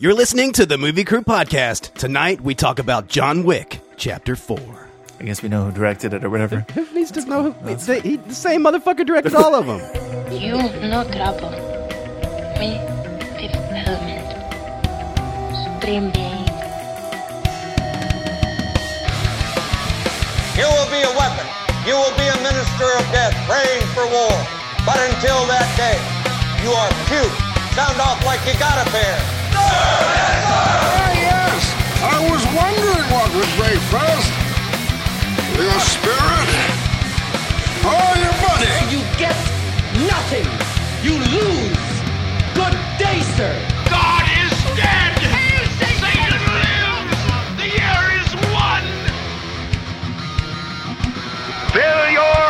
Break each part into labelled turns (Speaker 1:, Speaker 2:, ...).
Speaker 1: You're listening to the Movie Crew Podcast. Tonight we talk about John Wick, Chapter 4.
Speaker 2: I guess we know who directed it or whatever.
Speaker 1: Who needs to know? who- The, he, the same motherfucker directed all of them.
Speaker 3: You no trouble. Me, Fifth Element. Supreme Being.
Speaker 4: You will be a weapon. You will be a minister of death, praying for war. But until that day, you are cute. Sound off like you got a pair.
Speaker 5: Ah, yes. I was wondering what would break first. Your spirit or your money?
Speaker 6: You get nothing. You lose. Good day, sir.
Speaker 7: God is dead! Satan lives! The year is won! Fill your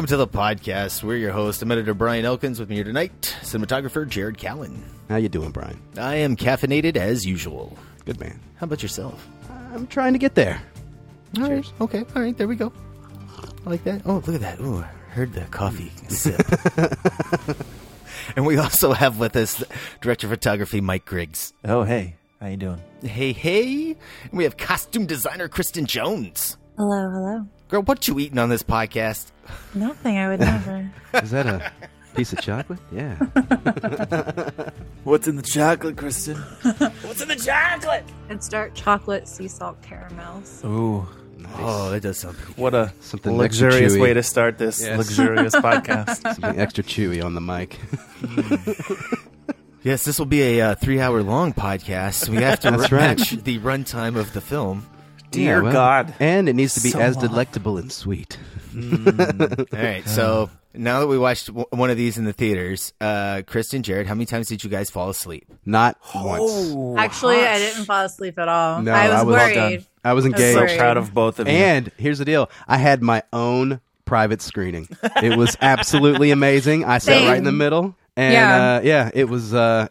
Speaker 8: Welcome to the podcast. We're your host, I'm editor Brian Elkins. With me here tonight, cinematographer Jared Callen.
Speaker 1: How you doing, Brian?
Speaker 8: I am caffeinated as usual.
Speaker 1: Good man.
Speaker 8: How about yourself?
Speaker 1: I'm trying to get there.
Speaker 8: All right. Okay. All right. There we go. I like that. Oh, look at that. Ooh, I heard the coffee sip. and we also have with us director of photography Mike Griggs.
Speaker 2: Oh, hey. How you doing?
Speaker 8: Hey, hey. And we have costume designer Kristen Jones.
Speaker 9: Hello, hello.
Speaker 8: Girl, what you eating on this podcast?
Speaker 9: Nothing. I would never.
Speaker 1: Is that a piece of chocolate? Yeah.
Speaker 2: What's in the chocolate, Kristen?
Speaker 8: What's in the chocolate?
Speaker 9: it's dark chocolate, sea salt caramels.
Speaker 2: Ooh,
Speaker 8: Oh, it does sound pretty
Speaker 2: what a
Speaker 1: Something
Speaker 2: luxurious
Speaker 1: chewy.
Speaker 2: way to start this
Speaker 1: Yes.
Speaker 2: luxurious podcast.
Speaker 1: Something extra chewy on the mic.
Speaker 8: Yes, this will be a uh, three-hour long podcast. We have to
Speaker 1: That's right.
Speaker 8: match the runtime of the film.
Speaker 2: Dear
Speaker 1: Yeah, well,
Speaker 2: God.
Speaker 1: And it needs to be
Speaker 2: So
Speaker 1: as
Speaker 2: long.
Speaker 1: delectable and sweet.
Speaker 8: All right, so now that we watched w- one of these in the theaters, uh, Kristen, Jared, how many times did you guys fall asleep?
Speaker 1: Not once.
Speaker 9: Actually, I didn't fall asleep at all.
Speaker 1: No,
Speaker 9: I was
Speaker 1: I was-
Speaker 9: worried.
Speaker 2: Well done.
Speaker 1: I was
Speaker 9: so
Speaker 1: engaged.
Speaker 2: So proud of both of you.
Speaker 1: And here's the deal: I had my own private screening. It was absolutely amazing. I sat
Speaker 9: Same.
Speaker 1: right in the middle, and
Speaker 9: Yeah.
Speaker 1: uh, yeah, it was. Uh,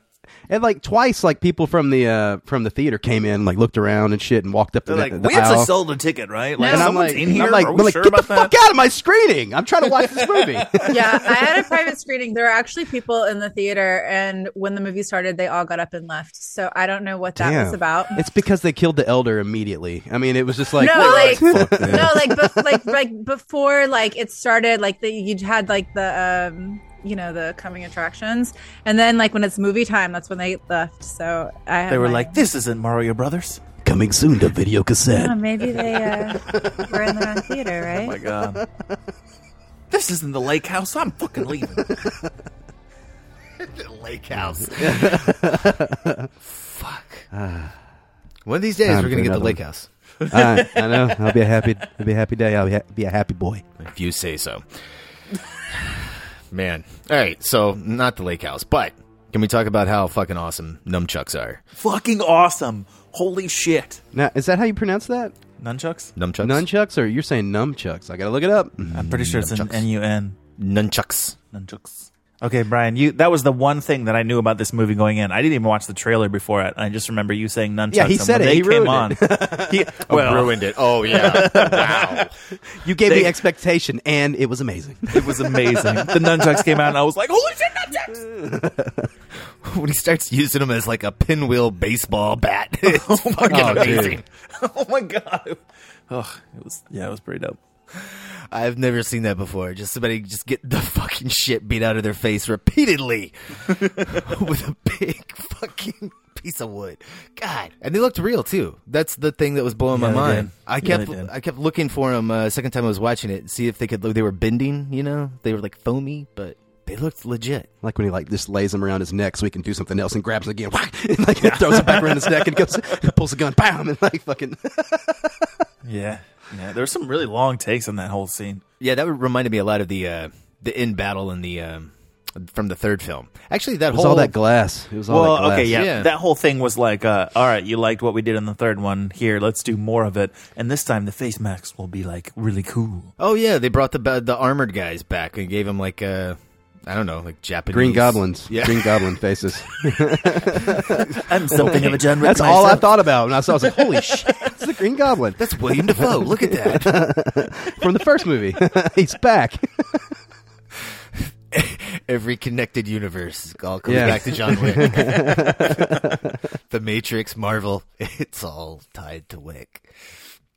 Speaker 1: and like twice, like people from the uh, from the theater came in, like looked around and shit, and walked up the,
Speaker 2: They're like,
Speaker 1: the
Speaker 2: we
Speaker 1: aisle.
Speaker 2: actually sold a ticket, right? Like,
Speaker 1: and I'm
Speaker 2: someone's
Speaker 1: like,
Speaker 2: in here.
Speaker 1: I'm like,
Speaker 2: Are
Speaker 1: I'm
Speaker 2: we
Speaker 1: like,
Speaker 2: sure
Speaker 1: get the
Speaker 2: about
Speaker 1: fuck
Speaker 2: that?
Speaker 1: out of my screening! I'm trying to watch this movie.
Speaker 9: yeah, I had a private screening. There were actually people in the theater, and when the movie started, they all got up and left. So I don't know what that
Speaker 1: Damn.
Speaker 9: was about.
Speaker 1: It's because they killed the elder immediately. I mean, it was just like
Speaker 9: no, like
Speaker 1: fuck
Speaker 9: no, like bef- like like before, like it started, like the, you had like the um, you know, the coming attractions, and then like when it's movie time, that's when they left. So I
Speaker 2: They were
Speaker 9: my-
Speaker 2: like, this isn't Mario Brothers.
Speaker 1: coming soon to video cassette.
Speaker 9: Oh, maybe they uh, were in the wrong theater, right?
Speaker 2: Oh my God. this isn't the lake house. I'm fucking leaving.
Speaker 8: The lake house. Fuck. One of these days,
Speaker 1: Time
Speaker 8: we're gonna get the
Speaker 1: another
Speaker 8: lake
Speaker 1: one.
Speaker 8: house.
Speaker 1: I, I know. I'll be a happy. It'll be a happy day. I'll be, ha- be a happy boy.
Speaker 8: If you say so. Man. All right, so not the lake house, but can we talk about how fucking awesome nunchucks are?
Speaker 2: fucking awesome. Holy shit.
Speaker 1: Now, is that how you pronounce that?
Speaker 2: Nunchucks?
Speaker 8: Nunchucks?
Speaker 1: Nunchucks, or you're saying numchucks? I gotta look it up.
Speaker 2: I'm pretty sure it's an
Speaker 8: Nunchucks.
Speaker 2: N-U-N.
Speaker 8: Nunchucks.
Speaker 2: Nunchucks. Okay, Brian, you that was the one thing that I knew about this movie going in. I didn't even watch the trailer before it. I just remember you saying nunchucks.
Speaker 1: Yeah, he
Speaker 2: and
Speaker 1: said
Speaker 2: when
Speaker 1: it.
Speaker 2: They
Speaker 1: He
Speaker 2: came
Speaker 1: ruined
Speaker 2: on.
Speaker 1: it.
Speaker 2: He-
Speaker 8: Oh,
Speaker 2: well,
Speaker 8: ruined it. Oh, yeah. wow.
Speaker 1: You gave
Speaker 2: They-
Speaker 1: me expectation, and it was amazing.
Speaker 2: it was amazing. the nunchucks came out, and I was like, "Holy shit, nunchucks!"
Speaker 8: when he starts using them as like a pinwheel baseball bat, it's oh, fucking
Speaker 1: Oh, dude.
Speaker 8: amazing.
Speaker 2: oh my god. Oh, it was yeah, it was pretty dope.
Speaker 8: I've never seen that before. Just somebody just get the fucking shit beat out of their face repeatedly with a big fucking piece of wood. God, and they looked real too. That's the thing that was blowing
Speaker 2: Yeah,
Speaker 8: my mind.
Speaker 2: did.
Speaker 8: I kept
Speaker 2: did.
Speaker 8: I kept looking for them. Uh, second time I was watching it, see if they could. They were bending. You know, they were like foamy, but they looked legit.
Speaker 1: Like when he like just lays him around his neck so he can do something else and grabs him again, and like throws it back around his neck and goes, pulls the gun, bam, and like fucking.
Speaker 2: Yeah, yeah. There were some really long takes on that whole scene.
Speaker 8: Yeah, that reminded me a lot of the uh, the in battle in the um, from the third film. Actually, that
Speaker 1: It was
Speaker 8: whole
Speaker 1: all that glass. It was all
Speaker 2: Well,
Speaker 1: that glass.
Speaker 2: okay, yeah.
Speaker 8: Yeah.
Speaker 2: That whole thing was like, uh, all right, you liked what we did in the third one. Here, let's do more of it. And this time, the face masks will be like really cool.
Speaker 8: Oh yeah, they brought the the armored guys back and gave them like uh, I don't know, like Japanese
Speaker 1: Green goblins.
Speaker 8: Yeah,
Speaker 1: Green goblin faces.
Speaker 2: I'm something of a John Wick
Speaker 1: That's all I thought about when I saw. I was like, "Holy shit, it's the Green Goblin
Speaker 8: that's William Dafoe. Look at that.
Speaker 1: from the first movie. He's back."
Speaker 8: Every connected universe is all comes
Speaker 1: Yeah.
Speaker 8: back to John Wick. the Matrix, Marvel, it's all tied to Wick.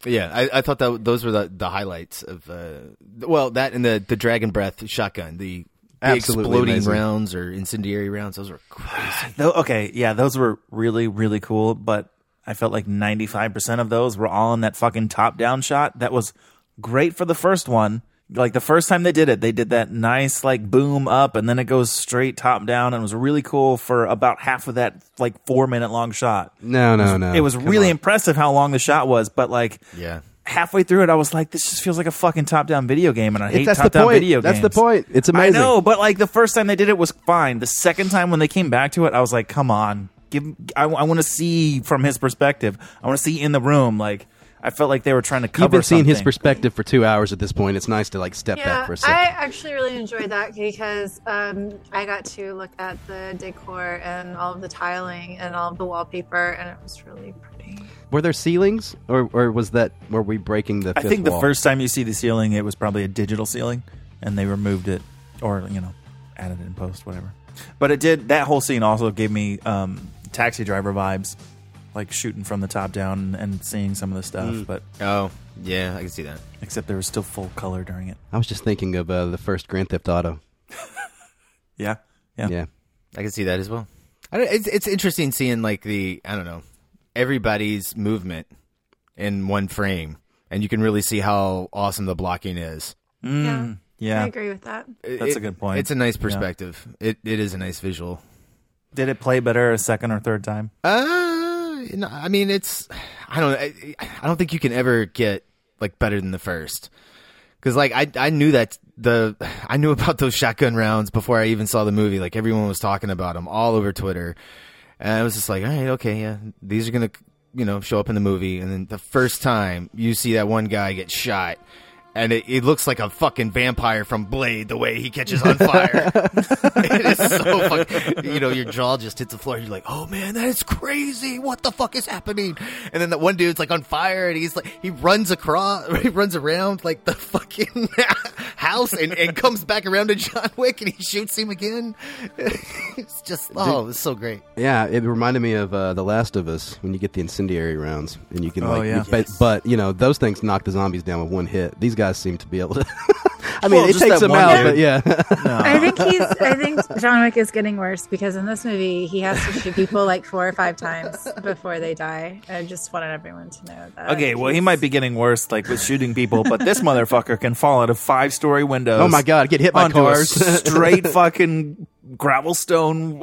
Speaker 8: Yeah, I, I thought that those were the, the highlights of uh, well that and the the dragon breath shotgun, the, the
Speaker 1: Absolutely
Speaker 8: exploding
Speaker 1: amazing.
Speaker 8: rounds or incendiary rounds. Those were crazy.
Speaker 2: Tho- okay, yeah, those were really, really cool, but I felt like 95% of those were all in that fucking top down shot. That was great for the first one. Like the first time they did it, they did that nice like boom up and then it goes straight top down and it was really cool for about half of that like four minute long shot.
Speaker 1: No, no, no.
Speaker 2: It was
Speaker 1: Come
Speaker 2: really
Speaker 1: on.
Speaker 2: impressive how long the shot was, but like
Speaker 8: Yeah.
Speaker 2: Halfway through it, I was like, this just feels like a fucking top down video game and I hate
Speaker 1: that's the
Speaker 2: top down
Speaker 1: point.
Speaker 2: video
Speaker 1: That's
Speaker 2: games.
Speaker 1: the point. It's amazing.
Speaker 2: I know, but like the first time they did it was fine. The second time when they came back to it, I was like, come on, give. I, want to see from his perspective. I want to see in the room. Like I felt like they were trying to cover.
Speaker 1: You've been seeing his perspective for two hours at this point. It's nice to like step back for a second.
Speaker 9: I actually really enjoyed that because um, I got to look at the decor and all of the tiling and all of the wallpaper, and it was really pretty.
Speaker 1: Were there ceilings, or or was that were we breaking the?
Speaker 2: I
Speaker 1: fifth
Speaker 2: think the
Speaker 1: wall?
Speaker 2: first time you see the ceiling, it was probably a digital ceiling, and they removed it, or you know, added it in post, whatever. But it did. That whole scene also gave me um, taxi driver vibes, like shooting from the top down and seeing some of the stuff.
Speaker 1: Mm.
Speaker 2: But
Speaker 8: Oh yeah, I can see that.
Speaker 2: except there was still full color during it.
Speaker 1: I was just thinking of uh, the first Grand Theft Auto.
Speaker 2: Yeah, yeah.
Speaker 1: Yeah,
Speaker 8: I can see that as well. I don't, it's it's interesting seeing like the I don't know everybody's movement in one frame, and you can really see how awesome the blocking is.
Speaker 2: Mm, yeah.
Speaker 9: I agree with that.
Speaker 2: That's a good point.
Speaker 8: It's a nice
Speaker 2: Yeah.
Speaker 8: perspective. It it is a nice visual.
Speaker 2: Did it play better a second or third time?
Speaker 8: Uh, you know, I mean, it's I don't I, I don't think you can ever get like better than the first because like I I knew that the I knew about those shotgun rounds before I even saw the movie. Like everyone was talking about them all over Twitter, and I was just like, all right, okay, yeah, these are gonna you know show up in the movie. And then the first time you see that one guy get shot. And it, it looks like a fucking vampire from Blade the way he catches on fire. it is so fucking, you know, your jaw just hits the floor. You're like, oh man, that is crazy. What the fuck is happening? And then that one dude's like on fire and he's like, he runs across, he runs around like the fucking house and, and comes back around to John Wick and he shoots him again. it's just, oh, it's so great.
Speaker 1: yeah. It reminded me of uh, The Last of Us when you get the incendiary rounds and you can
Speaker 2: Oh,
Speaker 1: like,
Speaker 2: yeah.
Speaker 1: you- but, but you know those things knock the zombies down with one hit. These guys seem to be able to. I mean,
Speaker 2: Well,
Speaker 1: it takes
Speaker 2: him
Speaker 1: out,
Speaker 2: dude.
Speaker 1: but yeah.
Speaker 9: I think he's. I think John Wick is getting worse because in this movie he has to shoot people like four or five times before they die. I just wanted everyone to know that.
Speaker 2: Okay, well, he might be getting worse, like with shooting people, but this motherfucker can fall out of five story windows.
Speaker 1: Oh my God, get hit by cars.
Speaker 2: straight fucking gravel stone.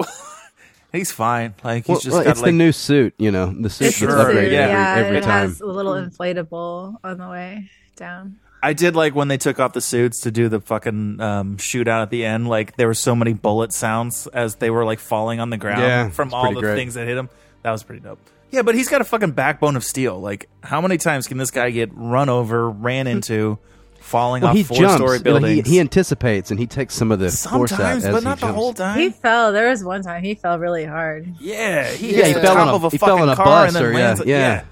Speaker 2: he's fine. Like he's
Speaker 1: Well,
Speaker 2: just
Speaker 1: well,
Speaker 2: got
Speaker 1: it's
Speaker 2: like
Speaker 1: the new suit. You know, the suit
Speaker 9: It's
Speaker 1: gets upgraded
Speaker 2: yeah.
Speaker 1: every, every
Speaker 9: it
Speaker 1: time.
Speaker 9: has a little inflatable on the way down.
Speaker 2: I did like when they took off the suits to do the fucking um, shootout at the end. Like there were so many bullet sounds as they were like falling on the ground
Speaker 1: Yeah,
Speaker 2: from all the
Speaker 1: great.
Speaker 2: things that hit him. That was pretty dope. Yeah, but he's got a fucking backbone of steel. Like how many times can this guy get run over, ran into, falling
Speaker 1: Well,
Speaker 2: off
Speaker 1: he
Speaker 2: four
Speaker 1: jumps.
Speaker 2: story
Speaker 1: you know,
Speaker 2: buildings?
Speaker 1: he, he anticipates and he takes some of the force out
Speaker 2: Sometimes,
Speaker 1: as
Speaker 2: but
Speaker 1: he
Speaker 2: not the
Speaker 1: jumps.
Speaker 2: whole time.
Speaker 9: He fell. There was one time he fell really hard.
Speaker 2: Yeah, he
Speaker 1: Yeah,
Speaker 2: hits
Speaker 1: he
Speaker 2: the
Speaker 1: fell
Speaker 2: top
Speaker 1: on a-
Speaker 2: of a fucking
Speaker 1: a
Speaker 2: car
Speaker 1: bus
Speaker 2: and then
Speaker 1: or- yeah,
Speaker 2: lands.
Speaker 1: yeah.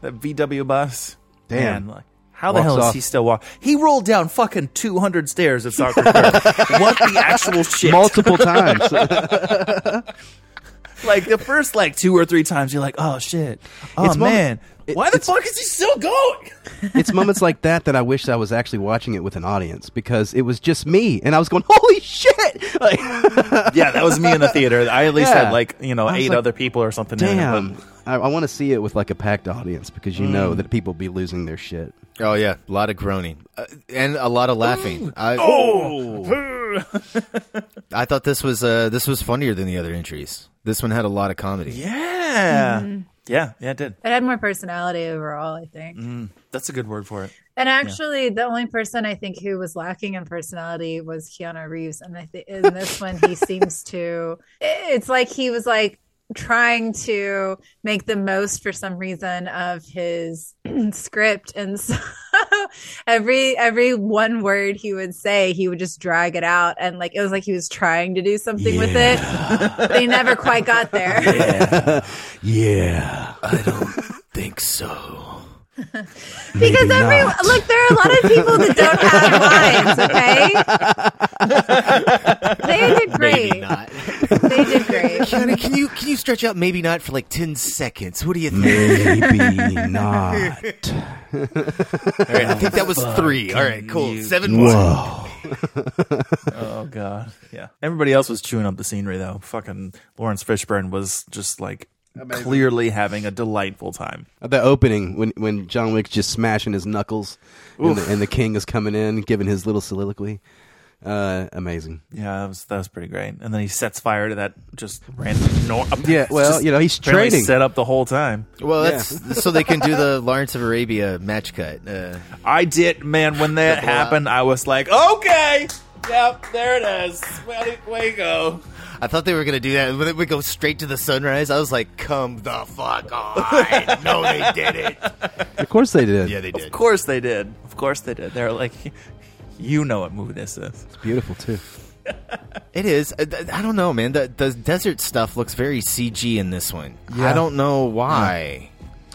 Speaker 2: that VW bus.
Speaker 1: Damn.
Speaker 2: Man, like, how the hell is
Speaker 1: off.
Speaker 2: he still walking? He rolled down fucking two hundred stairs at Sacré-Cœur. What the actual shit?
Speaker 1: multiple times.
Speaker 2: like the first like two or three times, you're like, "Oh shit, oh
Speaker 1: It's
Speaker 2: man,
Speaker 1: it-
Speaker 2: why the fuck is he still going?"
Speaker 1: it's moments like that that I wish I was actually watching it with an audience because it was just me and I was going, "Holy shit!" Like,
Speaker 2: yeah, that was me in the theater. I at least
Speaker 1: Yeah.
Speaker 2: had like you know eight
Speaker 1: like,
Speaker 2: other people or something. in it,
Speaker 1: Damn,
Speaker 2: but-
Speaker 1: I, I want to see it with like a packed audience because you know
Speaker 2: Mm.
Speaker 1: that people be losing their shit.
Speaker 8: Oh yeah, a lot of groaning uh, and a lot of laughing. I,
Speaker 2: oh,
Speaker 8: I thought this was uh, this was funnier than the other entries. This one had a lot of comedy.
Speaker 2: yeah,
Speaker 9: Mhm.
Speaker 2: Yeah, yeah, it did.
Speaker 9: It had more personality overall, I think.
Speaker 2: Mm, that's a good word for it.
Speaker 9: And actually, the only person I think who was lacking in personality was Keanu Reeves, and I think in this one he seems to. It's like he was like trying to make the most for some reason of his script, and so every every one word he would say, he would just drag it out, and like it was like he was trying to do something with it, but he never quite got there.
Speaker 1: yeah,
Speaker 8: I don't think so.
Speaker 9: Because every look, there are a lot of people that don't have minds. Okay, they did great.
Speaker 8: Maybe not.
Speaker 9: They did great.
Speaker 8: Keanu, can you can you stretch out maybe not for like ten seconds? What do you think?
Speaker 1: Maybe not.
Speaker 8: All right, I think that was three. All right, cool.
Speaker 2: you-
Speaker 8: Seven more.
Speaker 1: Whoa.
Speaker 2: oh god, yeah. Everybody else was chewing up the scenery though. Fucking Laurence Fishburne was just like clearly having a delightful time.
Speaker 1: At the opening when when John Wick's just smashing his knuckles and the, and the king is coming in giving his little soliloquy. Uh, amazing.
Speaker 2: Yeah, that was that was pretty great. And then he sets fire to that just random. Nor-
Speaker 1: Yeah, well, you know, he's
Speaker 2: apparently
Speaker 1: training.
Speaker 2: set up the whole time.
Speaker 8: Well, that's so they can do the Lawrence of Arabia match cut. Uh,
Speaker 2: I did, man. When that happened, I was like, okay, yep, there it is. Well, way go.
Speaker 8: I thought they were gonna do that. When it would go straight to the sunrise, I was like, "Come the fuck on!" no, they didn't.
Speaker 1: Of course they did.
Speaker 8: Yeah, they did.
Speaker 2: Of course they did. Of course they did. They're like, you know what movie this is.
Speaker 1: It's beautiful too.
Speaker 8: It is. Uh, I, I don't know, man. The the desert stuff looks very CG in this one.
Speaker 2: Yeah.
Speaker 8: I don't know why.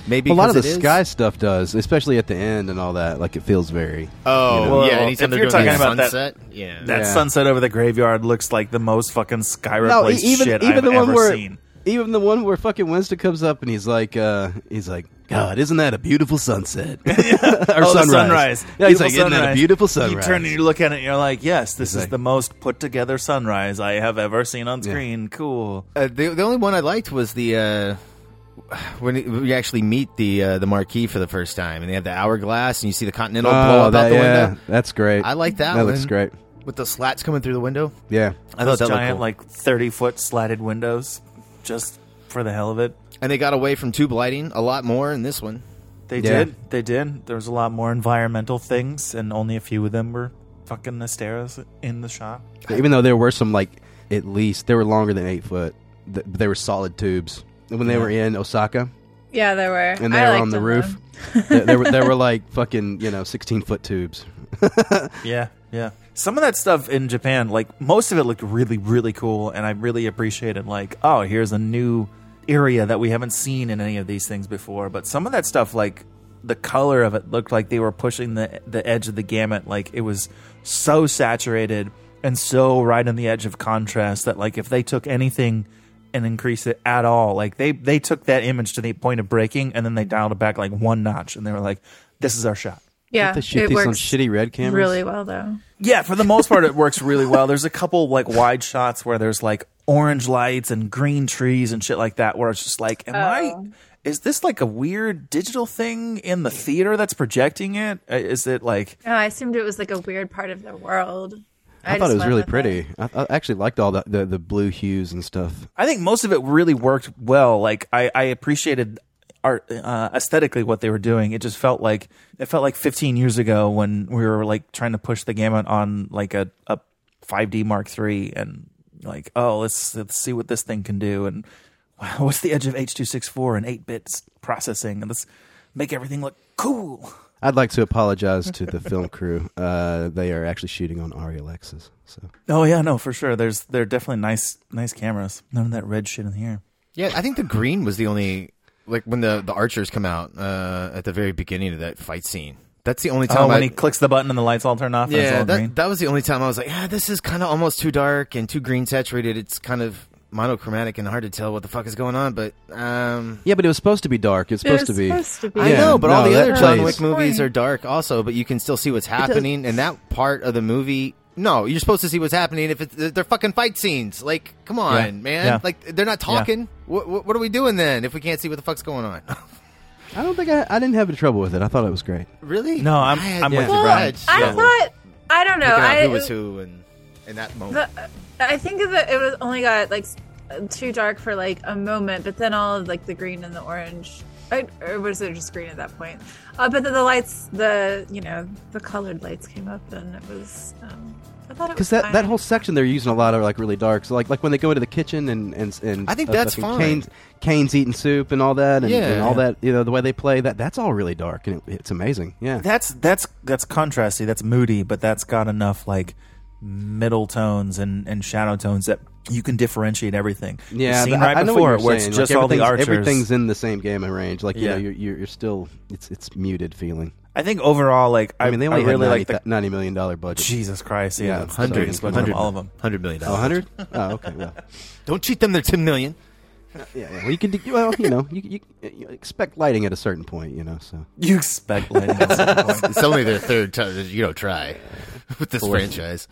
Speaker 8: Maybe
Speaker 1: a lot of the
Speaker 8: because it is-
Speaker 1: sky stuff does, especially at the end and all that. Like it feels very.
Speaker 8: Oh,
Speaker 1: you know?
Speaker 2: Well,
Speaker 8: yeah. Anytime
Speaker 2: if you're talking
Speaker 8: the
Speaker 2: about that-
Speaker 8: yeah.
Speaker 2: That
Speaker 1: Yeah.
Speaker 2: sunset over the graveyard looks like the most fucking sky
Speaker 1: no, even
Speaker 2: shit
Speaker 1: even
Speaker 2: I've
Speaker 1: the one
Speaker 2: ever
Speaker 1: where
Speaker 2: seen.
Speaker 1: even the one where fucking Winston comes up and he's like, uh, he's like, God, isn't that a beautiful sunset or
Speaker 2: oh, the
Speaker 1: sunrise?
Speaker 2: sunrise.
Speaker 1: Yeah, he's
Speaker 2: Beautiful
Speaker 1: like, isn't that a beautiful sunrise?
Speaker 2: You turn and you look at it and you're like, yes, this
Speaker 1: He's
Speaker 2: is
Speaker 1: like-
Speaker 2: the most put together sunrise I have ever seen on screen. Cool.
Speaker 8: Uh, the the only one I liked was the uh, when we actually meet the uh, the Marquis for the first time, and they have the hourglass, and you see the Continental blow
Speaker 1: Oh,
Speaker 8: up
Speaker 1: that,
Speaker 8: out the
Speaker 1: yeah,
Speaker 8: window.
Speaker 1: that's great.
Speaker 8: I like that
Speaker 1: That
Speaker 8: one.
Speaker 1: looks great.
Speaker 8: with the slats coming through the window.
Speaker 1: Yeah,
Speaker 8: I
Speaker 2: Those
Speaker 8: thought that
Speaker 2: giant,
Speaker 8: looked cool.
Speaker 2: like thirty foot slatted windows, just for the hell of it.
Speaker 8: and they got away from tube lighting a lot more in this one.
Speaker 2: They
Speaker 1: Yeah.
Speaker 2: did. They did. There was a lot more environmental things, and only a few of them were fucking Asteras in the shot.
Speaker 1: even though there were some like at least they were longer than eight foot, th- they were solid tubes. And when they were in Osaka
Speaker 9: Yeah, there were.
Speaker 1: and they
Speaker 9: I
Speaker 1: were
Speaker 9: liked
Speaker 1: on the
Speaker 9: them,
Speaker 1: roof,
Speaker 9: though.
Speaker 1: there, there were there were like fucking you know sixteen foot tubes.
Speaker 2: Yeah, yeah. Some of that stuff in Japan, like most of it looked really, really cool, and I really appreciated like, oh, here's a new area that we haven't seen in any of these things before. But some of that stuff, like the color of it, looked like they were pushing the the edge of the gamut. Like it was so saturated and so right on the edge of contrast that like if they took anything and increase it at all, like they they took that image to the point of breaking, and then they dialed it back like one notch, and they were like, this is our shot.
Speaker 9: Yeah,
Speaker 1: They shoot
Speaker 9: it
Speaker 1: these on shitty red cameras.
Speaker 9: really well though.
Speaker 2: Yeah, for the most part, it works really well. There's a couple like wide shots where there's like orange lights and green trees and shit like that, where it's just like, am I?
Speaker 9: Oh.
Speaker 2: Is this like a weird digital thing in the theater that's projecting it? Uh, it like?
Speaker 9: Oh, I assumed it was like a weird part of the world.
Speaker 1: I, thought it was really pretty. I, I actually liked all the, the the blue hues and stuff.
Speaker 2: I think most of it really worked well. Like I, I appreciated art uh, aesthetically what they were doing. It just felt like it felt like 15 years ago when we were like trying to push the gamut on like a a 5D Mark III and like oh let's let's see what this thing can do and wow, what's the edge of H264 and 8 bits processing and let's make everything look cool.
Speaker 1: I'd like to apologize to the film crew. Uh, they are actually shooting on Arri Alexas. So
Speaker 2: Oh yeah, no for sure. There's they're definitely nice nice cameras. None of that red shit in here.
Speaker 8: Yeah, I think the green was the only like when the the archers come out uh, at the very beginning of that fight scene. That's the only time
Speaker 2: Oh, when
Speaker 8: I,
Speaker 2: he clicks the button and the lights all turn off. and it's
Speaker 8: yeah,
Speaker 2: all green.
Speaker 8: that that was the only time I was like, yeah, this is kind of almost too dark and too green saturated. It's kind of monochromatic and hard to tell what the fuck is going on. But um,
Speaker 1: Yeah, but it was supposed to be dark. It's
Speaker 9: It
Speaker 1: supposed to be.
Speaker 9: supposed to be.
Speaker 8: I
Speaker 1: Yeah,
Speaker 8: know, but all the other John
Speaker 1: plays-
Speaker 8: Wick movies are dark also, but you can still see what's happening. And that part of the movie, no, you're supposed to see what's happening if it's, they're fucking fight scenes. Like, come on,
Speaker 2: Yeah.
Speaker 8: man.
Speaker 2: Yeah.
Speaker 8: Like, they're not talking. What, what, what are we doing then if we can't see what the fuck's going on?
Speaker 1: I don't think I, I didn't have any trouble with it. I thought it was great.
Speaker 8: really?
Speaker 2: No, I'm-
Speaker 8: I had-
Speaker 2: I'm with you,
Speaker 9: Well,
Speaker 2: Brian.
Speaker 9: I
Speaker 8: Yeah.
Speaker 9: thought I don't know. I
Speaker 8: who was who and in that moment.
Speaker 9: the, I think that it was only got like too dark for like a moment, but then all of like the green and the orange, I, or was it just green at that point? Uh, but then the lights, the you know the colored lights came up, and it was. Um, I thought it was
Speaker 1: Because that, that whole section they're using a lot of like really dark. So like like when they go into the kitchen and and, and
Speaker 8: I think
Speaker 1: uh,
Speaker 8: that's fine.
Speaker 1: Caine's, Caine's eating soup and all that and,
Speaker 8: Yeah.
Speaker 1: and all that you know the way they play that that's all really dark and it, it's amazing. Yeah.
Speaker 2: That's that's that's contrasty. That's moody, but that's got enough like middle tones and, and shadow tones that you can differentiate everything.
Speaker 1: yeah,
Speaker 2: the scene
Speaker 1: but I-
Speaker 2: right
Speaker 1: I know
Speaker 2: before
Speaker 1: what you're
Speaker 2: where it's
Speaker 1: saying.
Speaker 2: just
Speaker 1: like,
Speaker 2: all the
Speaker 1: everything's-
Speaker 2: archers.
Speaker 1: Everything's in the same gamma range. Like you
Speaker 2: Yeah.
Speaker 1: know, you're, you're you're still it's it's muted feeling.
Speaker 2: I think overall, like I,
Speaker 1: I mean, they
Speaker 2: I
Speaker 1: only
Speaker 2: really
Speaker 1: had
Speaker 2: like
Speaker 1: 90,
Speaker 2: the
Speaker 1: ninety million dollar budget.
Speaker 2: Jesus Christ, yeah,
Speaker 1: Yeah,
Speaker 2: that's
Speaker 1: so
Speaker 2: the biggest
Speaker 1: it's
Speaker 2: budget of
Speaker 8: 100
Speaker 2: all of them.
Speaker 8: $100 million.
Speaker 1: Oh, 100? oh, okay. Well,
Speaker 8: Don't cheat them, they're 10 million.
Speaker 1: Uh, yeah, yeah. Well, you can. do- Well, you know, you, you, you expect lighting at a certain point. You know, so
Speaker 2: You expect lighting at some point.
Speaker 8: it's only their third time. You don't try with this franchise.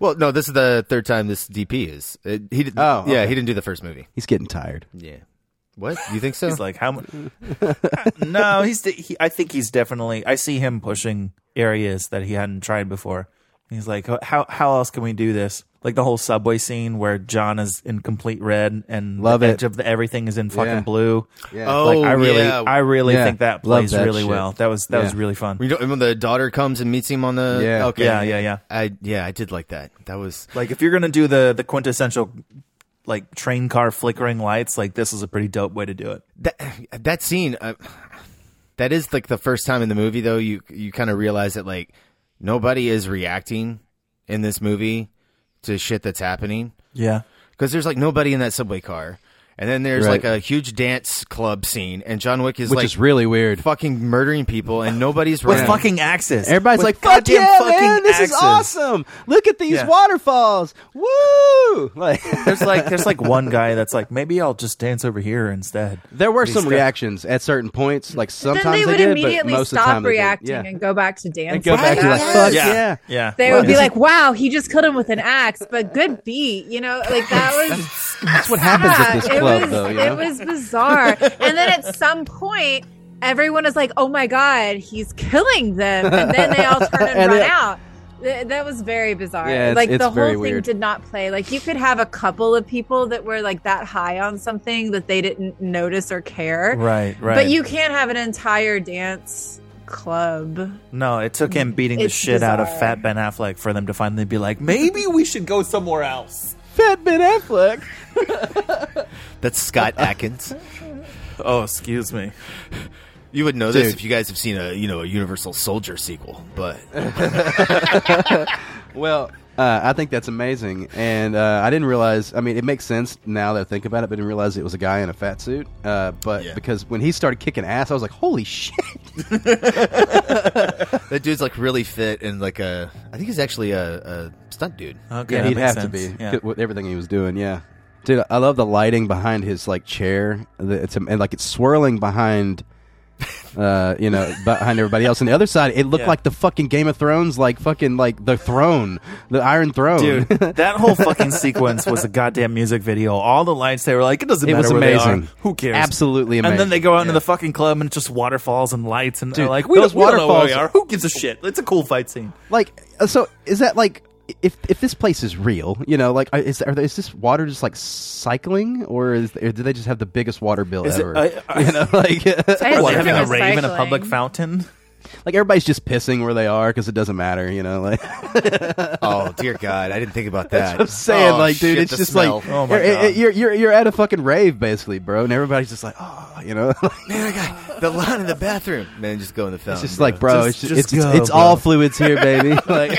Speaker 8: Well, no, this is the third time this DP is. Uh, he did,
Speaker 1: Oh,
Speaker 8: yeah,
Speaker 1: okay.
Speaker 8: he didn't do the first movie.
Speaker 1: he's getting tired.
Speaker 8: Yeah. What you think so?
Speaker 2: He's like, how much? no, he's. He, I think he's definitely. I see him pushing areas that he hadn't tried before. He's like, how how else can we do this? Like the whole subway scene where John is in complete red and
Speaker 1: Love
Speaker 2: the
Speaker 1: it.
Speaker 2: edge of the, everything is in fucking
Speaker 1: Yeah.
Speaker 2: blue.
Speaker 1: Yeah.
Speaker 8: Oh,
Speaker 2: like I really,
Speaker 8: yeah.
Speaker 2: I really
Speaker 1: Yeah.
Speaker 2: think that
Speaker 1: Love
Speaker 2: plays
Speaker 1: that
Speaker 2: really
Speaker 1: shit.
Speaker 2: well. That was that was
Speaker 1: Yeah.
Speaker 2: really fun.
Speaker 8: when, you don't- when the daughter comes and meets him on the
Speaker 1: Yeah.
Speaker 8: okay
Speaker 2: Yeah, yeah, yeah.
Speaker 8: I yeah I did like that. That was
Speaker 2: Like if you're gonna do the the quintessential like train car flickering lights, like this is a pretty dope way to do it.
Speaker 8: that that scene. Uh, that is like the first time in the movie though you you kind of realize that like nobody is reacting in this movie to shit that's happening.
Speaker 2: Yeah.
Speaker 8: because there's like nobody in that subway car, and then there's
Speaker 1: Right.
Speaker 8: like a huge dance club scene, and John Wick is
Speaker 1: Which
Speaker 8: like
Speaker 1: is really weird.
Speaker 8: fucking murdering people, and nobody's
Speaker 2: With
Speaker 8: running.
Speaker 2: fucking axes.
Speaker 1: Everybody's
Speaker 2: With
Speaker 1: like, "Fuck
Speaker 2: goddamn
Speaker 1: yeah,
Speaker 2: fucking
Speaker 1: man! This is awesome! Look at these
Speaker 2: Yeah.
Speaker 1: waterfalls! Woo!" Like,
Speaker 2: There's like there's like one guy that's like maybe I'll just dance over here instead.
Speaker 1: there were some
Speaker 2: guys-
Speaker 1: reactions at certain points. Like sometimes
Speaker 9: then they would
Speaker 1: did,
Speaker 9: immediately
Speaker 1: but most of the
Speaker 9: stop
Speaker 1: time
Speaker 9: reacting
Speaker 1: Yeah.
Speaker 9: and go back to dancing.
Speaker 1: And go back to like, "Fuck
Speaker 9: was-
Speaker 1: yeah!"
Speaker 2: Yeah. Yeah.
Speaker 9: They
Speaker 1: Well,
Speaker 9: would be like, "Wow, he just killed him with an axe, but good beat, you know, like that was.
Speaker 1: That's what happens
Speaker 9: at
Speaker 1: with this
Speaker 9: it
Speaker 1: club,
Speaker 9: was,
Speaker 1: though. You
Speaker 9: it was bizarre. and then at some point, everyone is like, "Oh my god, he's killing them!" And then they all turn and,
Speaker 1: And
Speaker 9: run
Speaker 1: it-
Speaker 9: out. Th- That was very bizarre.
Speaker 1: Yeah, it's-
Speaker 9: like
Speaker 1: it's
Speaker 9: the
Speaker 1: very
Speaker 9: whole thing
Speaker 1: weird.
Speaker 9: did not play. Like you could have a couple of people that were like that high on something that they didn't notice or care.
Speaker 2: Right, right.
Speaker 9: But you can't have an entire dance club.
Speaker 2: No, it took him beating the
Speaker 9: It's
Speaker 2: shit out of. Fat Ben Affleck for them to finally be like, maybe we should go somewhere else.
Speaker 1: Fat Ben Affleck.
Speaker 8: That's Scott Adkins.
Speaker 2: Oh, excuse me.
Speaker 8: You would know this
Speaker 1: Dude.
Speaker 8: if you guys have seen a you know a Universal Soldier sequel, but
Speaker 1: Well, uh, I think that's amazing, and uh, I didn't realize. I mean, it makes sense now that I think about it, but I didn't realize it was a guy in a fat suit. Uh, but
Speaker 8: Yeah.
Speaker 1: because when he started kicking ass, I was like, "Holy shit!"
Speaker 8: that dude's like really fit and like a I think he's actually a, a stunt dude.
Speaker 2: Okay,
Speaker 1: yeah,
Speaker 2: that
Speaker 1: he'd
Speaker 2: makes
Speaker 1: have to
Speaker 2: sense.
Speaker 1: be
Speaker 2: Yeah.
Speaker 1: with everything he was doing. Yeah, dude, I love the lighting behind his like chair. The- It's and like it's swirling behind. Uh, you know, behind everybody else. On the other side, it looked
Speaker 2: Yeah.
Speaker 1: like the fucking Game of Thrones, like fucking like the throne, the Iron Throne.
Speaker 2: Dude, that whole fucking sequence was a goddamn music video. All the lights, they were like, it doesn't
Speaker 1: It
Speaker 2: matter
Speaker 1: was
Speaker 2: where they
Speaker 1: amazing.
Speaker 2: are. Who cares?
Speaker 1: Absolutely amazing.
Speaker 2: And then
Speaker 1: amazing.
Speaker 2: they go out into the fucking club and it's just waterfalls and lights and they're
Speaker 1: Dude,
Speaker 2: like, we
Speaker 1: those
Speaker 2: don't, we don't know where we
Speaker 1: waterfalls-
Speaker 2: are. Who gives a shit? It's a cool fight scene.
Speaker 1: like uh, so is that like if if this place is real you know like uh, is are there, is this water just like cycling or is or do they just have the biggest water bill
Speaker 2: Is it-
Speaker 1: ever
Speaker 2: I- I-
Speaker 1: you know like
Speaker 9: I
Speaker 2: Are they having a
Speaker 9: recycling.
Speaker 2: rave in a public fountain?
Speaker 1: Like everybody's just pissing where they are because it doesn't matter you know like
Speaker 8: Oh dear God, I didn't think about that.
Speaker 1: I'm saying
Speaker 8: Oh,
Speaker 1: like dude
Speaker 8: shit,
Speaker 1: it's just
Speaker 8: smell.
Speaker 1: like
Speaker 2: Oh, my
Speaker 1: you're,
Speaker 2: God.
Speaker 1: you're you're you're at a fucking rave basically bro and everybody's just like oh you know
Speaker 8: man, I got the line in the bathroom. Man, just go in the fountain.
Speaker 1: it's just like bro
Speaker 2: Just-
Speaker 1: it's just,
Speaker 2: just
Speaker 1: it's,
Speaker 2: go,
Speaker 1: it's, it's
Speaker 2: bro.
Speaker 1: all fluids here baby like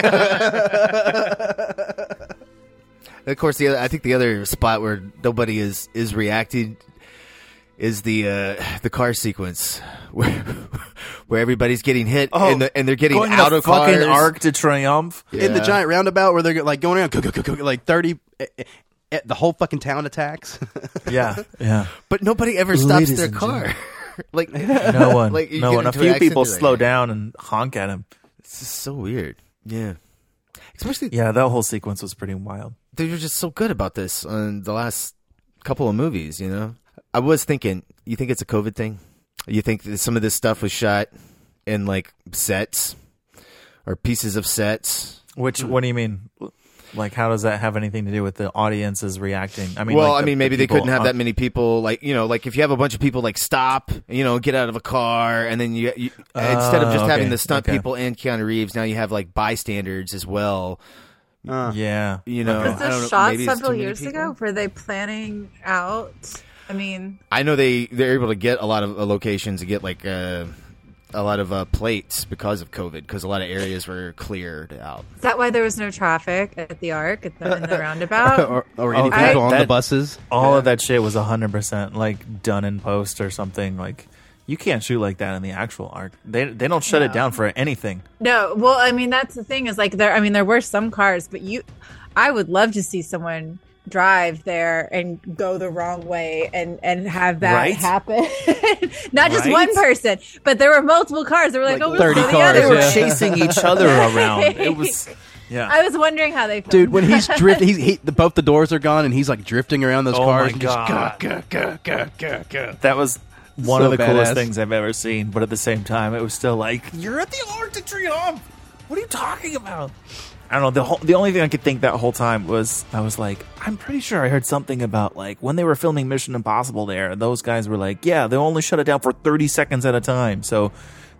Speaker 8: Of course, the other, I think the other spot where nobody is is reacting is the uh, the car sequence where where everybody's getting hit and, the, and they're getting
Speaker 2: Oh, going
Speaker 8: out
Speaker 2: a
Speaker 8: of
Speaker 2: fucking
Speaker 8: cars.
Speaker 2: Arc de Triomphe.
Speaker 1: in the giant roundabout where they're like going around go, go, go, go, like 30 eh, eh, eh, the whole fucking town attacks.
Speaker 2: Yeah, yeah.
Speaker 8: But nobody ever stops
Speaker 2: Ladies
Speaker 8: their car. like
Speaker 2: No one,
Speaker 8: Like,
Speaker 2: no one. A few people
Speaker 8: accident,
Speaker 2: slow
Speaker 8: like-
Speaker 2: down and honk at him.
Speaker 8: It's just so weird. Yeah. Especially
Speaker 2: Yeah, that whole sequence was pretty wild.
Speaker 8: they were just so good about this on the last couple of movies, you know? I was thinking, you think it's a COVID thing? You think that some of this stuff was shot in like sets or pieces of sets?
Speaker 2: Which, what do you mean? Like, how does that have anything to do with the audiences reacting? I mean,
Speaker 8: well,
Speaker 2: like
Speaker 8: I
Speaker 2: the-
Speaker 8: mean,
Speaker 2: the
Speaker 8: maybe they couldn't have
Speaker 2: on-
Speaker 8: that many people. Like, you know, like if you have a bunch of people like stop, you know, get out of a car, and then you, you instead of just
Speaker 2: Oh,
Speaker 8: having the stunt
Speaker 2: okay.
Speaker 8: people and Keanu Reeves, now you have like bystanders as well.
Speaker 2: Yeah,
Speaker 8: You know,
Speaker 9: Was
Speaker 8: I don't know,
Speaker 9: this shot
Speaker 8: maybe
Speaker 9: several years
Speaker 8: people.
Speaker 9: ago? Were they planning out? I mean,
Speaker 8: I know they they're able to get a lot of uh, locations to get like uh, a lot of uh, plates because of COVID, because a lot of areas were cleared out.
Speaker 9: is that why there was no traffic at the arc at the, in the roundabout?
Speaker 1: or, or any
Speaker 2: Oh,
Speaker 1: people on the
Speaker 2: that-
Speaker 1: buses.
Speaker 2: all of that shit was hundred percent like done in post or something. Like, you can't shoot like that in the actual arc. They they don't shut it down for anything.
Speaker 9: No, well, I mean that's the thing is like there. I mean there were some cars, but you, I would love to see someone drive there and go the wrong way and and have that
Speaker 2: Right?
Speaker 9: happen. Not just
Speaker 2: Right?
Speaker 9: one person, but there were multiple cars. They were like,
Speaker 1: Like
Speaker 9: oh, we'll
Speaker 1: 30
Speaker 9: go the
Speaker 1: cars,
Speaker 9: other
Speaker 2: They were
Speaker 1: yeah.
Speaker 2: chasing each other around. It was, yeah.
Speaker 9: I was wondering how they, filmed
Speaker 1: Dude, when he's drifting, he's, he, the, both the doors are gone, and he's like drifting around those
Speaker 2: Oh
Speaker 1: cars.
Speaker 2: my
Speaker 1: and just
Speaker 2: God.
Speaker 1: go, go, go, go, go.
Speaker 2: That was one
Speaker 1: So
Speaker 2: of the coolest things I've ever seen, but at the same time, it was still like, you're at the Arc de Triomphe. What are you talking about? I don't know. The whole, the only thing I could think that whole time was I was like, I'm pretty sure I heard something about like when they were filming Mission Impossible there. Those guys were like, yeah, they only shut it down for 30 seconds at a time, so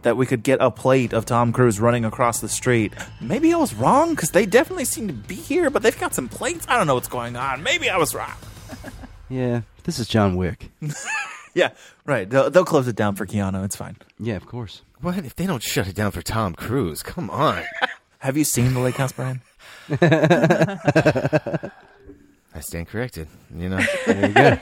Speaker 2: that we could get a plate of Tom Cruise running across the street. Maybe I was wrong because they definitely seem to be here, but they've got some plates. I don't know what's going on. Maybe I was wrong.
Speaker 1: Yeah, this is John Wick.
Speaker 2: Yeah, right. They'll, they'll close it down for Keanu. It's fine.
Speaker 1: Yeah, of course.
Speaker 8: What if they don't shut it down for Tom Cruise? Come on.
Speaker 2: Have you seen the Lake House, Brian?
Speaker 8: I stand corrected. You know,
Speaker 1: There you go.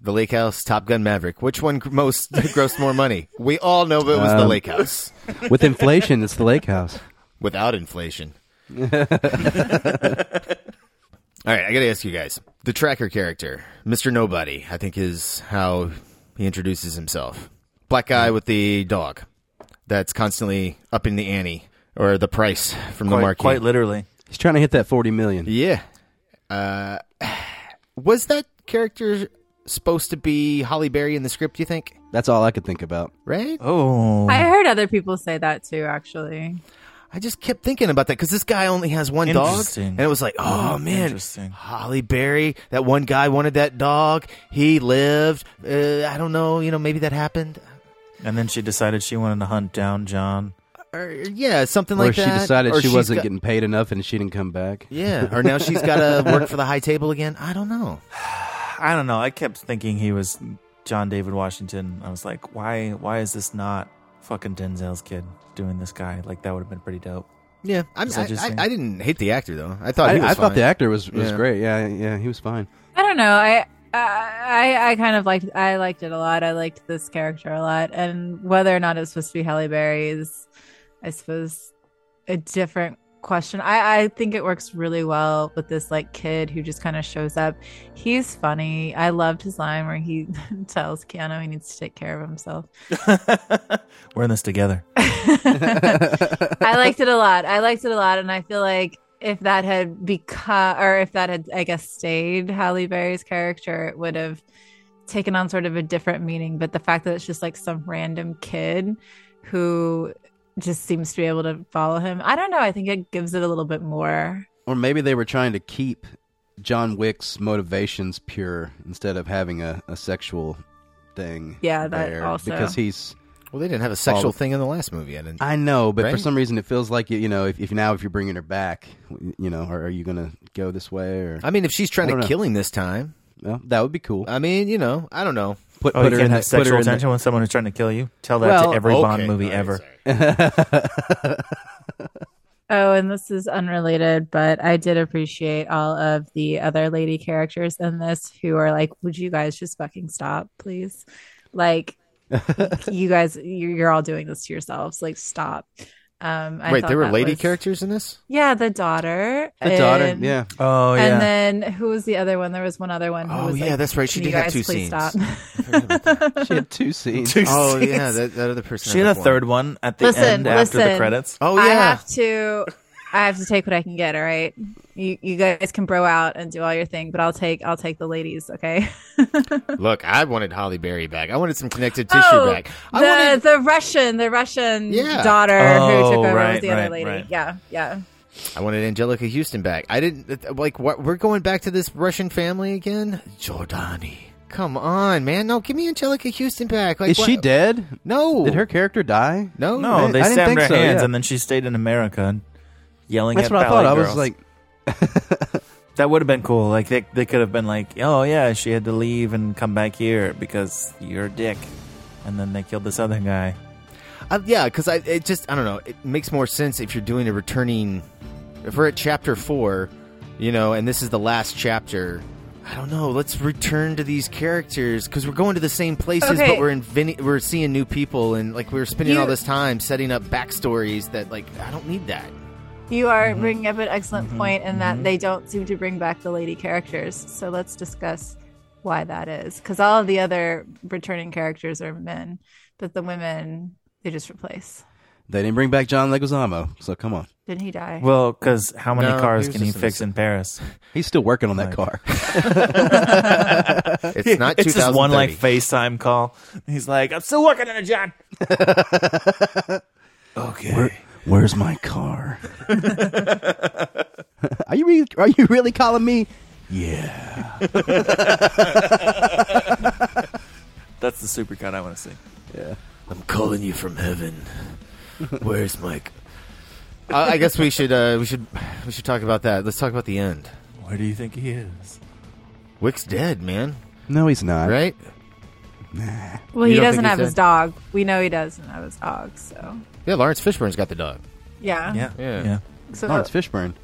Speaker 8: the Lake House, Top Gun, Maverick. Which one most grossed more money? We all know it was the
Speaker 1: Um,
Speaker 8: Lake House.
Speaker 1: With inflation, it's the lake house.
Speaker 8: without inflation. All right, I got to ask you guys. The tracker character, Mr. Nobody, I think is how he introduces himself. Black guy with the dog that's constantly upping the ante or the price from the market.
Speaker 2: quite literally.
Speaker 1: He's trying to hit that forty million.
Speaker 8: Yeah. Uh, was that character supposed to be Halle Berry in the script, you think?
Speaker 1: That's all I could think about.
Speaker 8: Right?
Speaker 2: Oh,
Speaker 9: I heard other people say that too. Actually,
Speaker 8: I just kept thinking about that because this guy only has one dog, and it was like, oh man,
Speaker 2: Interesting.
Speaker 8: Halle Berry. That one guy wanted that dog. He lived. Uh, I don't know. You know, maybe that happened.
Speaker 2: and then she decided she wanted to hunt down John.
Speaker 8: Or yeah, something
Speaker 1: or
Speaker 8: like
Speaker 1: she
Speaker 8: that.
Speaker 1: decided
Speaker 8: Or
Speaker 1: she
Speaker 8: she's
Speaker 1: wasn't
Speaker 8: got-
Speaker 1: getting paid enough, and she didn't come back.
Speaker 8: Yeah, or now she's got to work for the high table again. I don't know.
Speaker 2: I don't know. I kept thinking he was John David Washington. I was like, why? Why is this not fucking Denzel's kid doing this guy? Like that would have been pretty dope.
Speaker 8: Yeah, I'm, I,
Speaker 2: just
Speaker 8: I. I didn't hate the actor though. I thought
Speaker 1: I,
Speaker 8: he was
Speaker 1: I thought the actor was was
Speaker 8: Yeah.
Speaker 1: great. Yeah, yeah, he was fine.
Speaker 9: I don't know. I. I I kind of liked I liked it a lot. I liked this character a lot, and whether or not it's supposed to be Halle Berry is, I suppose, a different question. I I think it works really well with this like kid who just kind of shows up. He's funny. I loved his line where he tells Keanu he needs to take care of himself.
Speaker 2: We're in this together.
Speaker 9: I liked it a lot. I liked it a lot, and I feel like if that had become, or if that had, I guess, stayed Halle Berry's character, it would have taken on sort of a different meaning. But the fact that it's just like some random kid who just seems to be able to follow him, I don't know. I think it gives it a little bit more.
Speaker 1: Or maybe they were trying to keep John Wick's motivations pure instead of having a, a sexual thing.
Speaker 9: Yeah, that
Speaker 1: there,
Speaker 9: also.
Speaker 1: because he's.
Speaker 8: Well, they didn't have a sexual
Speaker 1: All-
Speaker 8: thing in the last movie. I didn't.
Speaker 1: I know, but for some reason it feels like you, you know if, if now if you're bringing her back, you know, are, are you gonna go this way or?
Speaker 8: I mean, if she's trying to
Speaker 1: know.
Speaker 8: kill him this time,
Speaker 1: well, that would be cool.
Speaker 8: I mean, you know, I don't know.
Speaker 1: Put,
Speaker 2: Oh,
Speaker 1: put
Speaker 2: you
Speaker 1: her
Speaker 2: can't
Speaker 1: in
Speaker 2: have
Speaker 1: the, put her
Speaker 2: sexual
Speaker 1: in the-
Speaker 2: tension with someone who's trying to kill you. Tell that
Speaker 1: Well,
Speaker 2: to every
Speaker 8: okay.
Speaker 2: Bond movie
Speaker 8: All right,
Speaker 2: ever.
Speaker 9: Oh, and this is unrelated, but I did appreciate all of the other lady characters in this who are like, "Would you guys just fucking stop, please?" Like, you guys, you're, you're all doing this to yourselves. Like, stop. Um, I
Speaker 8: Wait, there were lady
Speaker 9: was-
Speaker 8: characters in this?
Speaker 9: Yeah, the daughter.
Speaker 1: The daughter, yeah.
Speaker 2: Oh yeah.
Speaker 9: And then who was the other one? There was one other one. Who
Speaker 8: Oh,
Speaker 9: was
Speaker 8: yeah,
Speaker 9: like,
Speaker 8: that's right. She
Speaker 9: "Can
Speaker 8: did have two scenes.
Speaker 9: Stop?
Speaker 1: She had two scenes.
Speaker 2: Two
Speaker 8: Oh
Speaker 2: scenes.
Speaker 8: yeah, that, that other person.
Speaker 2: She had a
Speaker 8: one.
Speaker 2: third one at the
Speaker 9: Listen,
Speaker 2: end after the credits.
Speaker 8: Oh yeah.
Speaker 9: I have to. I have to take what I can get. All right, you you guys can bro out and do all your thing, but I'll take I'll take the ladies. Okay.
Speaker 8: Look, I wanted Halle Berry back. I wanted some connective tissue
Speaker 9: oh,
Speaker 8: back. I
Speaker 9: the
Speaker 8: wanted.
Speaker 9: the Russian the Russian
Speaker 8: Yeah.
Speaker 9: daughter
Speaker 2: Oh,
Speaker 9: who took over
Speaker 2: right,
Speaker 9: was the other lady.
Speaker 2: right.
Speaker 9: Yeah, yeah.
Speaker 8: I wanted Anjelica Huston back. I didn't like. What we're going back to this Russian family again? Jardani. Come on, man. No, give me Anjelica Huston back. Like,
Speaker 1: Is she dead?
Speaker 8: No.
Speaker 1: Did her character die?
Speaker 8: No.
Speaker 2: No,
Speaker 1: I-
Speaker 2: they
Speaker 1: I didn't
Speaker 2: stabbed
Speaker 1: think
Speaker 2: her
Speaker 1: so,
Speaker 2: hands,
Speaker 1: yeah.
Speaker 2: and then she stayed in America, and yelling
Speaker 1: That's
Speaker 2: at
Speaker 1: what I
Speaker 2: ballet
Speaker 1: thought. I was like,
Speaker 2: that would have been cool. Like they they could have been like, oh yeah, she had to leave and come back here because you're a dick, and then they killed this other guy.
Speaker 8: Uh, yeah, because I it just I don't know. It makes more sense if you're doing a returning. If we're at chapter four, you know, and this is the last chapter. I don't know. Let's return to these characters because we're going to the same places,
Speaker 9: Okay.
Speaker 8: but we're inventing, we're seeing new people, and like we're spending
Speaker 9: You-
Speaker 8: all this time setting up backstories that like I don't need that.
Speaker 9: You are
Speaker 8: Mm-hmm.
Speaker 9: bringing up an excellent point in that they don't seem to bring back the lady characters. So let's discuss why that is. Because all of the other returning characters are men, but the women they just replace.
Speaker 1: they didn't bring back John Leguizamo, so come on.
Speaker 9: Didn't he die?
Speaker 2: Well, because how many
Speaker 8: No,
Speaker 2: cars
Speaker 8: he
Speaker 2: can he fix in Paris?
Speaker 1: He's still working on that
Speaker 2: Like-
Speaker 1: car.
Speaker 8: It's not.
Speaker 2: it's just one like FaceTime call. He's like, I'm still working on it, John. okay.
Speaker 1: Where, where's my car? are you really, are you really calling me? Yeah.
Speaker 2: That's the super supercut I want to see.
Speaker 1: Yeah.
Speaker 8: I'm calling you from heaven. Where's Mike? Uh, I guess we should uh, we should we should talk about that. Let's talk about the end.
Speaker 2: Where do you think he is?
Speaker 8: Wick's dead, man.
Speaker 1: No, he's not.
Speaker 8: Right?
Speaker 9: well,
Speaker 8: you
Speaker 9: he
Speaker 8: don't
Speaker 9: doesn't
Speaker 8: think
Speaker 9: have his
Speaker 8: dead?
Speaker 9: dog. We know he doesn't have his dog. So
Speaker 8: Yeah, Laurence Fishburne's got the dog.
Speaker 9: yeah,
Speaker 2: Yeah.
Speaker 8: Yeah.
Speaker 2: Yeah.
Speaker 9: So
Speaker 1: Laurence Fishburne.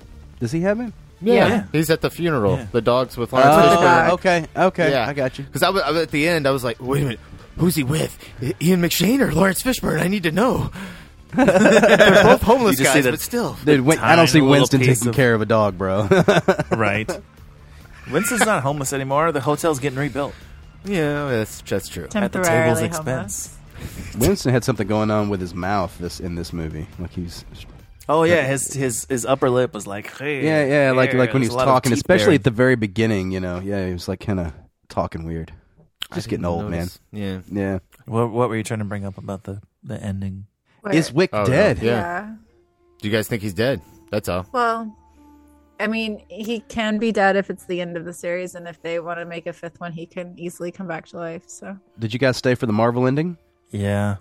Speaker 1: Does he have him?
Speaker 9: Yeah.
Speaker 8: He's at the funeral.
Speaker 2: Yeah.
Speaker 8: The dogs with oh, Laurence
Speaker 9: Oh,
Speaker 8: Fishburne.
Speaker 1: okay, okay,
Speaker 8: Yeah.
Speaker 1: I got you.
Speaker 8: Because I was, I was at the end, I was like, wait a minute, who's he with? Ian McShane or Laurence Fishburne? I need to know. They're both homeless
Speaker 2: You just see
Speaker 8: guys,
Speaker 2: the-
Speaker 8: but still.
Speaker 1: Dude, Win- I don't see Winston taking
Speaker 2: of-
Speaker 1: care of a dog, bro.
Speaker 2: Right. Winston's not homeless anymore. The hotel's getting rebuilt
Speaker 8: Yeah, that's that's true.
Speaker 2: at the
Speaker 9: temporarily
Speaker 2: table's
Speaker 9: homeless.
Speaker 2: Expense.
Speaker 1: Winston had something going on with his mouth this in this movie. Like he's
Speaker 2: Oh yeah, his his his upper lip was like, hey,
Speaker 1: yeah, yeah, like like when he was
Speaker 2: a lot of
Speaker 1: talking, especially
Speaker 2: buried.
Speaker 1: at the very beginning. You know, yeah, he was like kind of talking weird. Just getting old,
Speaker 8: Notice. Yeah.
Speaker 1: man. Yeah.
Speaker 2: What what were you trying to bring up about the the ending?
Speaker 9: Where-
Speaker 1: Is Wick
Speaker 8: Oh, no.
Speaker 1: dead?
Speaker 8: Yeah.
Speaker 9: yeah.
Speaker 8: Do you guys think he's dead? That's all.
Speaker 9: Well, I mean, he can be dead if it's the end of the series, and if they want to make a fifth one, he can easily come back to life. So
Speaker 1: Did you guys stay for the Marvel ending?
Speaker 2: Yeah,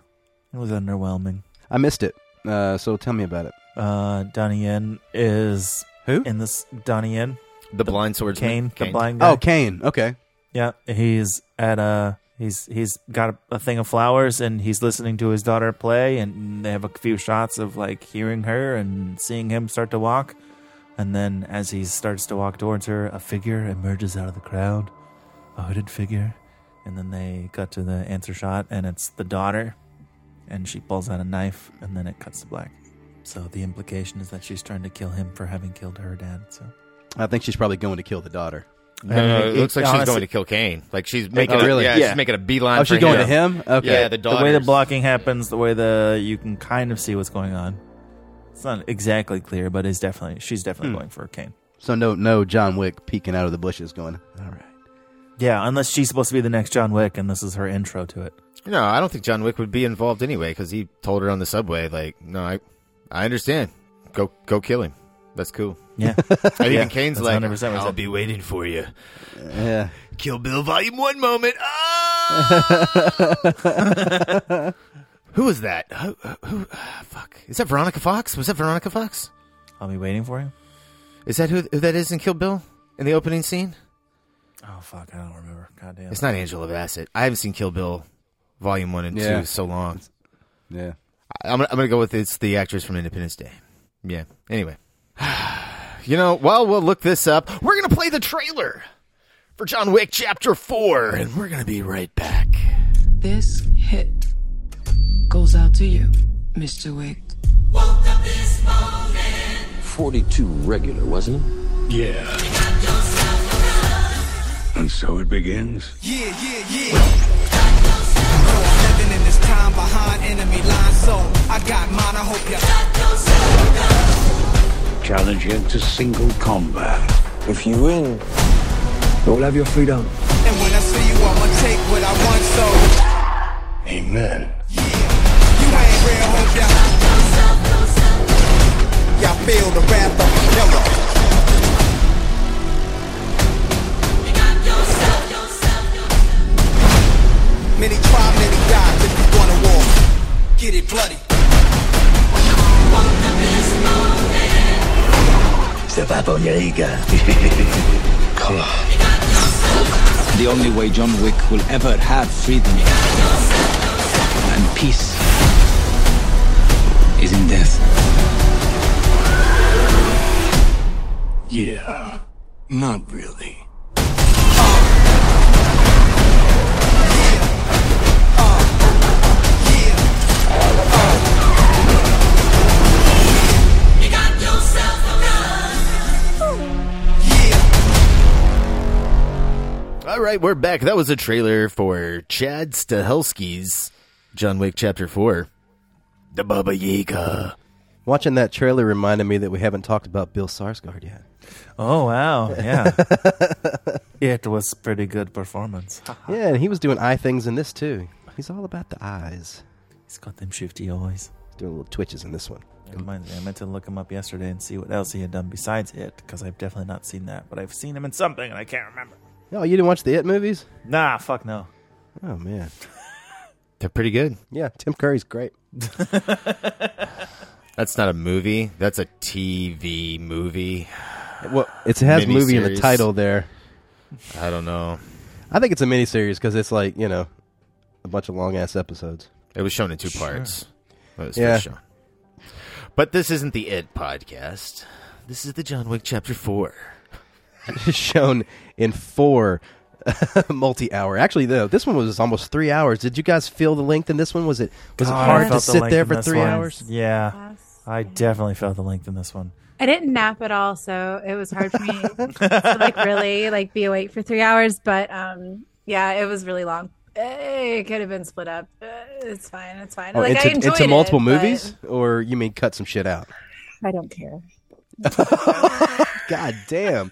Speaker 2: it was underwhelming.
Speaker 1: I missed it. Uh, so tell me about it.
Speaker 2: Uh, Donnie Yen is
Speaker 1: Who?
Speaker 2: in this Donnie Yen,
Speaker 8: The blind swordsman.
Speaker 2: Caine, the blind guy.
Speaker 1: Oh, Caine. Okay.
Speaker 2: Yeah, he's at a he's he's got a, a thing of flowers and he's listening to his daughter play and they have a few shots of like hearing her and seeing him start to walk and then as he starts to walk towards her a figure emerges out of the crowd a hooded figure and then they cut to the answer shot and it's the daughter and she pulls out a knife and then it cuts to black so the implication is that she's trying to kill him for having killed her dad so
Speaker 1: I think she's probably going to kill the daughter.
Speaker 8: No, no, it,
Speaker 2: It-
Speaker 8: looks like she's
Speaker 2: honestly-
Speaker 8: going to kill Caine. Like she's making
Speaker 1: Oh,
Speaker 8: a,
Speaker 1: really?
Speaker 8: yeah,
Speaker 2: Yeah.
Speaker 8: she's making a beeline
Speaker 1: Oh,
Speaker 8: for
Speaker 1: she's going to
Speaker 8: him.
Speaker 1: him. Okay.
Speaker 8: Yeah, the
Speaker 2: the way the blocking happens, the way the you can kind of see what's going on. It's not exactly clear, but it's definitely she's definitely
Speaker 1: Hmm.
Speaker 2: going for Caine.
Speaker 1: So no, no John Wick peeking out of the bushes, going, "All right."
Speaker 2: Yeah, unless she's supposed to be the next John Wick, and this is her intro to it.
Speaker 8: No, I don't think John Wick would be involved anyway because he told her on the subway, like, no, I, I understand. Go, go kill him. That's cool.
Speaker 2: Yeah,
Speaker 8: And
Speaker 2: Yeah,
Speaker 8: even
Speaker 2: Caine's
Speaker 8: like,
Speaker 2: 100% I
Speaker 8: I'll
Speaker 2: said.
Speaker 8: be waiting for you.
Speaker 1: Yeah.
Speaker 8: Kill Bill Volume One moment. Ah! who was that? Who? who ah, fuck. Is that Veronica Fox? Was that Veronica Fox?
Speaker 2: I'll be waiting for you.
Speaker 8: Is that who, who that is in Kill Bill in the opening scene?
Speaker 2: Oh fuck, I don't remember. God damn.
Speaker 8: It's not Angela Bassett. I haven't seen Kill Bill Volume One and
Speaker 1: Yeah.
Speaker 8: Two so long.
Speaker 1: Yeah.
Speaker 8: I- I'm gonna, I'm gonna go with it's the actress from Independence Day. Yeah. Anyway, you know, while we'll look this up, we're gonna play the trailer for John Wick Chapter Four, and we're gonna be right back.
Speaker 10: This hit goes out to you, Mr. Wick.
Speaker 7: Welcome
Speaker 10: Forty-two regular, wasn't it?
Speaker 5: Yeah. And so it begins.
Speaker 11: Yeah, yeah, yeah. No, I'm living in this time behind enemy lines, so I got mine. I hope you.
Speaker 5: Challenge you to single combat.
Speaker 10: If you win, you'll have your freedom.
Speaker 11: And when I see you, I'ma take what I want, so.
Speaker 5: Amen.
Speaker 11: You ain't real, hope ya. Y'all feel the wrath of yellow. Many try, many die if you wanna war. Get it bloody.
Speaker 10: Step up on your ego. Come on.
Speaker 12: The only way John Wick will ever have freedom and peace is in death.
Speaker 5: Yeah. Not really.
Speaker 8: All right, we're back. That was a trailer for Chad Stahelski's John Wick Chapter 4. The Baba Yaga.
Speaker 1: Watching that trailer reminded me that we haven't talked about Bill Skarsgård yet.
Speaker 2: Oh wow, yeah. it was pretty good performance.
Speaker 1: Yeah, and he was doing eye things in this too. He's all about the eyes.
Speaker 2: He's got them shifty eyes.
Speaker 1: He's doing little twitches in this one.
Speaker 2: It reminds me, I meant to look him up yesterday and see what else he had done besides it, because I've definitely not seen that. But I've seen him in something, and I can't remember.
Speaker 1: Oh, you didn't watch the It movies?
Speaker 2: Nah, fuck no.
Speaker 1: Oh man,
Speaker 8: They're pretty good.
Speaker 1: yeah. Tim Curry's great.
Speaker 8: That's not a movie. That's a TV movie.
Speaker 1: Well, it has movie in the
Speaker 8: Miniseries.
Speaker 1: title there.
Speaker 8: I don't know.
Speaker 1: I think it's a miniseries because it's like you know a bunch of long ass episodes.
Speaker 8: It was shown in two parts. That was
Speaker 1: Yeah.
Speaker 8: first shown. But this isn't the It podcast. This is the John Wick Chapter 4.
Speaker 1: shown in four multi-hour. Actually, though, this one was almost three hours. Did you guys feel the length in this one? Was it was
Speaker 2: God,
Speaker 1: it hard to
Speaker 2: felt the
Speaker 1: sit there for three
Speaker 2: one.
Speaker 1: hours?
Speaker 2: Yeah, I definitely felt the length in this one.
Speaker 9: I didn't nap at all, so it was hard for me to like really like be awake for three hours. But um, yeah, it was really long. It could have been split up. Uh, It's fine. It's fine.
Speaker 1: Oh,
Speaker 9: like I
Speaker 1: into,
Speaker 9: enjoyed
Speaker 1: into multiple
Speaker 9: it, but
Speaker 1: movies, or you mean cut some shit out?
Speaker 9: I don't care.
Speaker 1: God damn!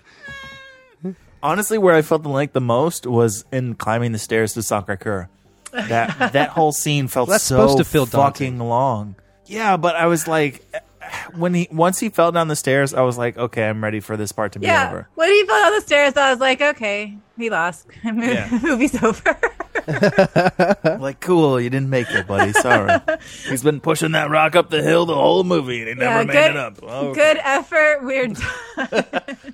Speaker 2: Honestly, where I felt the length the most was in climbing the stairs to Sacré-Cœur. That that whole scene felt
Speaker 1: Well, that's
Speaker 2: so
Speaker 1: supposed to feel
Speaker 2: fucking long. Yeah, but I was like, when he once he fell down the stairs, I was like, okay, I'm ready for this part to be
Speaker 9: Yeah,
Speaker 2: over.
Speaker 9: when he fell down the stairs, I was like, okay, he lost.
Speaker 2: Yeah.
Speaker 9: Movie's over.
Speaker 2: like, cool, you didn't make it, buddy. Sorry. He's been pushing that rock up the hill the whole movie, and he
Speaker 9: yeah,
Speaker 2: never made
Speaker 9: good,
Speaker 2: it up. Oh,
Speaker 9: good effort. We're done.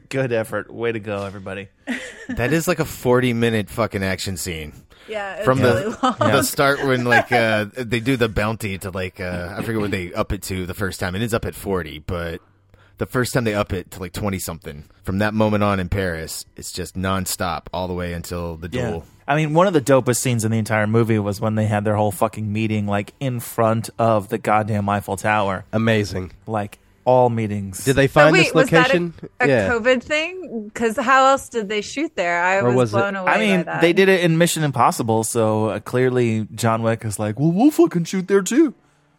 Speaker 2: good effort. Way to go, everybody.
Speaker 8: That is like a 40 minute fucking action scene.
Speaker 9: Yeah, it's
Speaker 8: From
Speaker 9: really
Speaker 8: the
Speaker 9: long.
Speaker 8: the start when like uh they do the bounty to like uh I forget what they up it to the first time. It is up at 40, but the first time they up it to like 20 something. From that moment on in Paris, it's just nonstop all the way until the
Speaker 2: Yeah.
Speaker 8: duel.
Speaker 2: I mean, one of the dopest scenes in the entire movie was when they had their whole fucking meeting, like in front of the goddamn Eiffel Tower.
Speaker 1: Amazing.
Speaker 2: Like all meetings.
Speaker 1: Did they
Speaker 9: So
Speaker 1: find
Speaker 9: wait,
Speaker 1: this
Speaker 9: was that
Speaker 1: location?
Speaker 9: a, a
Speaker 1: yeah.
Speaker 9: COVID thing? Because how else did they shoot there? I
Speaker 1: Or
Speaker 9: was,
Speaker 1: was it-
Speaker 9: blown away.
Speaker 2: I
Speaker 9: by
Speaker 2: mean,
Speaker 9: that.
Speaker 2: they did it in Mission Impossible, so uh, clearly John Wick is like, well, we'll fucking shoot there too.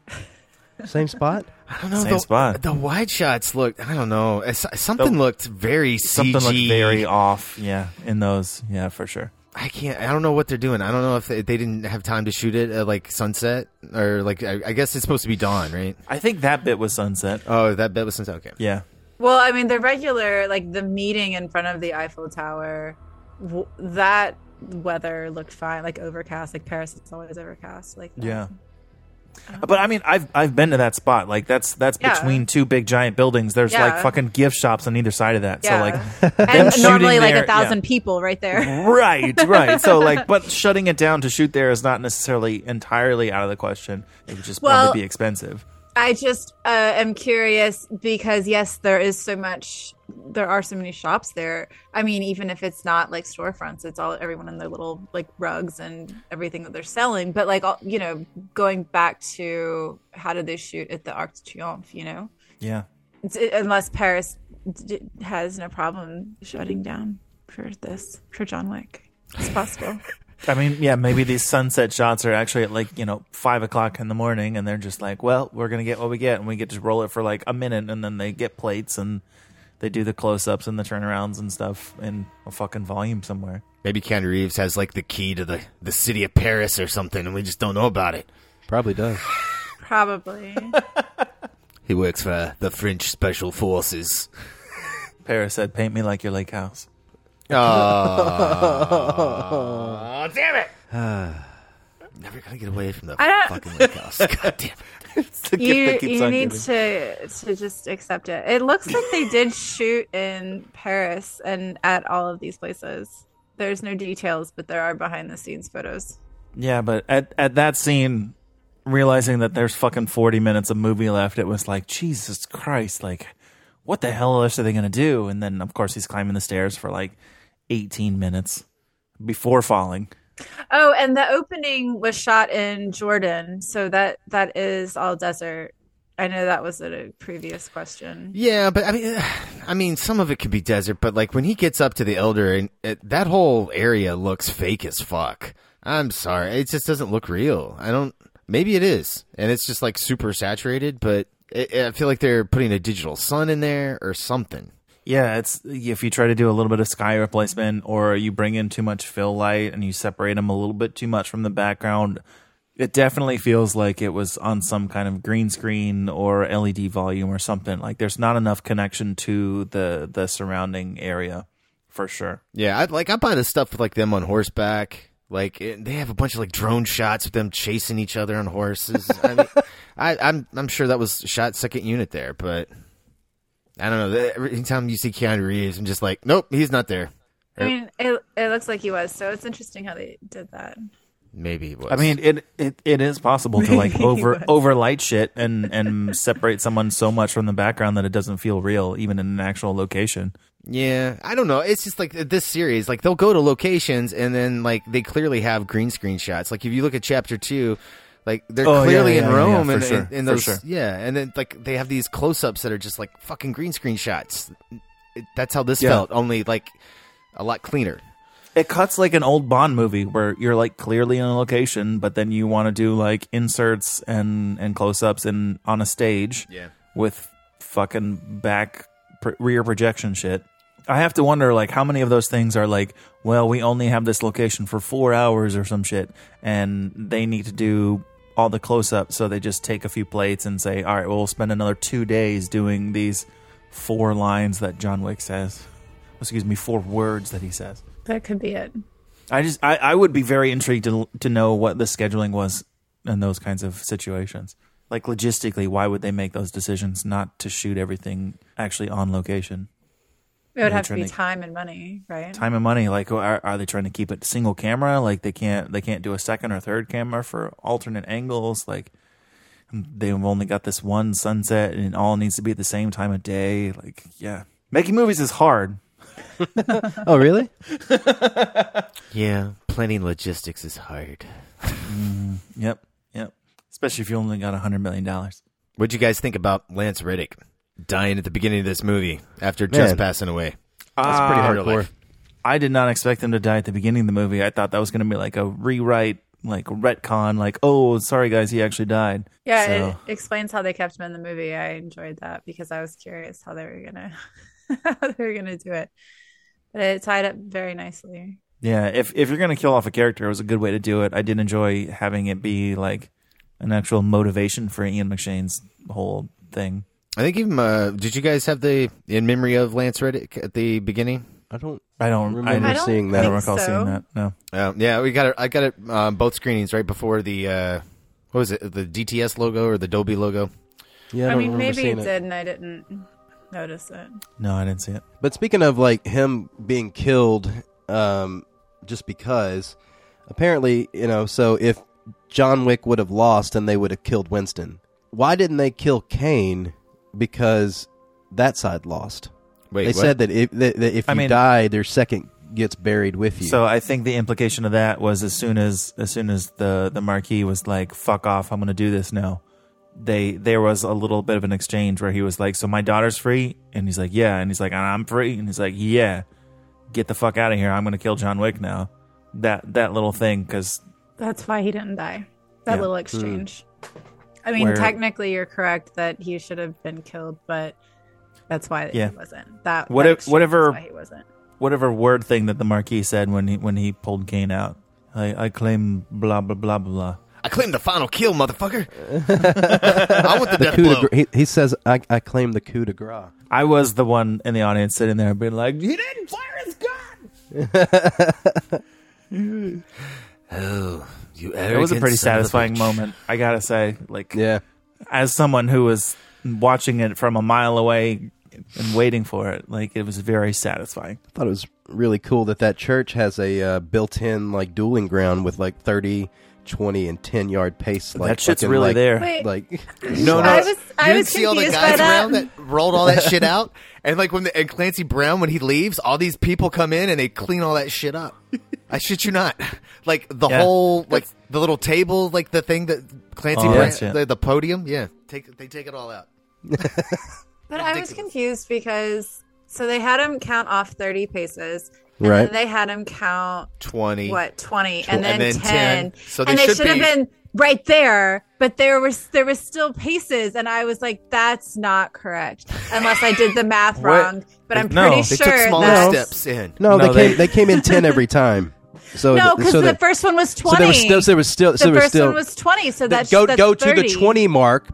Speaker 1: Same spot.
Speaker 8: I don't know.
Speaker 2: Same
Speaker 8: the,
Speaker 2: spot.
Speaker 8: The wide shots looked. I don't know. it's- Something looked very CG.
Speaker 2: Something looked very off. Yeah, in those. Yeah, for sure.
Speaker 8: I can't. I don't know what they're doing. I don't know if they, they didn't have time to shoot it at like sunset or like. I, I guess it's supposed to be dawn, right?
Speaker 2: I think that bit was sunset.
Speaker 8: Oh, that bit was sunset. Okay.
Speaker 2: Yeah.
Speaker 9: Well, I mean, the regular, like the meeting in front of the Eiffel Tower, w- that weather looked fine. Like overcast, like Paris is always overcast. Like that.
Speaker 2: Yeah. But I mean, I've I've been to that spot. Like that's that's
Speaker 9: Yeah.
Speaker 2: between two big giant buildings. There's like fucking gift shops on either side of that.
Speaker 9: Yeah.
Speaker 2: So like, them
Speaker 9: and
Speaker 2: shooting
Speaker 9: normally like
Speaker 2: there-
Speaker 9: a thousand
Speaker 2: yeah.
Speaker 9: people right there.
Speaker 2: right, right. So like, but shutting it down to shoot there is not necessarily entirely out of the question. It would just
Speaker 9: Well,
Speaker 2: probably be expensive.
Speaker 9: I just uh, am curious because yes, there is so much. There are so many shops there. I mean, even if it's not like storefronts, it's all everyone in their little like rugs and everything that they're selling. But like, all, you know, going back to how did they shoot at the Arc de Triomphe? You know,
Speaker 2: Yeah.
Speaker 9: it's, it, unless Paris d- has no problem shutting down for this for John Wick, it's possible.
Speaker 2: I mean, yeah, maybe these sunset shots are actually at like, you know, five o'clock in the morning and they're just like, well, we're going to get what we get and we get to roll it for like a minute and then they get plates and they do the close ups and the turnarounds and stuff in a fucking volume somewhere.
Speaker 8: Maybe Keanu Reeves has like the key to the, the city of Paris or something, and we just don't know about it.
Speaker 1: Probably does.
Speaker 9: Probably.
Speaker 8: He works for the French Special Forces.
Speaker 2: Paris said, paint me like your lake house.
Speaker 8: Oh, damn it! Never gonna get away from the fucking lake house. God damn it!
Speaker 9: You you need to to just accept it. It looks like they did shoot in Paris and at all of these places. There's no details, but there are behind the scenes photos.
Speaker 2: Yeah, but at, at that scene, realizing that there's fucking 40 minutes of movie left, it was like, Jesus Christ, like, what the hell else are they going to do? And then, of course, he's climbing the stairs for like 18 minutes before falling.
Speaker 9: Oh, and the opening was shot in Jordan, so that that is all desert. I know that was a previous question.
Speaker 8: Yeah, but I mean, I mean, some of it could be desert, but like when he gets up to the Elder, and it, that whole area looks fake as fuck. I'm sorry, it just doesn't look real. I don't. Maybe it is, and it's just like super saturated, but it, I feel like they're putting a digital sun in there or something.
Speaker 2: Yeah, it's if you try to do a little bit of sky replacement or you bring in too much fill light and you separate them a little bit too much from the background, it definitely feels like it was on some kind of green screen or LED volume or something. Like there's not enough connection to the the surrounding area for sure.
Speaker 8: Yeah, I like I buy the stuff with like them on horseback. Like it, they have a bunch of like drone shots with them chasing each other on horses. I mean, I, I'm I'm sure that was shot second unit there, but I don't know. The- Every time you see Keanu Reeves, I'm just like, nope, he's not there.
Speaker 9: I mean, it it looks like he was, so it's interesting how they did that.
Speaker 8: Maybe he was.
Speaker 2: I mean, it it, it is possible to like
Speaker 9: Maybe
Speaker 2: over
Speaker 9: it
Speaker 2: overlight shit and and separate someone so much from the background that it doesn't feel real, even in an actual location.
Speaker 8: Yeah, I don't know. It's just like this series, like they'll go to locations and then like they clearly have green screen shots. Like if you look at chapter two, like they're
Speaker 2: Oh,
Speaker 8: clearly
Speaker 2: yeah,
Speaker 8: in
Speaker 2: yeah,
Speaker 8: Rome
Speaker 2: yeah,
Speaker 8: and,
Speaker 2: for sure,
Speaker 8: and, those,
Speaker 2: sure.
Speaker 8: yeah, and then like they have these close ups that are just like fucking green screen shots. It, that's how this felt, only like a lot cleaner.
Speaker 2: It cuts like an old Bond movie where you're like clearly in a location, but then you want to do like inserts and and close ups and on a stage,
Speaker 8: Yeah.
Speaker 2: with fucking back pr- rear projection shit. I have to wonder like how many of those things are like, well, we only have this location for four hours or some shit, and they need to do all the close ups, so they just take a few plates and say, all right, well, we'll spend another two days doing these four lines that John Wick says. Excuse me, four words that he says.
Speaker 9: That could be it.
Speaker 2: I just I, I would be very intrigued to to know what the scheduling was in those kinds of situations. Like logistically, why would they make those decisions not to shoot everything actually on location?
Speaker 9: It would have to be
Speaker 2: to-
Speaker 9: time and money, right?
Speaker 2: Time and money. Like, are, are they trying to keep it single camera? Like they can't they can't do a second or third camera for alternate angles. Like they've only got this one sunset, and it all needs to be at the same time of day. Like, yeah, making movies is hard.
Speaker 1: oh, really?
Speaker 8: Yeah, planning logistics is hard. Mm-hmm.
Speaker 2: Yep, yep. Especially if you only got a hundred million dollars.
Speaker 8: What'd you guys think about Lance Reddick dying at the beginning of this movie after just passing away?
Speaker 2: That's
Speaker 8: pretty
Speaker 2: Ah,
Speaker 8: hardcore.
Speaker 2: I did not expect him to die at the beginning of the movie. I thought that was going to be like a rewrite, like retcon, like, oh, sorry guys, he actually died.
Speaker 9: Yeah,
Speaker 2: So-
Speaker 9: it explains how they kept him in the movie. I enjoyed that because I was curious how they were gonna how they were gonna do it. But it tied up very nicely.
Speaker 2: yeah. If if you're going to kill off a character, it was a good way to do it. I did enjoy having it be like an actual motivation for Ian McShane's whole thing.
Speaker 8: I think even uh, did you guys have the in memory of Lance Reddick at the beginning?
Speaker 1: I don't.
Speaker 2: I don't
Speaker 1: remember
Speaker 2: I don't
Speaker 1: seeing that.
Speaker 2: I don't recall seeing that. No.
Speaker 8: Uh, yeah, we got it. I got it. Um, both screenings right before the uh, what was it? The DTS logo or the Dolby logo?
Speaker 1: Yeah, I,
Speaker 9: I,
Speaker 1: don't
Speaker 9: mean, maybe it
Speaker 1: it.
Speaker 9: did, and I didn't notice it.
Speaker 2: No, I didn't see it.
Speaker 1: But speaking of like him being killed, um, just because, apparently, you know, so if John Wick would have lost, then they would have killed Winston, why didn't they kill Caine? Because that side lost.
Speaker 8: Wait,
Speaker 1: they
Speaker 8: what?
Speaker 1: said that if, that, that if
Speaker 2: I
Speaker 1: you
Speaker 2: mean-
Speaker 1: die, their second gets buried with you.
Speaker 2: So I think the implication of that was as soon as as soon as the the marquis was like, "Fuck off, I'm going to do this now." They there was a little bit of an exchange where he was like, "So my daughter's free," and he's like, "Yeah," and he's like, "I'm free," and he's like, "Yeah, get the fuck out of here. I'm going to kill John Wick now." That that little thing because
Speaker 9: That's why he didn't die. That
Speaker 2: Yeah.
Speaker 9: little exchange. I mean,
Speaker 2: Where-
Speaker 9: technically, you're correct that he should have been killed, but that's why
Speaker 2: Yeah.
Speaker 9: he wasn't. That
Speaker 2: What
Speaker 9: that
Speaker 2: if- whatever-
Speaker 9: why he wasn't.
Speaker 2: whatever word thing that the marquis said when he when he pulled Caine out. I, I claim blah blah blah blah blah.
Speaker 8: I claim the final kill, motherfucker. I want the,
Speaker 1: the
Speaker 8: death
Speaker 1: coup de
Speaker 8: blow.
Speaker 1: gr- he, he says, I, "I claim the coup de grace."
Speaker 2: I was the one in the audience sitting there being like, "He didn't fire his gun."
Speaker 8: oh, you
Speaker 2: It was a pretty
Speaker 8: son of a
Speaker 2: satisfying moment. I gotta say, like,
Speaker 1: Yeah,
Speaker 2: as someone who was watching it from a mile away and waiting for it, like it was very satisfying.
Speaker 1: I thought it was really cool that that church has a uh, built-in like dueling ground with like 30, 20, and ten yard pace. Like
Speaker 2: that shit's
Speaker 1: fucking,
Speaker 2: really
Speaker 1: like-
Speaker 2: there.
Speaker 9: Wait.
Speaker 1: Like
Speaker 8: No, no.
Speaker 9: I was- I
Speaker 8: you
Speaker 9: was
Speaker 8: see all the guys
Speaker 9: that.
Speaker 8: around that rolled all that shit out, and like when the, and Clancy Brown when he leaves, all these people come in and they clean all that shit up. I shit you not. Like the
Speaker 2: Yeah.
Speaker 8: whole like the little table, like the thing that Clancy
Speaker 2: All
Speaker 8: Brown,
Speaker 2: that
Speaker 8: the, the podium, yeah. Take they take it all out.
Speaker 9: But I was confused because so they had him count off 30 paces. And
Speaker 1: Right.
Speaker 9: then they had him count
Speaker 8: Twenty.
Speaker 9: what 20
Speaker 8: Tw-
Speaker 9: and then,
Speaker 8: and then
Speaker 9: 10.
Speaker 8: 10. So they
Speaker 9: and they
Speaker 8: should
Speaker 9: should have been right there but there was there was still paces and i was like that's not correct unless i did the math wrong but i'm
Speaker 2: No.
Speaker 9: pretty
Speaker 8: They
Speaker 9: sure
Speaker 8: took smaller
Speaker 9: that's
Speaker 8: steps in.
Speaker 1: no,
Speaker 2: No,
Speaker 1: they
Speaker 2: they-
Speaker 1: came they came in ten every time. So
Speaker 9: no because
Speaker 1: so
Speaker 9: the
Speaker 1: that-
Speaker 9: first one was
Speaker 1: so
Speaker 9: 20
Speaker 1: there was still so there was still so
Speaker 9: the
Speaker 1: there was
Speaker 9: first
Speaker 1: still
Speaker 9: one was 20 so that's
Speaker 1: go
Speaker 9: that's
Speaker 1: go to the twenty mark,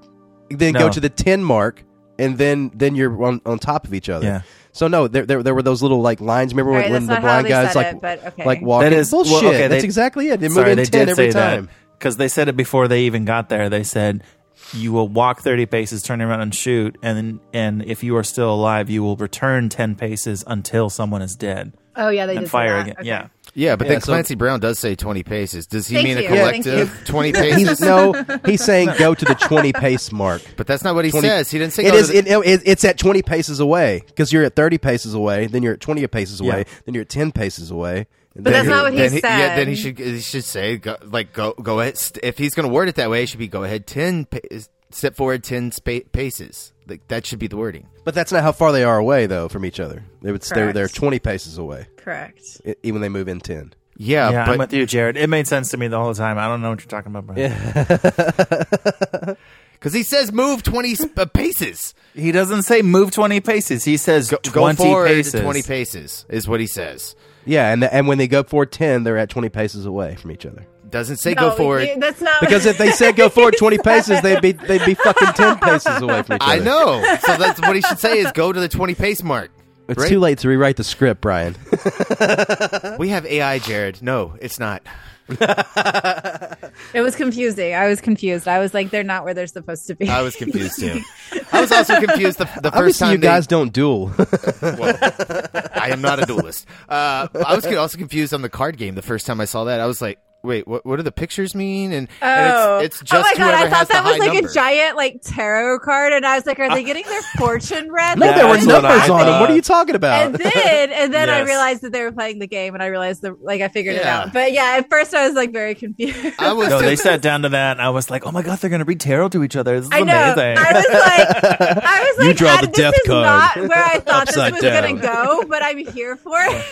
Speaker 1: then
Speaker 2: No.
Speaker 1: go to the ten mark, and then then you're on, on top of each other.
Speaker 2: Yeah.
Speaker 1: So no, there, there there were those little like lines. Remember when,
Speaker 9: Right,
Speaker 1: when
Speaker 9: that's
Speaker 1: the
Speaker 9: not
Speaker 1: blind guys like
Speaker 9: it, but okay.
Speaker 1: like walking?
Speaker 2: That is
Speaker 1: bullshit.
Speaker 2: well, okay,
Speaker 1: That's
Speaker 2: they-
Speaker 1: exactly it. They move
Speaker 2: Sorry,
Speaker 1: in
Speaker 2: they
Speaker 1: ten
Speaker 2: did
Speaker 1: every
Speaker 2: say
Speaker 1: time.
Speaker 2: because they said it before they even got there. They said you will walk thirty paces, turn around and shoot, and and if you are still alive, you will return ten paces until someone is dead
Speaker 9: oh yeah they
Speaker 2: and
Speaker 9: did
Speaker 2: fire
Speaker 9: that.
Speaker 2: again.
Speaker 9: Okay.
Speaker 2: Yeah,
Speaker 8: Yeah, but
Speaker 1: Yeah,
Speaker 8: then
Speaker 1: so-
Speaker 8: Clancy Brown does say twenty paces. Does he
Speaker 9: Thank
Speaker 8: mean a
Speaker 9: you. Yeah,
Speaker 1: thank
Speaker 8: collective twenty
Speaker 1: He's,
Speaker 8: paces?
Speaker 1: no, he's saying go to the twenty pace mark.
Speaker 8: But that's not what he
Speaker 1: 20
Speaker 8: says. He didn't say
Speaker 1: It
Speaker 8: go
Speaker 1: is.
Speaker 8: to the-
Speaker 1: It, it, it's at twenty paces away because you're at thirty paces away. Then you're at twenty paces away.
Speaker 2: Yeah.
Speaker 1: Then you're at ten paces away. and
Speaker 9: But
Speaker 1: then
Speaker 9: that's
Speaker 1: you're-
Speaker 9: not what he
Speaker 8: then
Speaker 9: said.
Speaker 8: Yeah, then he should he should say go, like go go ahead. st- If he's going to word it that way, it should be go ahead ten pa- step forward ten spa- paces. Like that should be the wording.
Speaker 1: But that's not how far they are away though from each other. They would, they're, they're twenty paces away,
Speaker 9: correct
Speaker 1: even when they move in ten.
Speaker 8: Yeah,
Speaker 2: yeah,
Speaker 8: but
Speaker 2: I'm with you, Jared. It made sense to me the whole time. I don't know what you're talking about, bro.
Speaker 8: because he says move twenty sp- uh, paces.
Speaker 2: He doesn't say move twenty paces. He says
Speaker 8: Go, go
Speaker 2: twenty
Speaker 8: forward
Speaker 2: paces.
Speaker 8: twenty paces is what he says.
Speaker 1: Yeah, and and when they go forward ten, they're at twenty paces away from each other.
Speaker 8: Doesn't say
Speaker 9: No,
Speaker 8: go forward.
Speaker 9: you- that's not
Speaker 1: Because if they said go forward twenty paces, they'd be they'd be fucking ten paces away from each other.
Speaker 8: I know. So that's what he should say is go to the twenty pace mark.
Speaker 1: It's
Speaker 8: Right?
Speaker 1: too late to rewrite the script, Brian.
Speaker 8: We have AI, Jared. No, it's not.
Speaker 9: it was confusing i was confused i was like they're not where they're supposed to be
Speaker 8: I was confused too. I was also confused the, the first
Speaker 1: Obviously,
Speaker 8: time
Speaker 1: you
Speaker 8: they-
Speaker 1: guys don't duel.
Speaker 8: Well, I am not a duelist. Uh, I was also confused on the card game the first time I saw that. I was like, wait, what, what do the pictures mean? And,
Speaker 9: Oh.
Speaker 8: and it's, it's just
Speaker 9: oh my god!
Speaker 8: whoever
Speaker 9: I thought that was like
Speaker 8: number.
Speaker 9: a giant like tarot card, and I was like, "Are they getting their fortune read?"
Speaker 1: no,
Speaker 9: Like,
Speaker 1: there were numbers on them. What are you talking about?
Speaker 9: And then, and then I realized that they were playing the game, and I realized the like I figured it out. But yeah, at first I was like very confused.
Speaker 8: I was
Speaker 2: No, they sat down to that, and I was like, "Oh my god, they're gonna read tarot to each other. This is
Speaker 9: I know.
Speaker 2: amazing."
Speaker 9: I was like, I was like,
Speaker 1: You draw
Speaker 9: "Ah,
Speaker 1: the
Speaker 9: this
Speaker 1: death
Speaker 9: is
Speaker 1: card.
Speaker 9: not where I thought this was
Speaker 1: down.
Speaker 9: gonna go, but I'm here for it.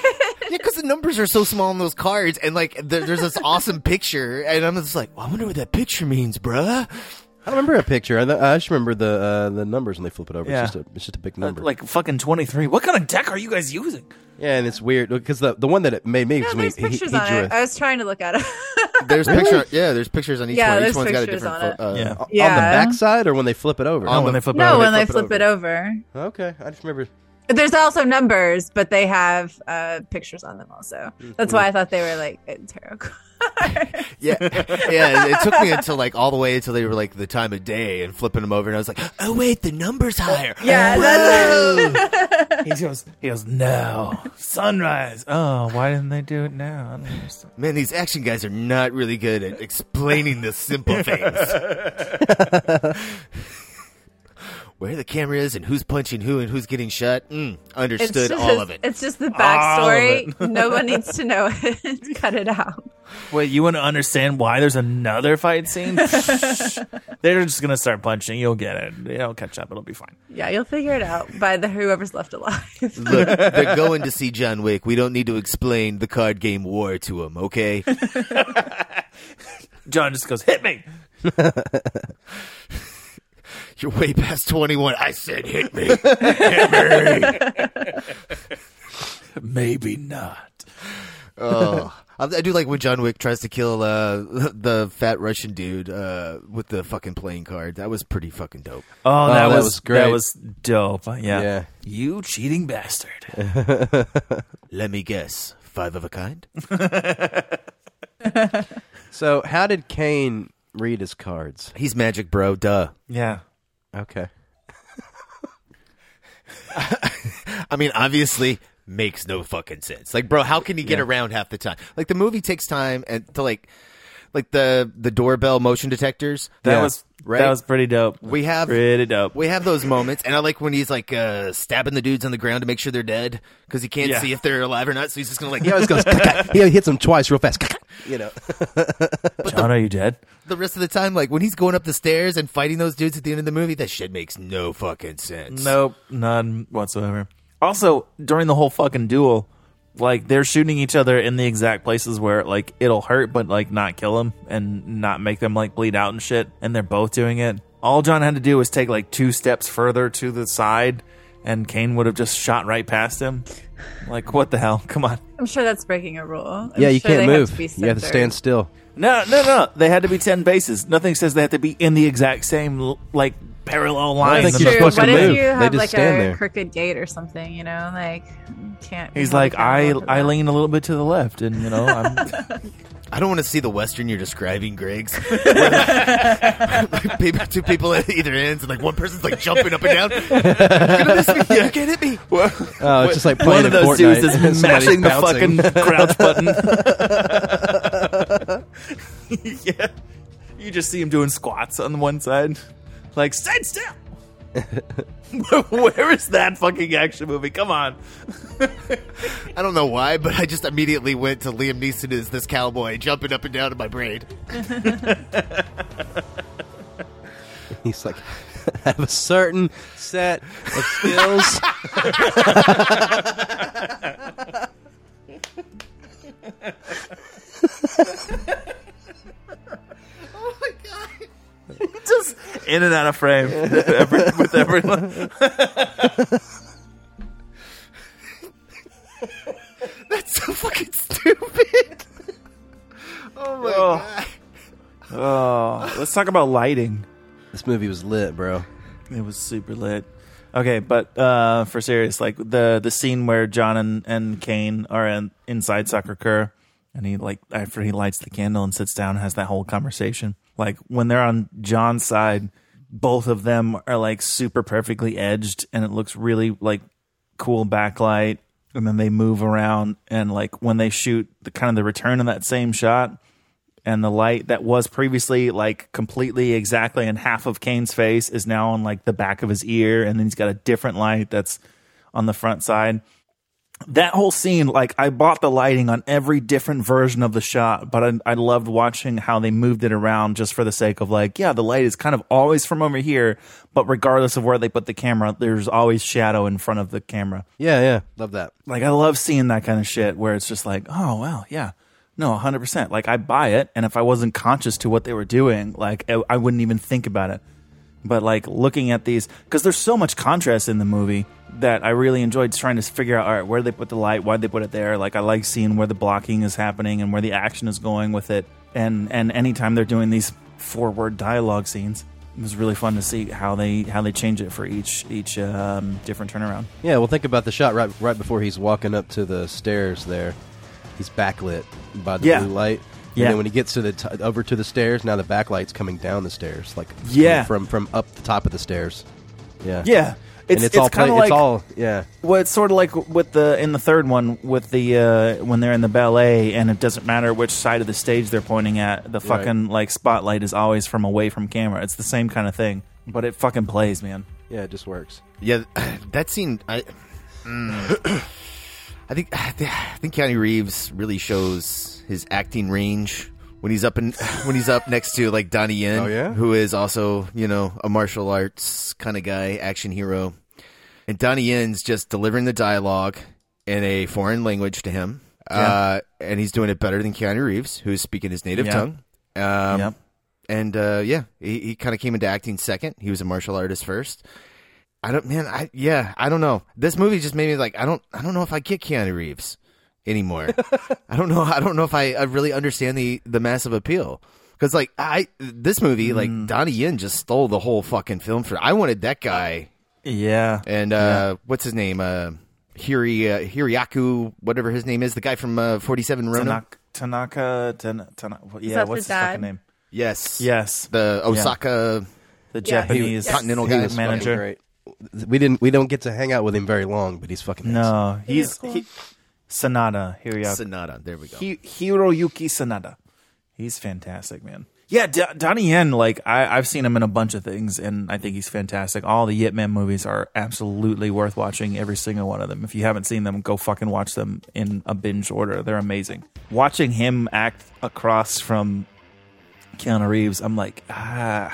Speaker 8: Yeah, because the numbers are so small on those cards, and like there, there's this awesome picture, and I'm just like, well, I wonder what that picture means, bruh.
Speaker 1: I don't remember a picture. I, I just remember the uh, the numbers when they flip it over.
Speaker 2: Yeah.
Speaker 1: It's, just a, it's just a big number.
Speaker 2: like fucking twenty three. What kind of deck are you guys using?
Speaker 1: yeah, and it's weird because the the one that it made me
Speaker 9: No,
Speaker 1: was when
Speaker 9: there's
Speaker 1: he, he,
Speaker 9: pictures
Speaker 1: he
Speaker 9: on
Speaker 1: drew
Speaker 9: it. I was trying to look at it.
Speaker 8: There's picture, yeah, there's pictures on each
Speaker 9: Yeah,
Speaker 8: one. Each one's got a different.
Speaker 9: on it.
Speaker 8: pho- uh,
Speaker 2: Yeah.
Speaker 1: on
Speaker 9: Yeah.
Speaker 1: the backside or when they flip it over.
Speaker 8: On
Speaker 2: when
Speaker 8: the-
Speaker 2: they flip it
Speaker 9: no,
Speaker 2: over.
Speaker 9: when they
Speaker 8: flip it
Speaker 9: flip it over.
Speaker 1: Okay, I just remember.
Speaker 9: There's also numbers, but they have uh, pictures on them also. That's why I thought they were like tarot cards.
Speaker 8: Yeah, yeah. It took me until like all the way until they were like the time of day and flipping them over, and I was like, oh wait, the number's higher.
Speaker 9: Yeah,
Speaker 8: Whoa.
Speaker 9: that's
Speaker 2: he goes, he goes, no, sunrise. Oh, why didn't they do it now? I don't understand.
Speaker 8: Man, these action guys are not really good at explaining the simple things. Where the camera is and who's punching who and who's getting shot. Mm, understood
Speaker 9: just,
Speaker 8: all of it.
Speaker 9: It's just the backstory. no one needs to know it. Cut it out.
Speaker 2: Wait, you want to understand why there's another fight scene? They're just gonna start punching. You'll get it. It'll catch up. It'll be fine.
Speaker 9: Yeah, you'll figure it out by the whoever's left alive.
Speaker 8: Look, they're going to see John Wick. We don't need to explain the card game war to them, okay?
Speaker 2: John just goes, hit me.
Speaker 8: You're way past 21. I said hit me.
Speaker 2: Maybe not.
Speaker 8: oh. I, I do like when John Wick tries to kill uh, the fat Russian dude uh, with the fucking playing card. That was pretty fucking dope.
Speaker 2: Oh, that,
Speaker 1: that
Speaker 2: was,
Speaker 1: was great.
Speaker 2: That was dope. Yeah.
Speaker 1: Yeah.
Speaker 2: You cheating bastard.
Speaker 8: Let me guess. Five of a kind?
Speaker 1: So, how did Caine read his cards?
Speaker 8: He's magic, bro. Duh.
Speaker 2: yeah.
Speaker 1: Okay.
Speaker 8: I mean, obviously, makes no fucking sense. Like, bro, how can he get around half the time? Like, the movie takes time and to like, like the the doorbell motion detectors.
Speaker 2: That
Speaker 1: Yeah.
Speaker 2: was
Speaker 8: Right?
Speaker 2: that was pretty dope.
Speaker 8: We have
Speaker 2: pretty dope.
Speaker 8: We have those moments, and I like when he's like uh, stabbing the dudes on the ground to make sure they're dead because he can't
Speaker 2: Yeah.
Speaker 8: see if they're alive or not. So he's just gonna like
Speaker 1: He always goes, he hits them twice real fast. You know.
Speaker 2: John, are you dead?
Speaker 8: the rest of the time, like when he's going up the stairs and fighting those dudes at the end of the movie, that shit makes no fucking sense.
Speaker 2: Nope, none whatsoever. Also, during the whole fucking duel, like they're shooting each other in the exact places where like it'll hurt, but like not kill them and not make them like bleed out and shit. And they're both doing it. All John had to do was take like two steps further to the side, and Caine would have just shot right past him. Like what the hell? Come on.
Speaker 9: I'm sure that's breaking a rule. I'm
Speaker 1: yeah, you
Speaker 9: sure
Speaker 1: can't
Speaker 9: they have
Speaker 1: move. you have to stand still.
Speaker 2: No, no, no. They had to be ten bases. Nothing says they have to be in the exact same like parallel line.
Speaker 1: think
Speaker 9: True.
Speaker 1: you're supposed to
Speaker 9: what
Speaker 1: move.
Speaker 9: if you
Speaker 1: They
Speaker 9: have
Speaker 1: just
Speaker 9: like
Speaker 1: stand
Speaker 9: a
Speaker 1: there.
Speaker 9: crooked gait or something? You know, like can't.
Speaker 2: He's like, I I lean a little bit to the left, and you know, I'm
Speaker 8: I don't want to see the western you're describing, Griggs. Where, like, people- two people at either ends, and like one person's like jumping up and down. You're gonna miss me. You can't hit me.
Speaker 1: Oh, it's just like
Speaker 2: one of those
Speaker 1: Fortnite.
Speaker 2: dudes is
Speaker 1: Somebody's
Speaker 2: mashing the fucking crouch button. yeah, you just see him doing squats on the one side, like stand still. Where is that fucking action movie? Come on.
Speaker 8: I don't know why, but I just immediately went to Liam Neeson as this cowboy jumping up and down in my brain.
Speaker 1: He's like, I have a certain set of skills.
Speaker 2: Just in and out of frame every, with everyone.
Speaker 8: That's so fucking stupid. oh my
Speaker 2: Oh.
Speaker 8: god.
Speaker 2: Oh, let's talk about lighting.
Speaker 1: this movie was lit, bro.
Speaker 2: It was super lit. Okay, but uh, for serious, like the the scene where John and, and Caine are in, inside Sacré-Cœur, and he like after he lights the candle and sits down and has that whole conversation. Like when they're on John's side, both of them are like super perfectly edged, and it looks really like cool backlight. And then they move around, and like when they shoot the kind of the return of that same shot, and the light that was previously like completely exactly in half of Caine's face is now on like the back of his ear, and then he's got a different light that's on the front side. That whole scene, like I bought the lighting on every different version of the shot, but I, I loved watching how they moved it around just for the sake of like, yeah, the light is kind of always from over here, but regardless of where they put the camera, there's always shadow in front of the camera.
Speaker 1: Yeah, yeah, love that.
Speaker 2: Like I love seeing that kind of shit where it's just like, oh wow, yeah. No, 100%. Like I buy it and if I wasn't conscious to what they were doing, like I, I wouldn't even think about it. But like looking at these cuz there's so much contrast in the movie that I really enjoyed trying to figure out all right, where they put the light, why they put it there. Like I like seeing where the blocking is happening and where the action is going with it. And and anytime they're doing these forward dialogue scenes, it was really fun to see how they how they change it for each each um, different turnaround.
Speaker 1: Yeah, well, think about the shot right right before he's walking up to the stairs. There, he's backlit by the
Speaker 2: Yeah.
Speaker 1: blue light.
Speaker 2: Yeah.
Speaker 1: And then when he gets to the t- over to the stairs, now the backlight's coming down the stairs, like
Speaker 2: Yeah.
Speaker 1: from from up the top of the stairs. Yeah,
Speaker 2: Yeah. It's,
Speaker 1: and it's, all
Speaker 2: kind of like
Speaker 1: it's all yeah.
Speaker 2: Well, it's sort of like with the in the third one with the uh, when they're in the ballet, and it doesn't matter which side of the stage they're pointing at. The
Speaker 1: Right.
Speaker 2: fucking like spotlight is always from away from camera. It's the same kind of thing, but it fucking plays, man.
Speaker 1: Yeah, it just works.
Speaker 8: Yeah, that scene. I, mm, I think I think Keanu Reeves really shows his acting range when he's up in when he's up next to like Donnie Yen,
Speaker 1: Oh, yeah?
Speaker 8: who is also you know a martial arts kind of guy, action hero, and Donnie Yen's just delivering the dialogue in a foreign language to him, uh, and he's doing it better than Keanu Reeves, who's speaking his native
Speaker 2: Yeah.
Speaker 8: tongue. Um. And uh, yeah, he, he kind of came into acting second. He was a martial artist first. I don't, man. I yeah, I don't know. This movie just made me like, I don't, I don't know if I get Keanu Reeves anymore. I don't know. I don't know if I, I really understand the the massive appeal because like I this movie like
Speaker 2: Mm.
Speaker 8: Donnie Yen just stole the whole fucking film for. I wanted that guy
Speaker 2: Yeah,
Speaker 8: and uh, what's his name? Uh, Hiri uh, Hiriaku, whatever his name is, the guy from uh, Forty Seven Ronin.
Speaker 2: Tanaka, Tanaka, Tan- Tana, yeah.
Speaker 9: that
Speaker 2: What's
Speaker 9: the
Speaker 2: his
Speaker 9: dad?
Speaker 2: fucking name?
Speaker 8: Yes,
Speaker 2: Yes,
Speaker 8: the
Speaker 2: Yeah.
Speaker 8: Osaka.
Speaker 2: the
Speaker 9: Yeah.
Speaker 2: Japanese
Speaker 9: Yes.
Speaker 8: Continental
Speaker 1: He
Speaker 8: guy.
Speaker 1: was fucking
Speaker 2: manager.
Speaker 1: great. We didn't we don't get to hang out with him very long, but he's fucking nice.
Speaker 2: No,
Speaker 9: He
Speaker 2: he's
Speaker 9: is cool.
Speaker 2: he, Sanada. Hiroyuki.
Speaker 8: Sonata. There we go.
Speaker 2: Hi- Hiroyuki Sanada. He's fantastic, man. Yeah, D- Donnie Yen, like I, I've seen him in a bunch of things, and I think he's fantastic. All the Yip Man movies are absolutely worth watching. Every single one of them. If you haven't seen them, go fucking watch them in a binge order. They're amazing. Watching him act across from Keanu Reeves, I'm like, ah,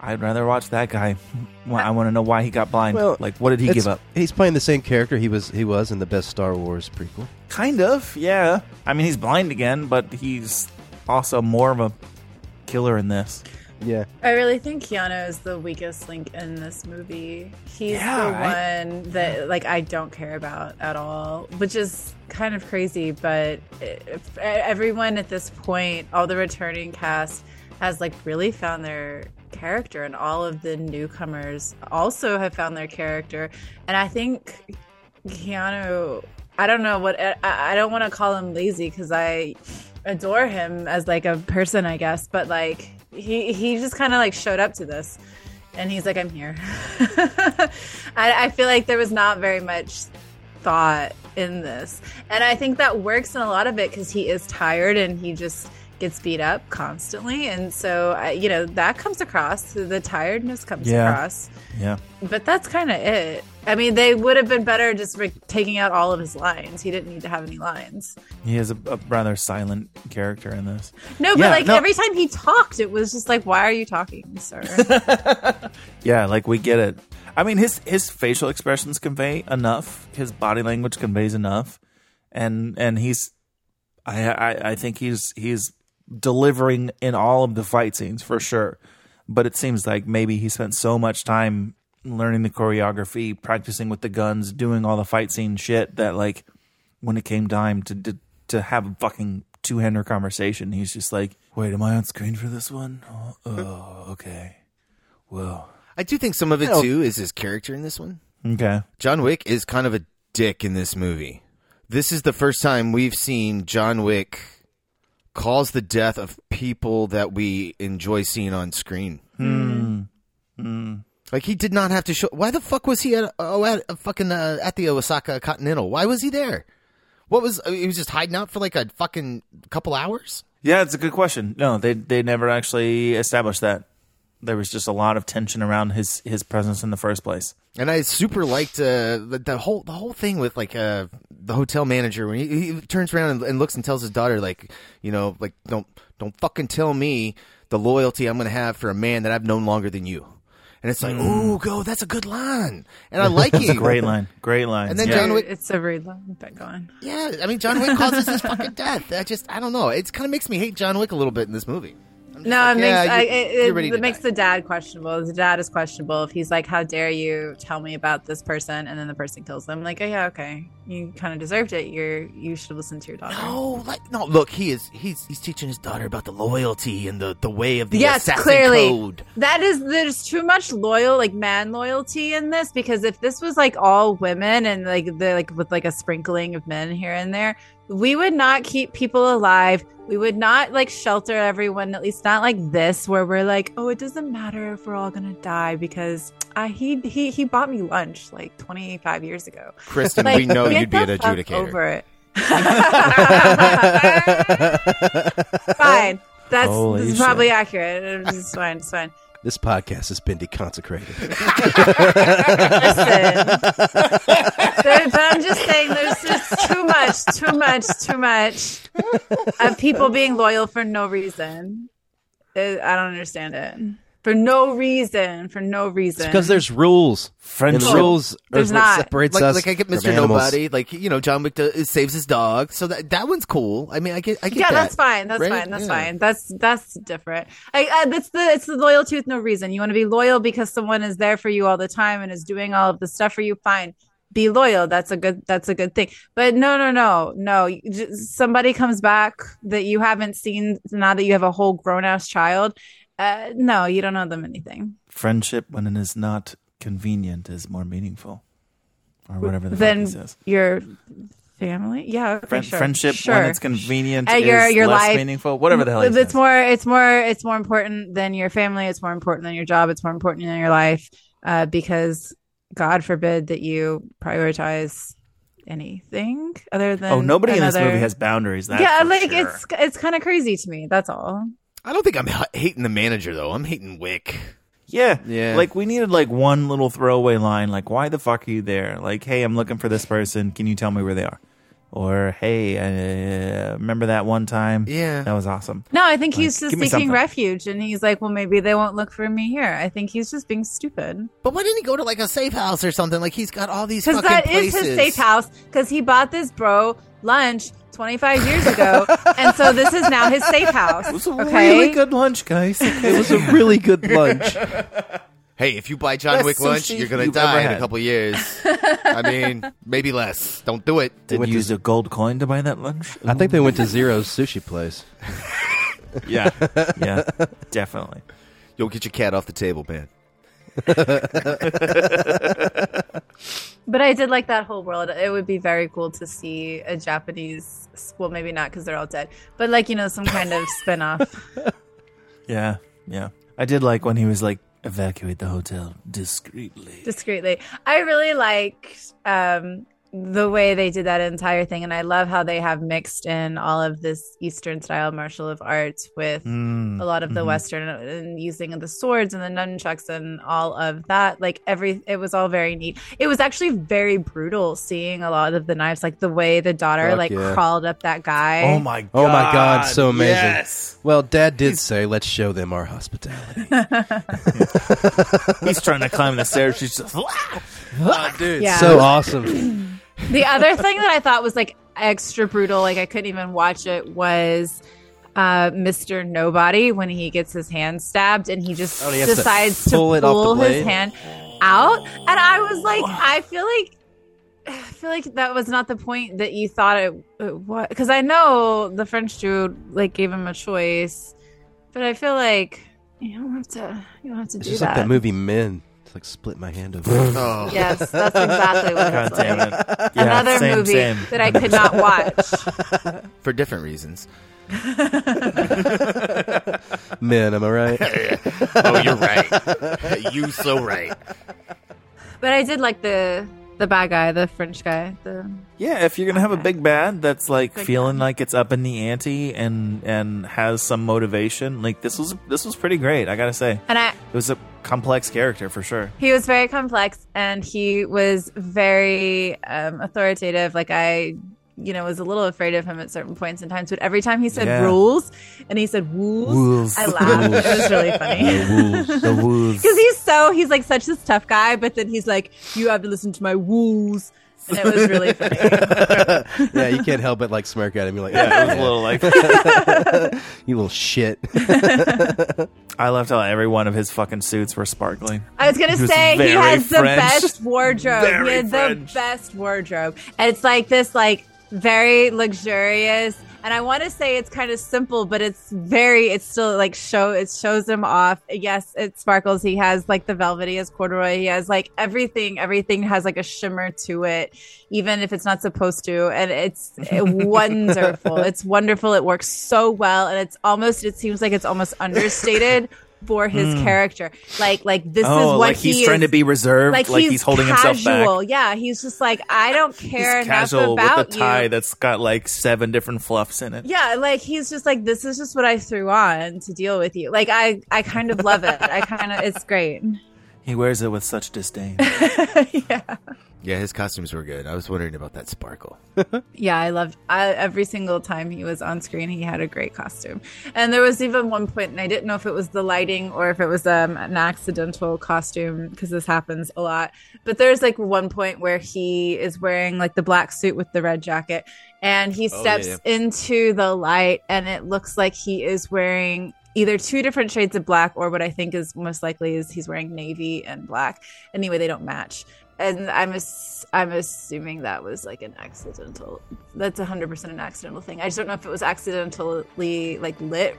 Speaker 2: I'd rather watch that guy. I want to know why he got blind.
Speaker 1: Well,
Speaker 2: like, what did he give up?
Speaker 1: He's playing the same character he was he was in the best Star Wars prequel.
Speaker 2: Kind of, yeah. I mean, he's blind again, but he's also more of a killer in this.
Speaker 1: Yeah.
Speaker 9: I really think Keanu is the weakest link in this movie. He's
Speaker 2: Yeah,
Speaker 9: the
Speaker 2: right?
Speaker 9: one that like I don't care about at all, which is kind of crazy. But if, everyone at this point, all the returning cast has like really found their character, and all of the newcomers also have found their character. And I think Keanu, I don't know what I, I don't want to call him lazy because I adore him as like a person, I guess, but like he he just kind of like showed up to this and he's like, I'm here. I, I feel like there was not very much thought in this. And I think that works in a lot of it because he is tired and he just gets beat up constantly. And so, I, you know, that comes across. The tiredness comes
Speaker 2: Yeah.
Speaker 9: across.
Speaker 2: Yeah.
Speaker 9: But that's kind of it. I mean, they would have been better just like, taking out all of his lines. He didn't need to have any lines.
Speaker 2: He is a, a rather silent character in this.
Speaker 9: No, but
Speaker 2: Yeah,
Speaker 9: like
Speaker 2: no.
Speaker 9: every time he talked, it was just like, why are you talking, sir?
Speaker 2: Yeah, like we get it. I mean, his his facial expressions convey enough. His body language conveys enough, and and he's, I I, I think he's he's delivering in all of the fight scenes for sure. But it seems like maybe he spent so much time learning the choreography, practicing with the guns, doing all the fight scene shit that like when it came time to to, to have a fucking two hander conversation, he's just like, "Wait, am I on screen for this one? Oh, hmm. oh okay, well."
Speaker 8: I do think some of it too is his character in this one.
Speaker 2: Okay.
Speaker 8: John Wick is kind of a dick in this movie. This is the first time we've seen John Wick cause the death of people that we enjoy seeing on screen. Like he did not have to show. Why the fuck was he at oh at uh, fucking uh, at the Osaka Continental? Why was he there? What was uh, he was just hiding out for like a fucking couple hours?
Speaker 2: Yeah, it's a good question. No, they they never actually established that. There was just a lot of tension around his his presence in the first place.
Speaker 8: And I super liked uh, the, the whole the whole thing with like uh, the hotel manager when he, he turns around and, and looks and tells his daughter like you know like don't don't fucking tell me the loyalty I'm gonna have for a man that I've known longer than you. And it's like, ooh, go, that's a good line, and I like
Speaker 2: It's
Speaker 8: it.
Speaker 2: a great line. Great line.
Speaker 8: And then
Speaker 2: yeah.
Speaker 8: John Wick,
Speaker 9: it's a rude line, but go on.
Speaker 8: yeah, I mean John Wick causes his fucking death. I just, I don't know. It kind of makes me hate John Wick a little bit in this movie.
Speaker 9: No, it makes I, it, it, it makes the dad questionable. The dad is questionable if he's like, "How dare you tell me about this person?" and then the person kills them. Like, oh yeah, okay, you kind of deserved it. You're you should listen to your daughter.
Speaker 8: No, like no. Look, he is he's he's teaching his daughter about the loyalty and the the way of the
Speaker 9: yes, clearly
Speaker 8: code.
Speaker 9: that is there's too much loyal like man loyalty in this because if this was like all women and like the like with like a sprinkling of men here and there, we would not keep people alive. We would not like shelter everyone, at least not like this, where we're like, oh, it doesn't matter if we're all gonna die because uh, he he he bought me lunch like 25 years ago.
Speaker 8: Kristen,
Speaker 9: Like,
Speaker 8: we know you'd be an adjudicator.
Speaker 9: Over it. fine. That's, that's probably accurate. It's fine. It's fine.
Speaker 1: This podcast has been deconsecrated.
Speaker 9: There- but I'm just saying, there's just too much, too much, too much of people being loyal for no reason. I don't understand it. For no reason. For no reason.
Speaker 1: because there's rules.
Speaker 2: Friendship.
Speaker 1: Rules are
Speaker 9: There's
Speaker 1: what
Speaker 9: not.
Speaker 1: separates
Speaker 8: like,
Speaker 1: us.
Speaker 8: like I get Mr. Nobody, like you know, John Wick does, saves his dog, so that that one's cool. I mean, I get, I get
Speaker 9: yeah,
Speaker 8: that.
Speaker 9: that's fine. That's
Speaker 8: right?
Speaker 9: fine. That's
Speaker 8: Yeah.
Speaker 9: fine. That's that's different. I, I, that's the it's the loyalty with no reason. You want to be loyal because someone is there for you all the time and is doing all of the stuff for you. Fine, be loyal. That's a good. That's a good thing. But no, no, no, no. Just- Somebody comes back that you haven't seen now that you have a whole grown ass child. Uh, no, you don't owe them anything.
Speaker 2: Friendship, when it is not convenient, is more meaningful, or whatever the fuck
Speaker 9: Then
Speaker 2: he says.
Speaker 9: your family, yeah,
Speaker 2: Friend-
Speaker 9: sure.
Speaker 2: Friendship,
Speaker 9: sure.
Speaker 2: when it's convenient,
Speaker 9: Uh,
Speaker 2: is
Speaker 9: your your
Speaker 2: less
Speaker 9: life
Speaker 2: meaningful. Whatever the hell he
Speaker 9: it's
Speaker 2: says.
Speaker 9: more it's more it's more important than your family it's more important than your job it's more important than your life uh, because god forbid that you prioritize anything other than
Speaker 2: Oh, nobody in this movie has boundaries. That's
Speaker 9: yeah like
Speaker 2: sure.
Speaker 9: it's it's kind of crazy to me that's all
Speaker 8: I don't think I'm h- hating the manager though. I'm hating Wick.
Speaker 2: Yeah,
Speaker 8: Yeah.
Speaker 2: Like we needed like one little throwaway line, like "Why the fuck are you there?" Like, "Hey, I'm looking for this person. Can you tell me where they are?" Or, "Hey, uh, remember that one time?
Speaker 8: Yeah,
Speaker 2: that was awesome."
Speaker 9: no i think
Speaker 2: Like,
Speaker 9: he's just seeking refuge and he's like well maybe they won't look for me here i think he's just being stupid
Speaker 8: But why didn't he go to like a safe house or something? Like he's got all these
Speaker 9: because
Speaker 8: fucking
Speaker 9: that is
Speaker 8: places.
Speaker 9: his safe house because he bought this bro lunch 25 years ago and so this is now his safe house
Speaker 2: It was a
Speaker 9: okay
Speaker 2: really good lunch, guys.
Speaker 1: It was a really good lunch.
Speaker 8: Hey, if you buy John
Speaker 2: Best
Speaker 8: Wick lunch, you're gonna
Speaker 2: you've
Speaker 8: die
Speaker 2: ever
Speaker 8: in a
Speaker 2: had.
Speaker 8: couple years. I mean, maybe less. Don't do it.
Speaker 2: Did you use a gold coin to buy that lunch?
Speaker 1: I think they went to Zero's sushi place.
Speaker 2: Yeah, yeah, definitely.
Speaker 8: You'll get your cat off the table, man.
Speaker 9: But I did like that whole world. It would be very cool to see a Japanese, well, maybe not because they're all dead, but like, you know, some kind of spin off.
Speaker 2: Yeah, yeah. I did like when he was like, "Evacuate the hotel discreetly."
Speaker 9: discreetly. I really liked um, the way they did that entire thing, and I love how they have mixed in all of this Eastern style martial of arts with
Speaker 2: Mm,
Speaker 9: a lot of the
Speaker 2: mhm.
Speaker 9: Western and using the swords and the nunchucks and all of that. Like every, it was all very neat. It was actually very brutal seeing a lot of the knives, like the way the daughter
Speaker 1: Fuck
Speaker 9: like
Speaker 1: yeah.
Speaker 9: crawled up that guy.
Speaker 2: Oh my god!
Speaker 1: Oh my god, so amazing.
Speaker 2: Yes.
Speaker 1: Well, Dad did say, "Let's show them our hospitality."
Speaker 2: He's trying to climb the stairs. She's just,
Speaker 1: oh, dude,
Speaker 9: Yeah.
Speaker 1: so awesome.
Speaker 9: the other thing that I thought was like extra brutal, like I couldn't even watch it, was uh, Mr. Nobody when he gets his hand stabbed and he just
Speaker 1: Oh, he has to
Speaker 9: decides to
Speaker 1: pull it
Speaker 9: pull his hand out. And I was like, I feel like. I feel like that was not the point that you thought it, it was because I know the French dude like gave him a choice, but I feel like you don't have to. You don't have to
Speaker 1: It's
Speaker 9: do
Speaker 1: just
Speaker 9: that.
Speaker 1: like that movie Men. It's like split my hand over.
Speaker 8: Oh.
Speaker 9: Yes, that's exactly what
Speaker 2: God
Speaker 9: it's
Speaker 2: damn
Speaker 9: like.
Speaker 2: it! Yeah,
Speaker 9: Another
Speaker 2: same,
Speaker 9: movie
Speaker 2: same.
Speaker 9: that I could not watch.
Speaker 8: For different reasons.
Speaker 1: Man, am I right?
Speaker 8: oh, you're right. you so right.
Speaker 9: But I did like the the bad guy, the French guy. The
Speaker 2: Yeah, if you're gonna have a big bad that's like
Speaker 9: Big
Speaker 2: feeling like it's up in the ante and and has some motivation, like this was this was pretty great. I gotta say,
Speaker 9: and I
Speaker 2: it was a complex character for sure.
Speaker 9: he was very complex and he was very um, authoritative. Like I, you know, was a little afraid of him at certain points and times. But every time he said
Speaker 2: Yeah.
Speaker 9: rules and he said woos,
Speaker 2: Woos.
Speaker 9: I laughed. it was really funny.
Speaker 2: The woos.
Speaker 9: Because he's so he's like such this tough guy, but then he's like, you have to listen to my woos, and it was really funny.
Speaker 1: yeah, you can't help but like smirk at him. You're like,
Speaker 2: Yeah, it was a little like
Speaker 1: you little shit.
Speaker 2: I loved how every one of his fucking suits were sparkling.
Speaker 9: I was gonna
Speaker 2: He was
Speaker 9: say he
Speaker 2: very
Speaker 9: has the best wardrobe. he
Speaker 2: Very
Speaker 9: had
Speaker 2: French.
Speaker 9: the best wardrobe. And it's like this like very luxurious and I want to say it's kind of simple, but it's very. It's still like show. It shows him off. Yes, it sparkles. He has like the velvet. He has corduroy. He has like everything. Everything has like a shimmer to it, even if it's not supposed to. And it's wonderful. It's wonderful. It works so well, and it's almost. It seems like it's almost understated. For his
Speaker 2: Mm.
Speaker 9: character, like like this
Speaker 2: oh,
Speaker 9: is what
Speaker 2: like he's
Speaker 9: he
Speaker 2: trying
Speaker 9: is-
Speaker 2: to be reserved, like, he's, holding himself
Speaker 9: casual.
Speaker 2: back.
Speaker 9: Yeah, he's just like I don't care
Speaker 2: He's
Speaker 9: enough
Speaker 2: casual
Speaker 9: about
Speaker 2: with a tie
Speaker 9: you.
Speaker 2: that's got like seven different fluffs in it.
Speaker 9: Yeah, like he's just like this is just what I threw on to deal with you. Like I I kind of love it. I kind of it's great.
Speaker 2: He wears it with such disdain.
Speaker 8: Yeah, his costumes were good. I was wondering about that sparkle.
Speaker 9: Yeah, I loved I, every single time he was on screen. He had a great costume, and there was even one point, and I didn't know if it was the lighting or if it was um, an accidental costume because this happens a lot. But there's like one point where he is wearing like the black suit with the red jacket, and he
Speaker 13: Oh,
Speaker 9: steps
Speaker 13: yeah,
Speaker 9: into the light, and it looks like he is wearing either two different shades of black or what I think is most likely is he's wearing navy and black. Anyway, they don't match. And I'm ass- I'm assuming that was like an accidental. That's 100% an accidental thing. I just don't know if it was accidentally like lit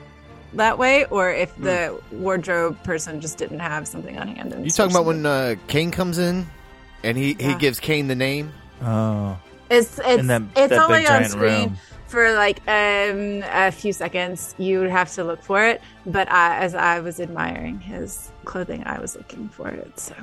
Speaker 9: that way or if the wardrobe person just didn't have something on hand.
Speaker 8: You talking about when uh, Caine comes in and he, he gives Caine the name?
Speaker 2: Oh.
Speaker 9: It's it's
Speaker 8: that-
Speaker 9: it's
Speaker 8: that
Speaker 9: only on screen
Speaker 8: room.
Speaker 9: for like um a few seconds. You would have to look for it, but I, as I was admiring his clothing, I was looking for it. So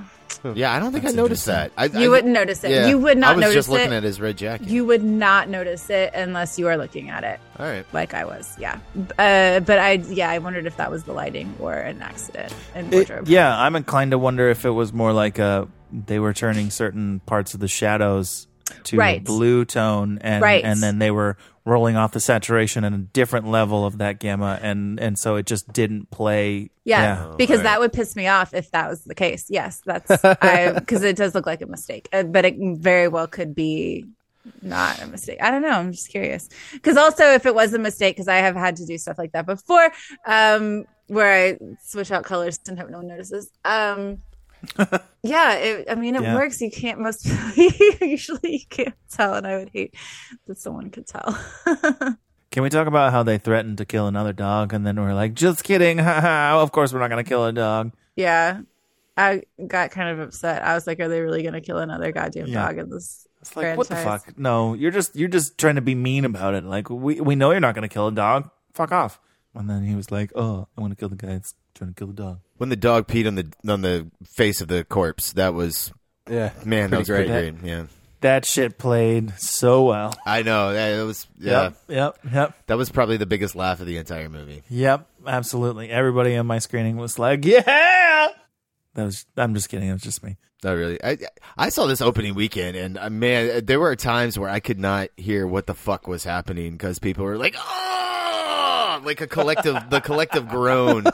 Speaker 8: Yeah, I don't think I noticed that. I,
Speaker 9: you
Speaker 8: I-
Speaker 9: wouldn't notice it.
Speaker 8: yeah,
Speaker 9: You would not notice.
Speaker 8: I was
Speaker 9: notice
Speaker 8: just looking
Speaker 9: it.
Speaker 8: at his red jacket.
Speaker 9: You would not notice it unless you are looking at it.
Speaker 8: All right.
Speaker 9: Like I was, yeah. Uh, but I, yeah, I wondered if that was the lighting or an accident in
Speaker 2: It-
Speaker 9: wardrobe.
Speaker 2: yeah, I'm inclined to wonder if it was more like uh they were turning certain parts of the shadows to
Speaker 9: Right.
Speaker 2: a blue tone, and
Speaker 9: Right.
Speaker 2: and then they were rolling off the saturation and a different level of that gamma, and and so it just didn't play.
Speaker 9: Yeah, because that would piss me off if that was the case. Yes, that's I because it does look like a mistake, uh, but it very well could be not a mistake. I don't know. I'm just curious because also if it was a mistake, because I have had to do stuff like that before, um, where I switch out colors and hope no one notices. Um, yeah, it, I mean it
Speaker 2: Yeah.
Speaker 9: works. You can't most usually you can't tell, and I would hate that someone could tell.
Speaker 2: Can we talk about how they threatened to kill another dog, and then we're like, just kidding, haha, of course we're not gonna kill a dog.
Speaker 9: Yeah. I got kind of upset. I was like, are they really going to kill another goddamn
Speaker 2: Yeah.
Speaker 9: dog in this
Speaker 2: It's like what the fuck? No, you're just you're just trying to be mean about it. Like we we know you're not gonna kill a dog. Fuck off. And then he was like, oh, I want to kill the guy that's trying to kill the dog.
Speaker 8: When the dog peed on the on the face of the corpse, that was
Speaker 1: yeah,
Speaker 8: man, that was
Speaker 2: pretty
Speaker 8: pretty
Speaker 2: great.
Speaker 8: great. Yeah,
Speaker 2: That shit played so well.
Speaker 8: I know that it was. Yeah,
Speaker 2: Yep, yep, yep.
Speaker 8: That was probably the biggest laugh of the entire movie.
Speaker 2: Yep, absolutely. Everybody in my screening was like, yeah. That was. I'm just kidding. It was just me.
Speaker 8: Not really. I I saw this opening weekend, and uh, man, there were times where I could not hear what the fuck was happening because people were like, "Oh!" Like a collective, the collective groan.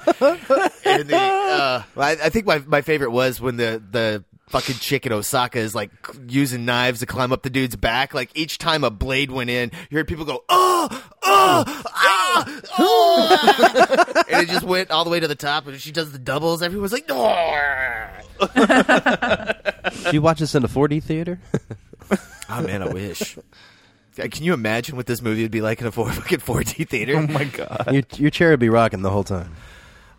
Speaker 8: and the, uh, I, I think my my favorite was when the the fucking chick in Osaka is like using knives to climb up the dude's back. Like each time a blade went in, you heard people go, "Oh, oh, ah, oh!" and it just went all the way to the top. And she does the doubles. Everyone's like, "No."
Speaker 1: Did you watch this in a 4D theater?
Speaker 8: Oh man, I wish. Uh, Can you imagine what this movie would be like in a four, fucking 4D theater?
Speaker 2: Oh my god!
Speaker 1: your, your chair would be rocking the whole time.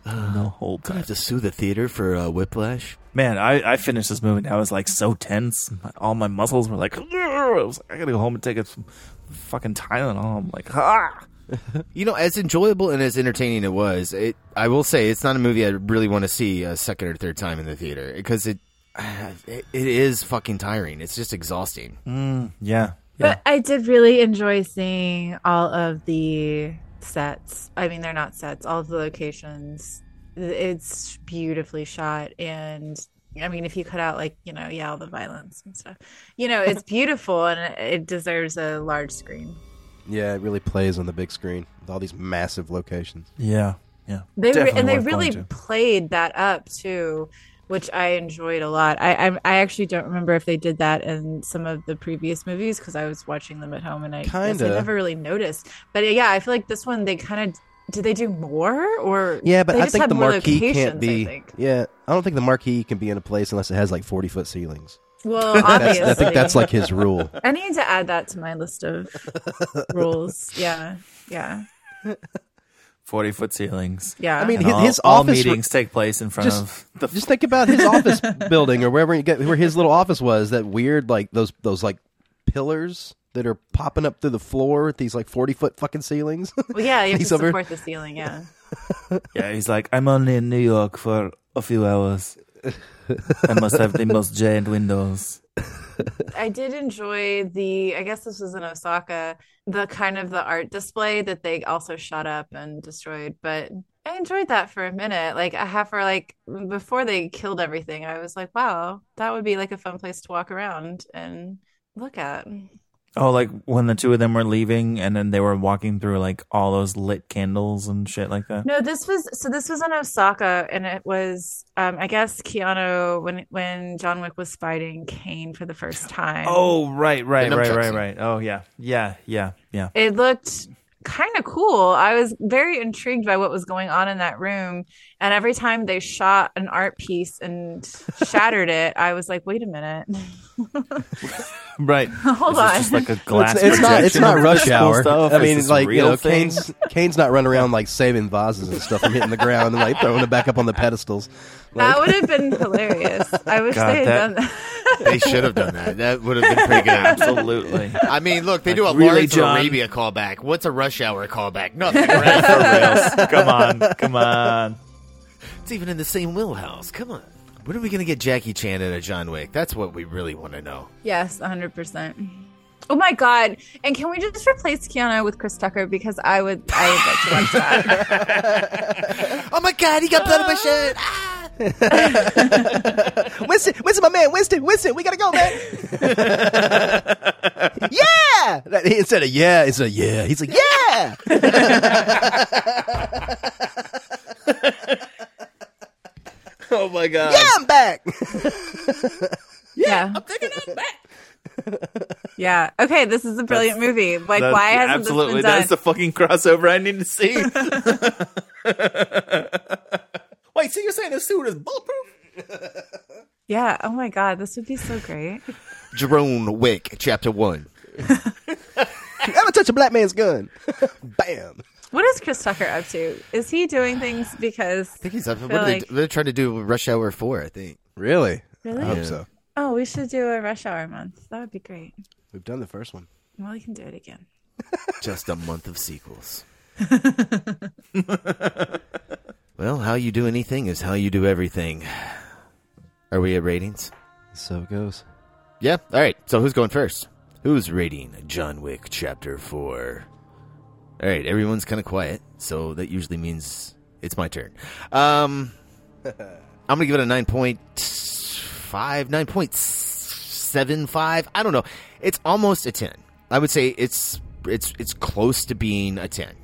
Speaker 2: the whole
Speaker 8: Gonna have to sue the theater for uh, whiplash.
Speaker 2: Man, I, I finished this movie and I was like so tense. My- All my muscles were like, I was like, I gotta go home and take a some fucking Tylenol. I'm like, ah.
Speaker 8: You know, as enjoyable and as entertaining it was, it I will say it's not a movie I really want to see a second or third time in the theater because it it, it is fucking tiring. It's just exhausting.
Speaker 2: Mm, yeah.
Speaker 9: But I did really enjoy seeing all of the sets. I mean, they're not sets, all of the locations. It's beautifully shot. And I mean, if you cut out, like, you know, yeah, all the violence and stuff, you know, it's beautiful and it- it deserves a large screen.
Speaker 1: Yeah, it really plays on the big screen with all these massive locations.
Speaker 2: Yeah, yeah.
Speaker 9: They re- and they really played that up too, which I enjoyed a lot. I I, I actually don't remember if they did that in some of the previous movies because I was watching them at home and I I never really noticed. But yeah, I feel like this one they kind of did they do more or
Speaker 1: Yeah, but I think the
Speaker 9: Marquis
Speaker 1: can't be.
Speaker 9: think.
Speaker 1: Yeah, I don't think the Marquis can be in a place unless it has like 40 foot ceilings.
Speaker 9: Well, obviously,
Speaker 1: I think that's like his rule.
Speaker 9: I need to add that to my list of rules. Yeah, yeah,
Speaker 2: Forty foot ceilings.
Speaker 9: yeah.
Speaker 1: I mean,
Speaker 2: And
Speaker 1: his,
Speaker 2: all,
Speaker 1: his
Speaker 2: all
Speaker 1: office
Speaker 2: meetings take place in front
Speaker 1: just,
Speaker 2: of the.
Speaker 1: just think about his office building or wherever you get where his little office was. That weird like those those like pillars that are popping up through the floor with these like forty foot fucking ceilings.
Speaker 9: well, yeah, you have to
Speaker 1: He's over-
Speaker 9: support the ceiling. Yeah.
Speaker 2: yeah, he's like, I'm only in New York for a few hours. I must have the most giant windows.
Speaker 9: I did enjoy the. I guess this was in Osaka. The kind of the art display that they also shot up and destroyed, but I enjoyed that for a minute. Like I have for like before they killed everything, I was like, wow, that would be like a fun place to walk around and look at.
Speaker 2: Oh, like when the two of them were leaving, and then they were walking through like all those lit candles and shit like that.
Speaker 9: No, this was so. This was in Osaka, and it was, um, I guess, Keanu when when John Wick was fighting Caine for the first time.
Speaker 2: Oh, right, right,
Speaker 8: The
Speaker 2: right, right, right. Oh, yeah, yeah, yeah, yeah.
Speaker 9: it looked kind of cool. I was very intrigued by what was going on in that room. And every time they shot an art piece and shattered it, I was like, wait a minute.
Speaker 2: Right.
Speaker 9: Hold on.
Speaker 2: just like a glass.
Speaker 1: it's, it's not. It's not rush hour.
Speaker 2: Stuff.
Speaker 1: I mean,
Speaker 2: this a
Speaker 1: like you know,
Speaker 2: thing?
Speaker 1: Caine's Caine's not running around like saving vases and stuff from hitting the ground and like throwing it back up on the pedestals.
Speaker 9: that would have been hilarious. I wish
Speaker 2: God,
Speaker 9: they had
Speaker 2: that-
Speaker 9: done that.
Speaker 8: They should have done that. That would have been pretty good.
Speaker 2: Absolutely.
Speaker 8: I mean, look, they do a
Speaker 2: Like, really,
Speaker 8: Lawrence
Speaker 2: John?
Speaker 8: Arabia callback. What's a rush hour callback? Nothing, right?
Speaker 2: For reals. Come on, come on.
Speaker 8: It's even in the same wheelhouse. Come on. When are we going to get Jackie Chan in a John Wick? That's what we really want to know.
Speaker 9: yes, 100%. Oh my god! And can we just replace Keanu with Chris Tucker because I would I would like to watch that.
Speaker 8: Oh my God, he got blood on my shirt. Ah!
Speaker 1: Winston, Winston, my man, Winston, Winston, we gotta go, man. yeah. That- Instead of yeah, it's a yeah. He's like yeah.
Speaker 2: Oh my god.
Speaker 1: Yeah, I'm back.
Speaker 9: yeah, I'm taking it back. yeah. Okay, this is a brilliant movie. Like, why hasn't
Speaker 2: absolutely
Speaker 9: this been done?
Speaker 2: that's the fucking crossover I need to see. Wait, so you're saying the suit is bulletproof?
Speaker 9: yeah. Oh my god, this would be so great.
Speaker 8: Jerome Wick, Chapter 1.
Speaker 1: Ever touch a black man's gun? Bam.
Speaker 9: What is Chris Tucker up to? Is he doing things because
Speaker 8: I think he's up.
Speaker 9: feel
Speaker 8: What are they,
Speaker 9: like-
Speaker 8: they're trying to do Rush Hour 4, I think.
Speaker 1: Really?
Speaker 9: Really?
Speaker 1: I hope
Speaker 8: Yeah.
Speaker 1: so.
Speaker 9: Oh, we should do a rush hour month. That would be great.
Speaker 1: We've done the first one.
Speaker 9: Well, we can do it again.
Speaker 8: Just a month of sequels. well, how you do anything is how you do everything. Are we at ratings?
Speaker 1: So it goes.
Speaker 8: Yeah. All right. So who's going first? Who's rating John Wick Chapter 4? All right. Everyone's kind of quiet, so that usually means it's my turn. Um, I'm going to give it a 9.5, 9.75. I don't know. It's almost a 10. I would say it's it's it's close to being a 10.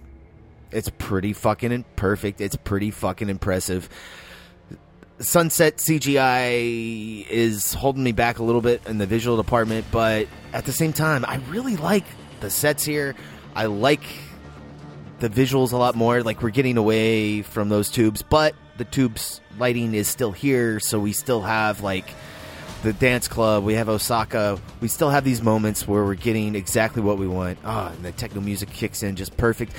Speaker 8: It's pretty fucking perfect. It's pretty fucking impressive. Sunset CGI is holding me back a little bit in the visual department, but at the same time, I really like the sets here. I like the visuals a lot more. Like we're getting away from those tubes, but the tubes lighting is still here, so we still have like the dance club. We have Osaka. We still have these moments where we're getting exactly what we want. Ah, and the techno music kicks in just perfect.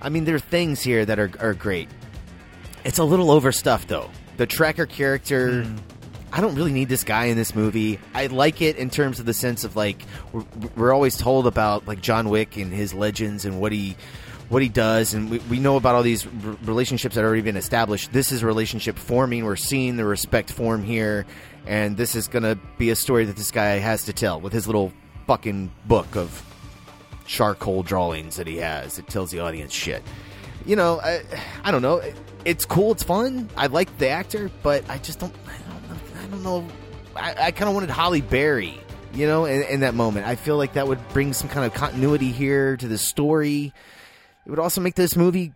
Speaker 8: I mean, there are things here that are are great. It's a little overstuffed though. The tracker character. I don't really need this guy in this movie. I like it in terms of the sense of like we're, we're always told about like John Wick and his legends and what he what he does, and we, we know about all these r- relationships that have already been established. This is relationship forming. We're seeing the respect form here, and this is gonna be a story that this guy has to tell with his little fucking book of charcoal drawings that he has that tells the audience shit. You know, I, I don't know. It's cool. It's fun. I like the actor, but I just don't. I don't know. I don't know. I, I kind of wanted Halle Berry. You know, in, in that moment, I feel like that would bring some kind of continuity here to the story. It would also make this movie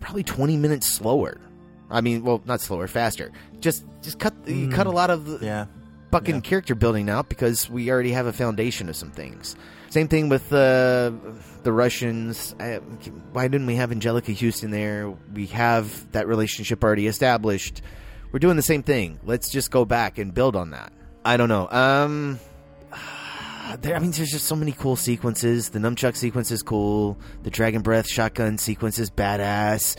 Speaker 8: probably twenty minutes slower. I mean, well, not slower, faster. Just, just cut, you cut a lot of the
Speaker 2: Yeah.
Speaker 8: fucking character building out because we already have a foundation of some things. Same thing with uh, the Russians. I, why didn't we have Anjelica Huston there? We have that relationship already established. We're doing the same thing. Let's just go back and build on that. I don't know. Um, there, I mean, there's just so many cool sequences. The nunchuck sequence is cool. The dragon breath shotgun sequence is badass.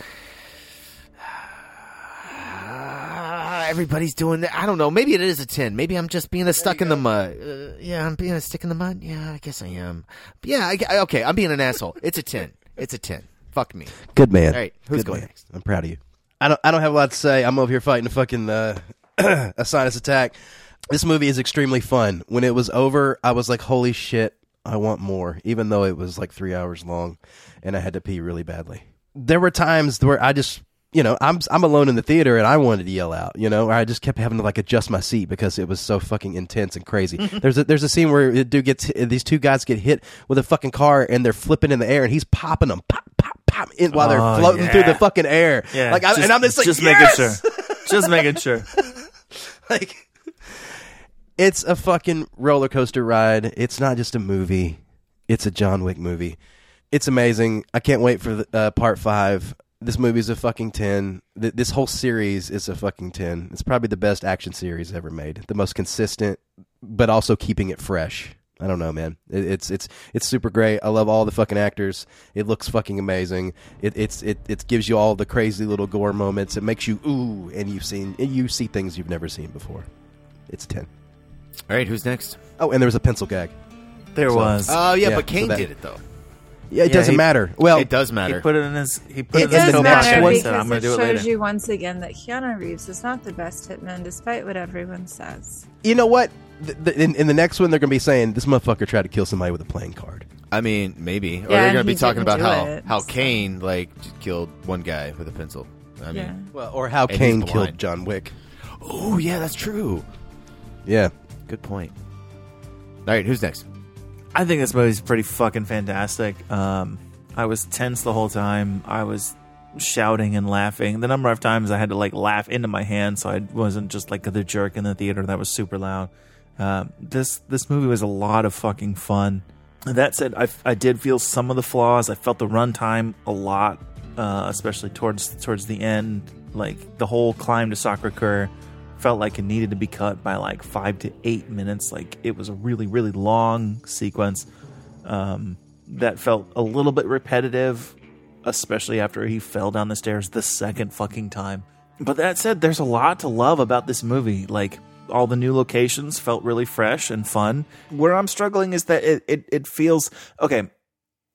Speaker 8: Everybody's doing that. I don't know. Maybe it is a 10. Maybe I'm just being a stuck in the mud. Uh, yeah, I'm being a stick in the mud. Yeah, I guess I am. But yeah, I, I- okay. I'm being an asshole. It's a 10. It's a 10. Fuck me.
Speaker 1: Good man.
Speaker 8: All right, who's
Speaker 1: Good
Speaker 8: going
Speaker 1: man.
Speaker 8: next?
Speaker 1: I'm proud of you. I don't. I don't have a lot to say. I'm over here fighting a fucking uh, a sinus attack. This movie is extremely fun. When it was over, I was like, "Holy shit, I want more!" Even though it was like three hours long, and I had to pee really badly. There were times where I just, you know, I'm I'm alone in the theater and I wanted to yell out, you know, or I just kept having to like adjust my seat because it was so fucking intense and crazy. there's a there's a scene where a dude gets these two guys get hit with a fucking car and they're flipping in the air and he's popping them pop pop pop in, while they're
Speaker 2: Oh,
Speaker 1: floating
Speaker 2: yeah.
Speaker 1: through the fucking air.
Speaker 2: Yeah,
Speaker 1: like I,
Speaker 2: just-
Speaker 1: and I'm just like
Speaker 2: just
Speaker 1: yes!
Speaker 2: making sure, just making sure.
Speaker 1: like it's a fucking roller coaster ride. It's not just a movie. It's a John Wick movie. It's amazing. I can't wait for the, uh, part five. This movie's a fucking ten. Th- this whole series is a fucking ten. It's probably the best action series ever made. The most consistent, but also keeping it fresh. I don't know, man. It, it's it's it's super great. I love all the fucking actors. It looks fucking amazing. It it's it it gives you all the crazy little gore moments. It makes you ooh, and you've seen you see things you've never seen before. It's ten.
Speaker 8: All right, who's next?
Speaker 1: Oh, and there was a pencil gag.
Speaker 2: There
Speaker 1: So-
Speaker 2: was.
Speaker 8: Oh, yeah,
Speaker 1: Yeah,
Speaker 8: but Caine
Speaker 1: so that-
Speaker 8: did it, though.
Speaker 1: Yeah, it
Speaker 2: Yeah,
Speaker 1: doesn't
Speaker 2: he-
Speaker 1: matter. Well,
Speaker 8: it does
Speaker 2: He
Speaker 8: matter.
Speaker 2: put it in his. He put
Speaker 1: It
Speaker 2: it in his
Speaker 9: does
Speaker 1: the
Speaker 2: coat
Speaker 9: matter
Speaker 2: pocket
Speaker 1: one-
Speaker 2: and said,
Speaker 9: because
Speaker 2: "I'm going
Speaker 9: it
Speaker 2: to do it
Speaker 9: shows
Speaker 2: later."
Speaker 9: you once again that Keanu Reeves is not the best hitman, despite what everyone says.
Speaker 1: you know what? Th th in, in the next one, they're going to be saying this motherfucker tried to kill somebody with a playing card.
Speaker 8: I mean, maybe. Or
Speaker 9: Yeah,
Speaker 8: they're
Speaker 9: and
Speaker 8: going to be
Speaker 9: he
Speaker 8: talking
Speaker 9: didn't
Speaker 8: about
Speaker 9: do
Speaker 8: how,
Speaker 9: it,
Speaker 8: how
Speaker 9: so.
Speaker 8: Caine, like, j- killed one guy with a pencil. I mean,
Speaker 9: Yeah.
Speaker 1: Well, or how
Speaker 8: And he's
Speaker 1: Caine
Speaker 8: blind.
Speaker 1: killed John Wick.
Speaker 8: oh, yeah, that's true.
Speaker 1: Yeah.
Speaker 8: Good point. All right, who's next?
Speaker 2: I think this movie's pretty fucking fantastic. Um, I was tense the whole time. I was shouting and laughing. The number of times I had to like laugh into my hand, so I wasn't just like the jerk in the theater that was super loud. Um, this this movie was a lot of fucking fun. That said, I, I did feel some of the flaws. I felt the runtime a lot, uh, especially towards towards the end. Like the whole climb to Sacre felt like it needed to be cut by like five to eight minutes. Like it was a really really long sequence um, that felt a little bit repetitive, especially after he fell down the stairs the second fucking time. But that said, there's a lot to love about this movie. Like all the new locations felt really fresh and fun. Where I'm struggling is that it it, it feels okay.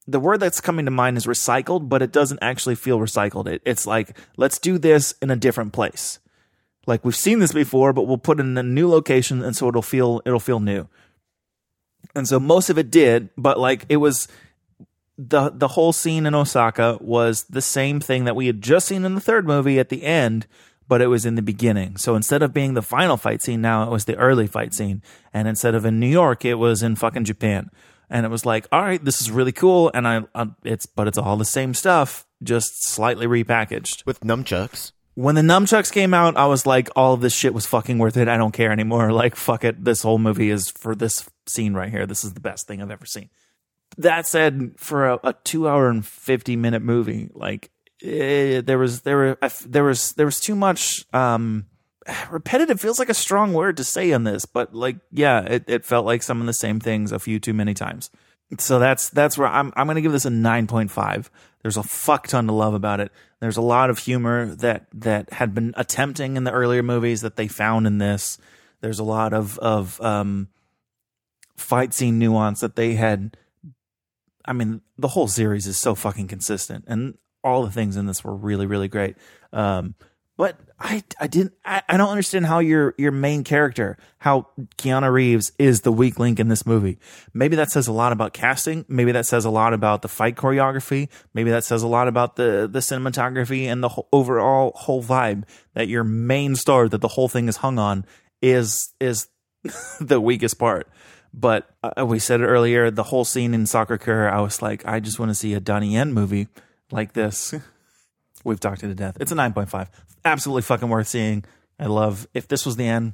Speaker 2: The word that's coming to mind is recycled, but it doesn't actually feel recycled. It, it's like let's do this in a different place. Like we've seen this before, but we'll put it in a new location, and so it'll feel it'll feel new. And so most of it did but like it was the the whole scene in Osaka was the same thing that we had just seen in the third movie at the end but it was in the beginning. So instead of being the final fight scene now it was the early fight scene. And instead of in New York it was in fucking Japan. And it was like all right this is really cool and I, I it's but it's all the same stuff just slightly repackaged.
Speaker 8: With nunchucks.
Speaker 2: When the nunchucks came out, I was like, all of this shit was fucking worth it. I don't care anymore. Like, fuck it. This whole movie is for this scene right here. This is the best thing I've ever seen. That said, for a, a two hour and 50 minute movie, like, eh, there was, there were, there was, there was too much, um, repetitive feels like a strong word to say on this, but like, yeah, it, it felt like some of the same things a few too many times. So that's that's where I'm I'm going to give this a 9.5. There's a fuck ton to love about it. There's a lot of humor that that had been attempting in the earlier movies that they found in this. There's a lot of of um fight scene nuance that they had I mean, the whole series is so fucking consistent and all the things in this were really really great. Um but I I didn't I, I don't understand how your your main character, how Keanu Reeves is the weak link in this movie. Maybe that says a lot about casting. Maybe that says a lot about the fight choreography. Maybe that says a lot about the the cinematography and the whole, overall whole vibe that your main star that the whole thing is hung on is is the weakest part. But uh, we said it earlier, the whole scene in Sacré-Cœur, I was like, I just want to see a Donnie Yen movie like this. We've talked it to death. It's a 9.5. Absolutely fucking worth seeing. I love if this was the end,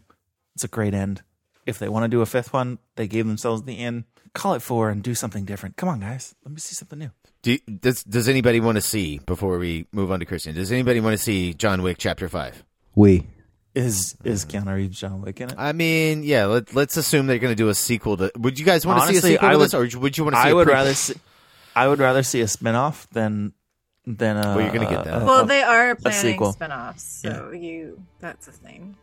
Speaker 2: it's a great end. If they want to do a fifth one, they gave themselves the end. Call it four and do something different. Come on, guys. Let me see something new.
Speaker 8: Do does Does anybody want to see before we move on to Christian? Does anybody want to see John Wick Chapter Five?
Speaker 1: We.
Speaker 2: Is is Keanu Reeves John Wick in it?
Speaker 8: I mean, yeah. Let, let's assume they're going to do a sequel to. Would you guys want to see a
Speaker 2: Honestly,
Speaker 8: sequel
Speaker 2: I
Speaker 8: to this, or would you want to see?
Speaker 2: I
Speaker 8: a
Speaker 2: would
Speaker 8: prequel?
Speaker 2: rather see. I would rather see a spin-off than than a.
Speaker 8: Well, you're gonna get that.
Speaker 2: a-
Speaker 9: well,
Speaker 2: a-
Speaker 9: they are
Speaker 2: a
Speaker 9: planning
Speaker 2: sequel.
Speaker 9: spin-offs, so you that's a thing.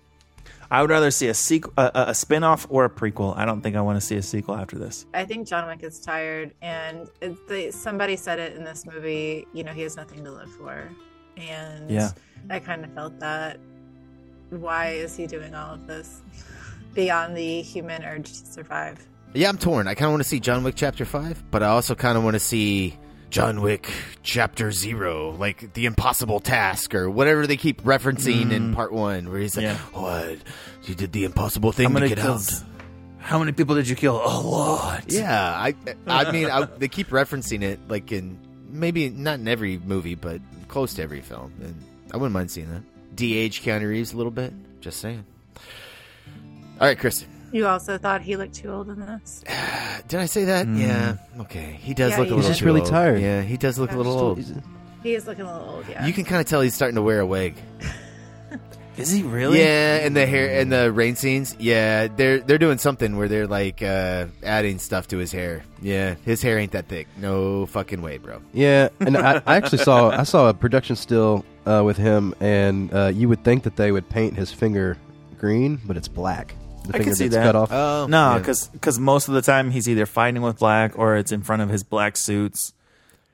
Speaker 2: I would rather see a sequel, a, a- a spin-off or a prequel. I don't think I want to see a sequel after this.
Speaker 9: I think John Wick is tired, and it, they, somebody said it in this movie. You know, he has nothing to live for, and
Speaker 2: Yeah.
Speaker 9: I kind of felt that. Why is he doing all of this beyond the human urge to survive?
Speaker 8: Yeah, I'm torn. I kind of want to see John Wick Chapter Five, but I also kind of want to see John Wick Chapter Zero, like the impossible task or whatever they keep referencing in Part One, where he's like,
Speaker 2: Mm. Yeah.
Speaker 8: "What? You did the impossible thing
Speaker 2: How
Speaker 8: to
Speaker 2: many
Speaker 8: get
Speaker 2: kills?
Speaker 8: out."
Speaker 2: How many people did you kill? A lot.
Speaker 8: Yeah, I, I mean, I, they keep referencing it, like in maybe not in every movie, but close to every film, and I wouldn't mind seeing that. De-age Keanu Reeves a little bit. Just saying. All right, Kristen.
Speaker 9: You also thought he looked too old in this.
Speaker 8: Did I say that? Yeah. Okay. He does
Speaker 9: Yeah,
Speaker 8: look a
Speaker 9: you
Speaker 8: little.
Speaker 9: did.
Speaker 1: He's just
Speaker 8: too
Speaker 1: really
Speaker 8: old.
Speaker 1: tired.
Speaker 8: Yeah, he does look a little old.
Speaker 9: He is looking a little old, yeah.
Speaker 8: You can kind of tell he's starting to wear a wig.
Speaker 2: Is he really?
Speaker 8: Yeah, and the hair and the rain scenes. Yeah, they're they're doing something where they're like uh, adding stuff to his hair. Yeah, his hair ain't that thick. No fucking way, bro.
Speaker 1: Yeah, and I, I actually saw I saw a production still uh, with him, and uh, you would think that they would paint his finger green, but it's black. The
Speaker 2: I
Speaker 1: finger
Speaker 2: can see
Speaker 1: that's
Speaker 2: that.
Speaker 1: cut off.
Speaker 8: Oh
Speaker 2: no,
Speaker 8: yeah.
Speaker 2: because most of the time he's either fighting with black or it's in front of his black suits.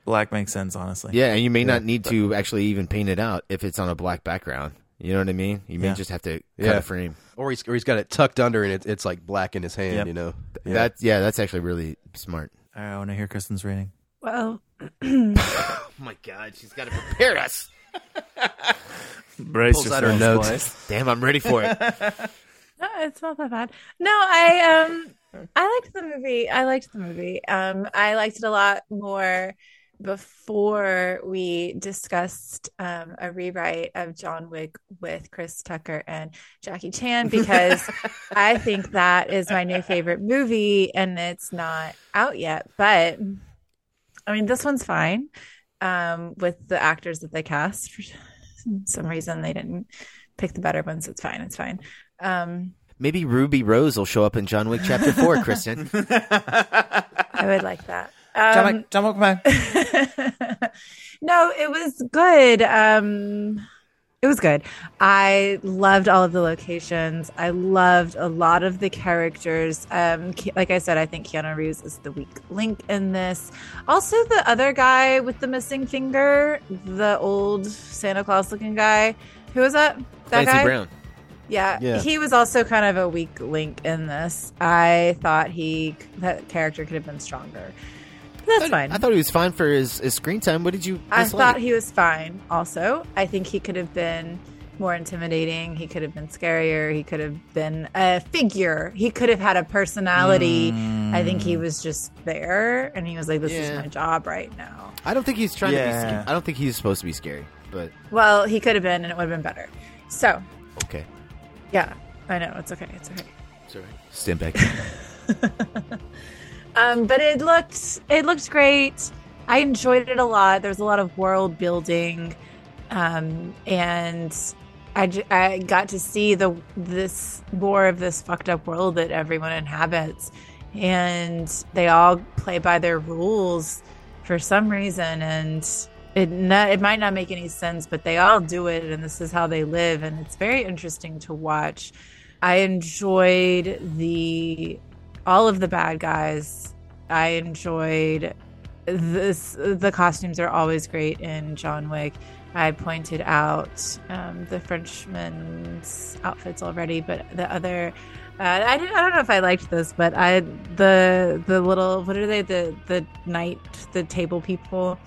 Speaker 2: Black makes sense, honestly.
Speaker 8: Yeah, and you may not need to actually even paint it out if it's on a black background. You know what I mean? You may
Speaker 2: Yeah.
Speaker 8: just have to cut
Speaker 1: Yeah.
Speaker 8: a frame.
Speaker 1: or he's or he's got it tucked under, and it, it's like black in his hand.
Speaker 2: Yep.
Speaker 1: You know, yeah.
Speaker 8: That yeah, that's actually really smart.
Speaker 2: I want to hear Kristen's rating.
Speaker 9: well,
Speaker 8: Oh my god, she's got to prepare us.
Speaker 2: Brace
Speaker 1: Pulls out her notes.
Speaker 8: Damn, I'm ready for it.
Speaker 9: No, it's not that bad. No, I um I liked the movie. I liked the movie. Um I liked it a lot more before we discussed um a rewrite of John Wick with Chris Tucker and Jackie Chan because I think that is my new favorite movie and it's not out yet. But I mean this one's fine. Um with the actors that they cast for some reason they didn't pick the better ones. It's fine. It's fine. Um,
Speaker 8: Maybe Ruby Rose will show up in John Wick Chapter Four, Kristen.
Speaker 9: I would like that.
Speaker 2: John
Speaker 9: Um,
Speaker 2: Wick, John Wick, man.
Speaker 9: no, it was good. Um, it was good. I loved all of the locations. I loved a lot of the characters. Um, like I said, I think Keanu Reeves is the weak link in this. Also, the other guy with the missing finger, the old Santa Claus looking guy. Who was that? That
Speaker 8: Clancy
Speaker 9: guy.
Speaker 8: Brown.
Speaker 9: Yeah,
Speaker 1: Yeah.
Speaker 9: he was also kind of a weak link in this. I thought he that character could have been stronger. That's fine.
Speaker 8: I thought he was fine for his, his screen time. What did you?
Speaker 9: I
Speaker 8: dislike?
Speaker 9: thought he was fine. Also, I think he could have been more intimidating. He could have been scarier. He could have been a figure. He could have had a personality. I think he was just there, and he was like, "This is my job right now."
Speaker 8: I don't think he's trying to be.
Speaker 2: Yeah.
Speaker 8: Scary. I don't think he's supposed to be scary. But
Speaker 9: Well, he could have been, and it would have been better. So,
Speaker 8: okay,
Speaker 9: yeah, I know it's okay. It's okay.
Speaker 8: It's sorry. Stand back.
Speaker 9: Um, but it looked it looked great. I enjoyed it a lot. There's a lot of world building, um, and I, j- I got to see the this more of this fucked up world that everyone inhabits, and they all play by their rules for some reason, and it not, it might not make any sense, but they all do it, and this is how they live, and it's very interesting to watch. I enjoyed the all of the bad guys. I enjoyed this. The costumes are always great in John Wick. I pointed out um, the Frenchman's outfits already, but the other. Uh, I. I don't know if I liked this, but I the the little what are they the the night the table people.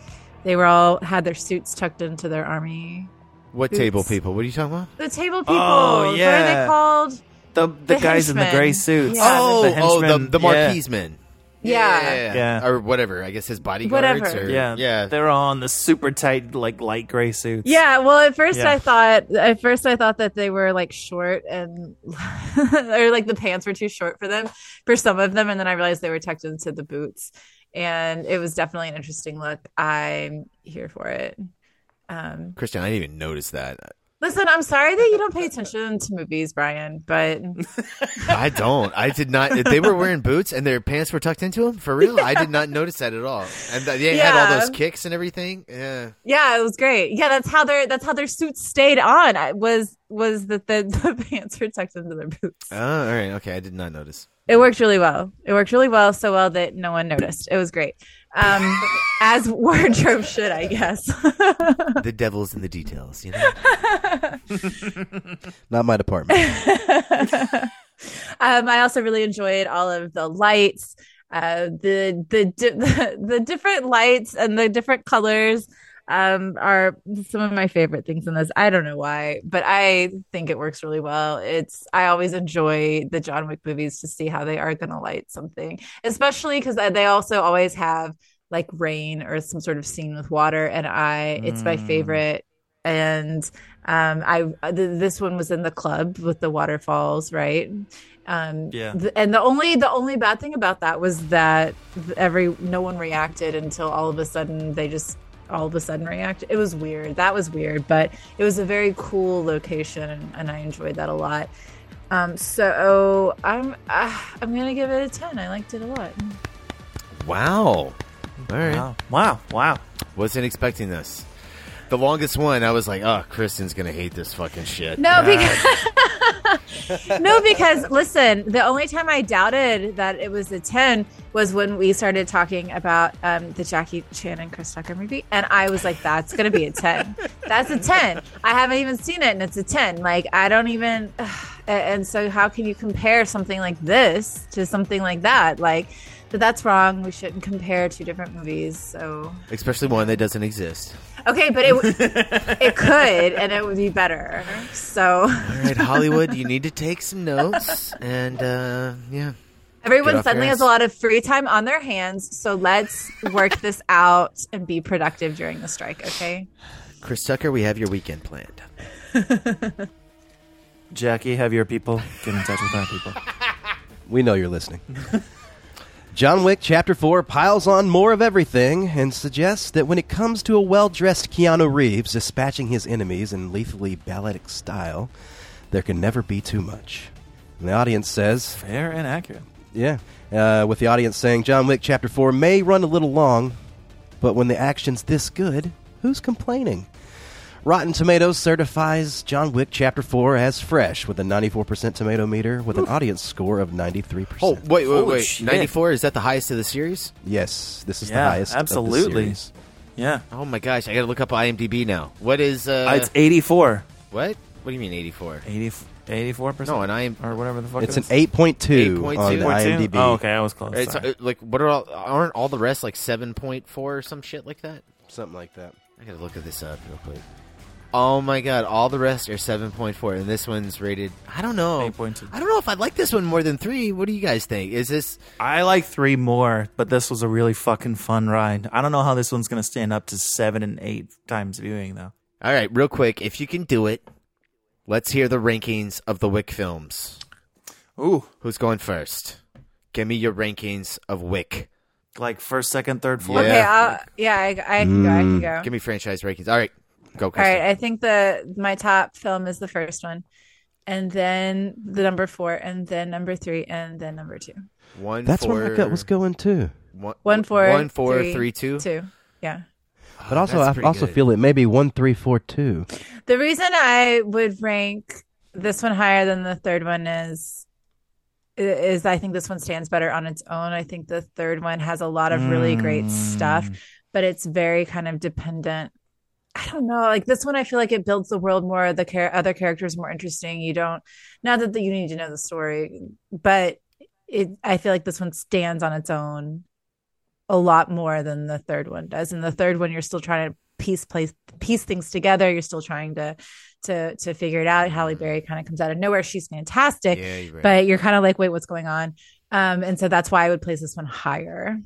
Speaker 9: They were all had their suits tucked into their army.
Speaker 8: what
Speaker 9: Boots.
Speaker 8: table people? What are you talking about?
Speaker 9: The table oh, people.
Speaker 2: Oh, yeah.
Speaker 9: What are
Speaker 2: yeah.
Speaker 9: they called?
Speaker 2: The the,
Speaker 9: The
Speaker 2: guys in the gray suits.
Speaker 9: Yeah.
Speaker 8: Oh, oh,
Speaker 2: the
Speaker 8: oh, the
Speaker 2: henchmen.
Speaker 8: the
Speaker 2: Yeah.
Speaker 8: Marquis men.
Speaker 9: Yeah.
Speaker 2: Yeah.
Speaker 8: or whatever. I guess his bodyguards.
Speaker 9: Whatever.
Speaker 8: Or,
Speaker 2: Yeah,
Speaker 8: yeah.
Speaker 2: They're all in the super tight, like light gray suits.
Speaker 9: Yeah, well, at first
Speaker 2: Yeah.
Speaker 9: I thought at first I thought that they were like short and or like the pants were too short for them for some of them, and then I realized they were tucked into the boots, and it was definitely an interesting look. I'm here for it. Um,
Speaker 8: Christian, I didn't even notice that.
Speaker 9: Listen, I'm sorry that you don't pay attention to movies, Brian, but
Speaker 8: I don't. I did not. They were wearing boots and their pants were tucked into them. For real, I did not notice that at all. And th- they had all those kicks and everything. Yeah.
Speaker 9: yeah, it was great. Yeah, that's how their that's how their suits stayed on. I- Was was that the, the pants were tucked into their boots.
Speaker 8: Oh, all right. Okay, I did not notice.
Speaker 9: It worked really well. It worked really well, so well that no one noticed. It was great. Um, as wardrobe should, I guess.
Speaker 8: The devil's in the details. You know.
Speaker 1: Not my department.
Speaker 9: um, I also really enjoyed all of the lights, uh, the, the the the different lights and the different colors um, are some of my favorite things in this. I don't know why, but I think it works really well. It's I always enjoy the John Wick movies to see how they are going to light something, especially because they also always have like rain or some sort of scene with water, and I it's my
Speaker 2: Mm.
Speaker 9: favorite and um i th- this one was in the club with the waterfalls right um
Speaker 2: Yeah.
Speaker 9: th- and the only the only bad thing about that was that every no one reacted until all of a sudden they just all of a sudden react. it was weird that was weird but it was a very cool location and, and i enjoyed that a lot um so i'm uh, i'm gonna give it a 10 i liked it a lot
Speaker 8: Wow. All right.
Speaker 2: Wow. Wow. Wow.
Speaker 8: Wasn't expecting this. The longest one, I was like, "Oh, Kristen's gonna hate this fucking shit."
Speaker 9: No, because no, because listen, the only time I doubted that it was a ten was when we started talking about um, the Jackie Chan and Chris Tucker movie, and I was like, "That's gonna be a ten. That's a ten. I haven't even seen it, and it's a ten. Like I don't even." And so, how can you compare something like this to something like that? Like, but that's wrong. We shouldn't compare two different movies. So
Speaker 8: Especially one that doesn't exist.
Speaker 9: okay, but it it could, and it would be better. So.
Speaker 8: All right, Hollywood, you need to take some notes and uh yeah.
Speaker 9: Everyone suddenly has a lot of free time on their hands, so let's work this out and be productive during the strike, okay?
Speaker 8: Chris Tucker, we have your weekend planned.
Speaker 2: Jackie, have your people get in touch with our people.
Speaker 1: We know you're listening. John Wick Chapter 4 piles on more of everything and suggests that when it comes to a well dressed Keanu Reeves dispatching his enemies in lethally balletic style, there can never be too much. And the audience says,
Speaker 2: Fair and accurate.
Speaker 1: yeah, uh, with the audience saying John Wick Chapter 4 may run a little long, but when the action's this good, who's complaining? Rotten Tomatoes certifies John Wick Chapter 4 as fresh with a 94% tomato meter with an audience score of 93%.
Speaker 8: Oh, wait, wait,
Speaker 2: Holy
Speaker 8: wait.
Speaker 2: shit.
Speaker 8: 94 is that the highest of the series?
Speaker 1: Yes, this is the
Speaker 2: Yeah,
Speaker 1: highest. of the
Speaker 2: absolutely.
Speaker 1: series.
Speaker 2: Yeah.
Speaker 8: Oh my gosh, I got to look up IMDb now. What is uh
Speaker 2: Uh, it's 84.
Speaker 8: What? What do you mean 84?
Speaker 2: 80, 84%?
Speaker 8: No, and I am
Speaker 2: or whatever the fuck
Speaker 1: It's
Speaker 2: it
Speaker 1: an
Speaker 2: is.
Speaker 1: 8.2 on
Speaker 8: 8.2?
Speaker 1: IMDb.
Speaker 2: Oh, okay. I was close.
Speaker 8: It's
Speaker 2: Sorry.
Speaker 8: uh, like what are all aren't all the rest like 7.4 or some shit like that?
Speaker 1: Something like that.
Speaker 8: I got to look at this up real quick. Oh my god, all the rest are 7.4 and this one's rated I don't know.
Speaker 2: 8.2.
Speaker 8: I don't know if I like this one more than 3. What do you guys think? Is this
Speaker 2: I like three more, but this was a really fucking fun ride. I don't know how this one's going to stand up to seven and eight times viewing, though.
Speaker 8: All right, real quick, if you can do it, let's hear the rankings of the Wick films.
Speaker 2: Ooh.
Speaker 8: Who's going first? Give me your rankings of Wick.
Speaker 2: Like first, second, third, fourth.
Speaker 9: Okay, I'll, uh, yeah, I, I can go. I can go.
Speaker 8: Give me franchise rankings. All right, go,
Speaker 9: All
Speaker 8: Kristen.
Speaker 9: right, I think the my top film is the first one, and then the number four, and then number three, and then number two.
Speaker 8: One,
Speaker 1: That's
Speaker 8: four,
Speaker 1: where my gut was going too.
Speaker 8: One,
Speaker 9: One, four,
Speaker 8: one, four,
Speaker 9: three,
Speaker 8: three, two.
Speaker 9: two. Yeah.
Speaker 1: But ah,
Speaker 8: also,
Speaker 1: I also
Speaker 8: good.
Speaker 1: feel it maybe one, three, four, two.
Speaker 9: The reason I would rank this one higher than the third one is is I think this one stands better on its own. I think the third one has a lot of really great hmm. stuff, but it's very kind of dependent. I don't know. Like this one, I feel like it builds the world more. The char- other characters more interesting. You don't, not that the, you need to know the story, but it. I feel like this one stands on its own a lot more than the third one does. And the third one, you're still trying to piece place piece things together. You're still trying to to to figure it out. Halle Berry kind of comes out of nowhere. She's fantastic,
Speaker 8: Yeah, you're right.
Speaker 9: but you're kind of like, wait, what's going on? Um, and so that's why I would place this one higher.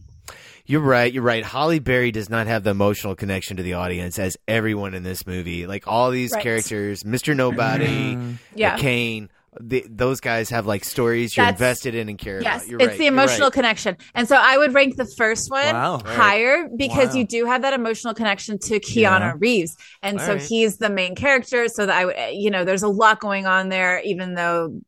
Speaker 8: You're right. You're right. Halle Berry does not have the emotional connection to the audience as everyone in this movie. Like all these
Speaker 9: Right.
Speaker 8: characters, Mr. Nobody, mm-hmm.
Speaker 9: Yeah.
Speaker 8: McCain, the, those guys have like stories you're
Speaker 9: That's-
Speaker 8: invested in and care
Speaker 9: Yes,
Speaker 8: about. You're
Speaker 9: it's
Speaker 8: right,
Speaker 9: the emotional
Speaker 8: right.
Speaker 9: connection, and so I would rank the first one
Speaker 8: Wow. All right.
Speaker 9: higher because
Speaker 8: Wow.
Speaker 9: you do have that emotional connection to Keanu
Speaker 8: Yeah.
Speaker 9: Reeves, and
Speaker 8: All
Speaker 9: so
Speaker 8: right.
Speaker 9: he's the main character. So that I would, eh, you know, there's a lot going on there, even though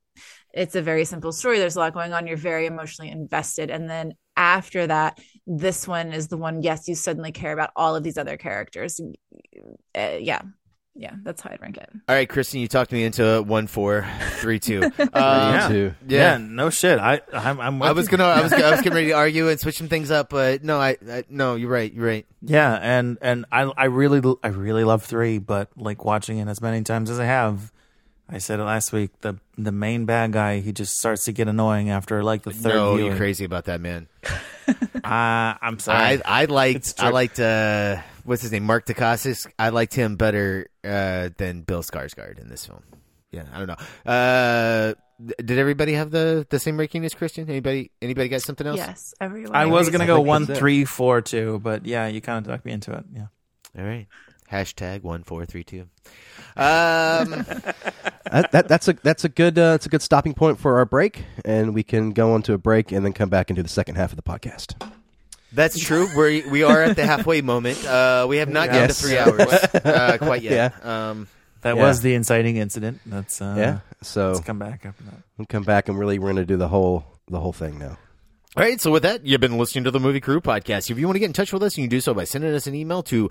Speaker 9: it's a very simple story. There's a lot going on. You're very emotionally invested, and then after that, this one is the one. Yes, you suddenly care about all of these other characters. Uh, yeah, yeah, that's how I'd rank it.
Speaker 8: All right, Kristen, you talked me into one four three two. Um,
Speaker 2: yeah.
Speaker 8: yeah.
Speaker 2: yeah, no shit. I I'm, I'm
Speaker 8: I was gonna, I was, I was getting ready to argue and switch some things up, but no, I, I no, you're right, you're right.
Speaker 2: Yeah, and and I I really I really love three, but like watching it as many times as I have, I said it last week. The the main bad guy he just starts to get annoying after like the third.
Speaker 8: no,
Speaker 2: viewing.
Speaker 8: you're crazy about that man.
Speaker 2: Uh, I'm sorry.
Speaker 8: I, I liked, I liked, uh, what's his name, Mark Dacascos. I liked him better uh, than Bill Skarsgård in this film. Yeah, I don't know. Uh, did everybody have the the same ranking as Christian? Anybody, anybody got something else?
Speaker 9: Yes, everyone.
Speaker 2: I was gonna go one three four two, but yeah, you kind of talked me into it. Yeah.
Speaker 8: All right. Hashtag one four three two. Um,
Speaker 1: that, that, that's a that's a good uh, it's a good stopping point for our break, and we can go on to a break and then come back and do the second half of the podcast.
Speaker 8: That's true. We we are at the halfway moment. Uh, we have not gotten to three hours uh, quite yet.
Speaker 1: Yeah.
Speaker 8: Um,
Speaker 2: That
Speaker 1: Yeah.
Speaker 2: was the inciting incident. That's uh,
Speaker 1: yeah, so
Speaker 2: let's come back after that.
Speaker 1: We'll come back and really we're going to do the whole the whole thing now.
Speaker 8: All right, so with that, you've been listening to the Movie Crew podcast. If you want to get in touch with us, you can do so by sending us an email to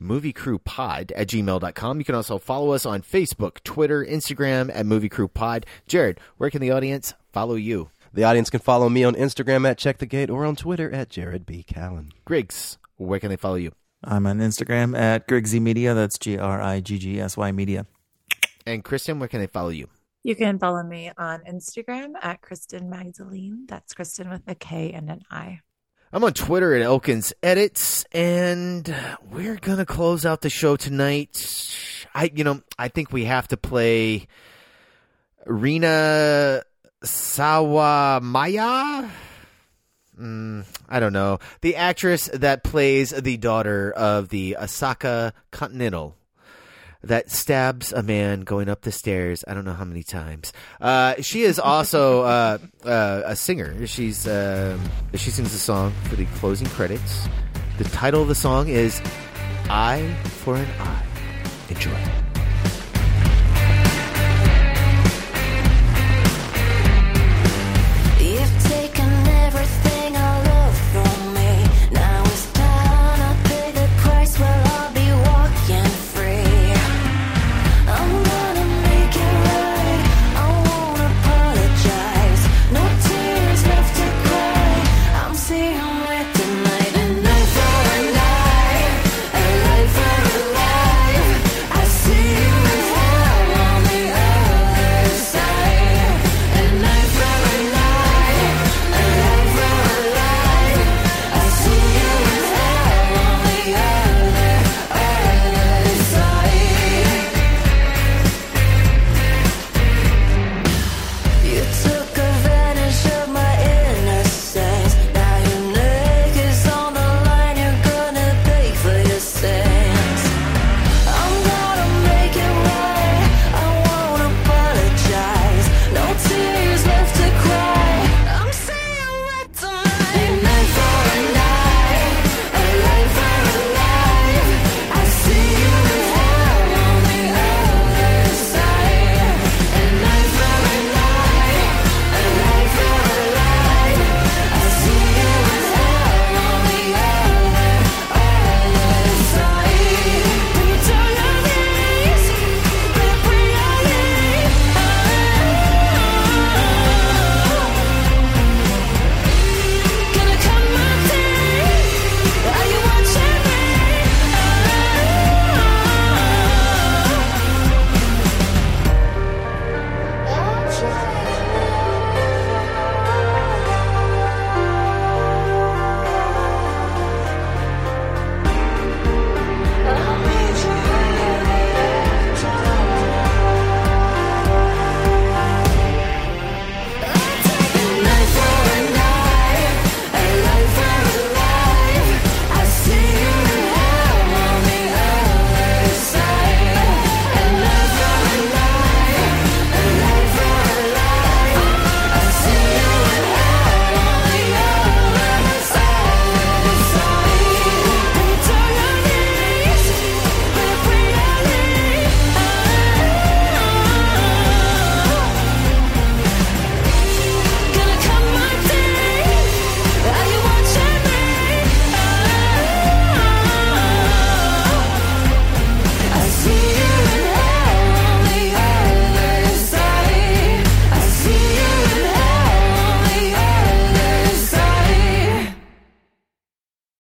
Speaker 8: moviecrewpod at gmail.com. You can also follow us on Facebook, Twitter, Instagram at Movie Crew Pod. Jared, where can the audience follow you?
Speaker 1: The audience can follow me on Instagram at Check the Gate or on Twitter at Jared B. Callen.
Speaker 8: Griggs, where can they follow you?
Speaker 2: I'm on Instagram at Griggsy Media. That's G R I G G S Y Media.
Speaker 8: And Kristen, where can they follow you?
Speaker 9: You can follow me on Instagram at Kristen Magdalene. That's Kristen with a K and an I.
Speaker 8: I'm on Twitter at Elkins Edits, and we're gonna close out the show tonight. I, you know, I think we have to play Rina Sawayama. Mm, I don't know the actress that plays the daughter of the Osaka Continental that stabs a man going up the stairs. I don't know how many times. Uh, she is also uh, uh, a singer. She's um she sings a song for the closing credits. The title of the song is "Eye for an Eye." Enjoy.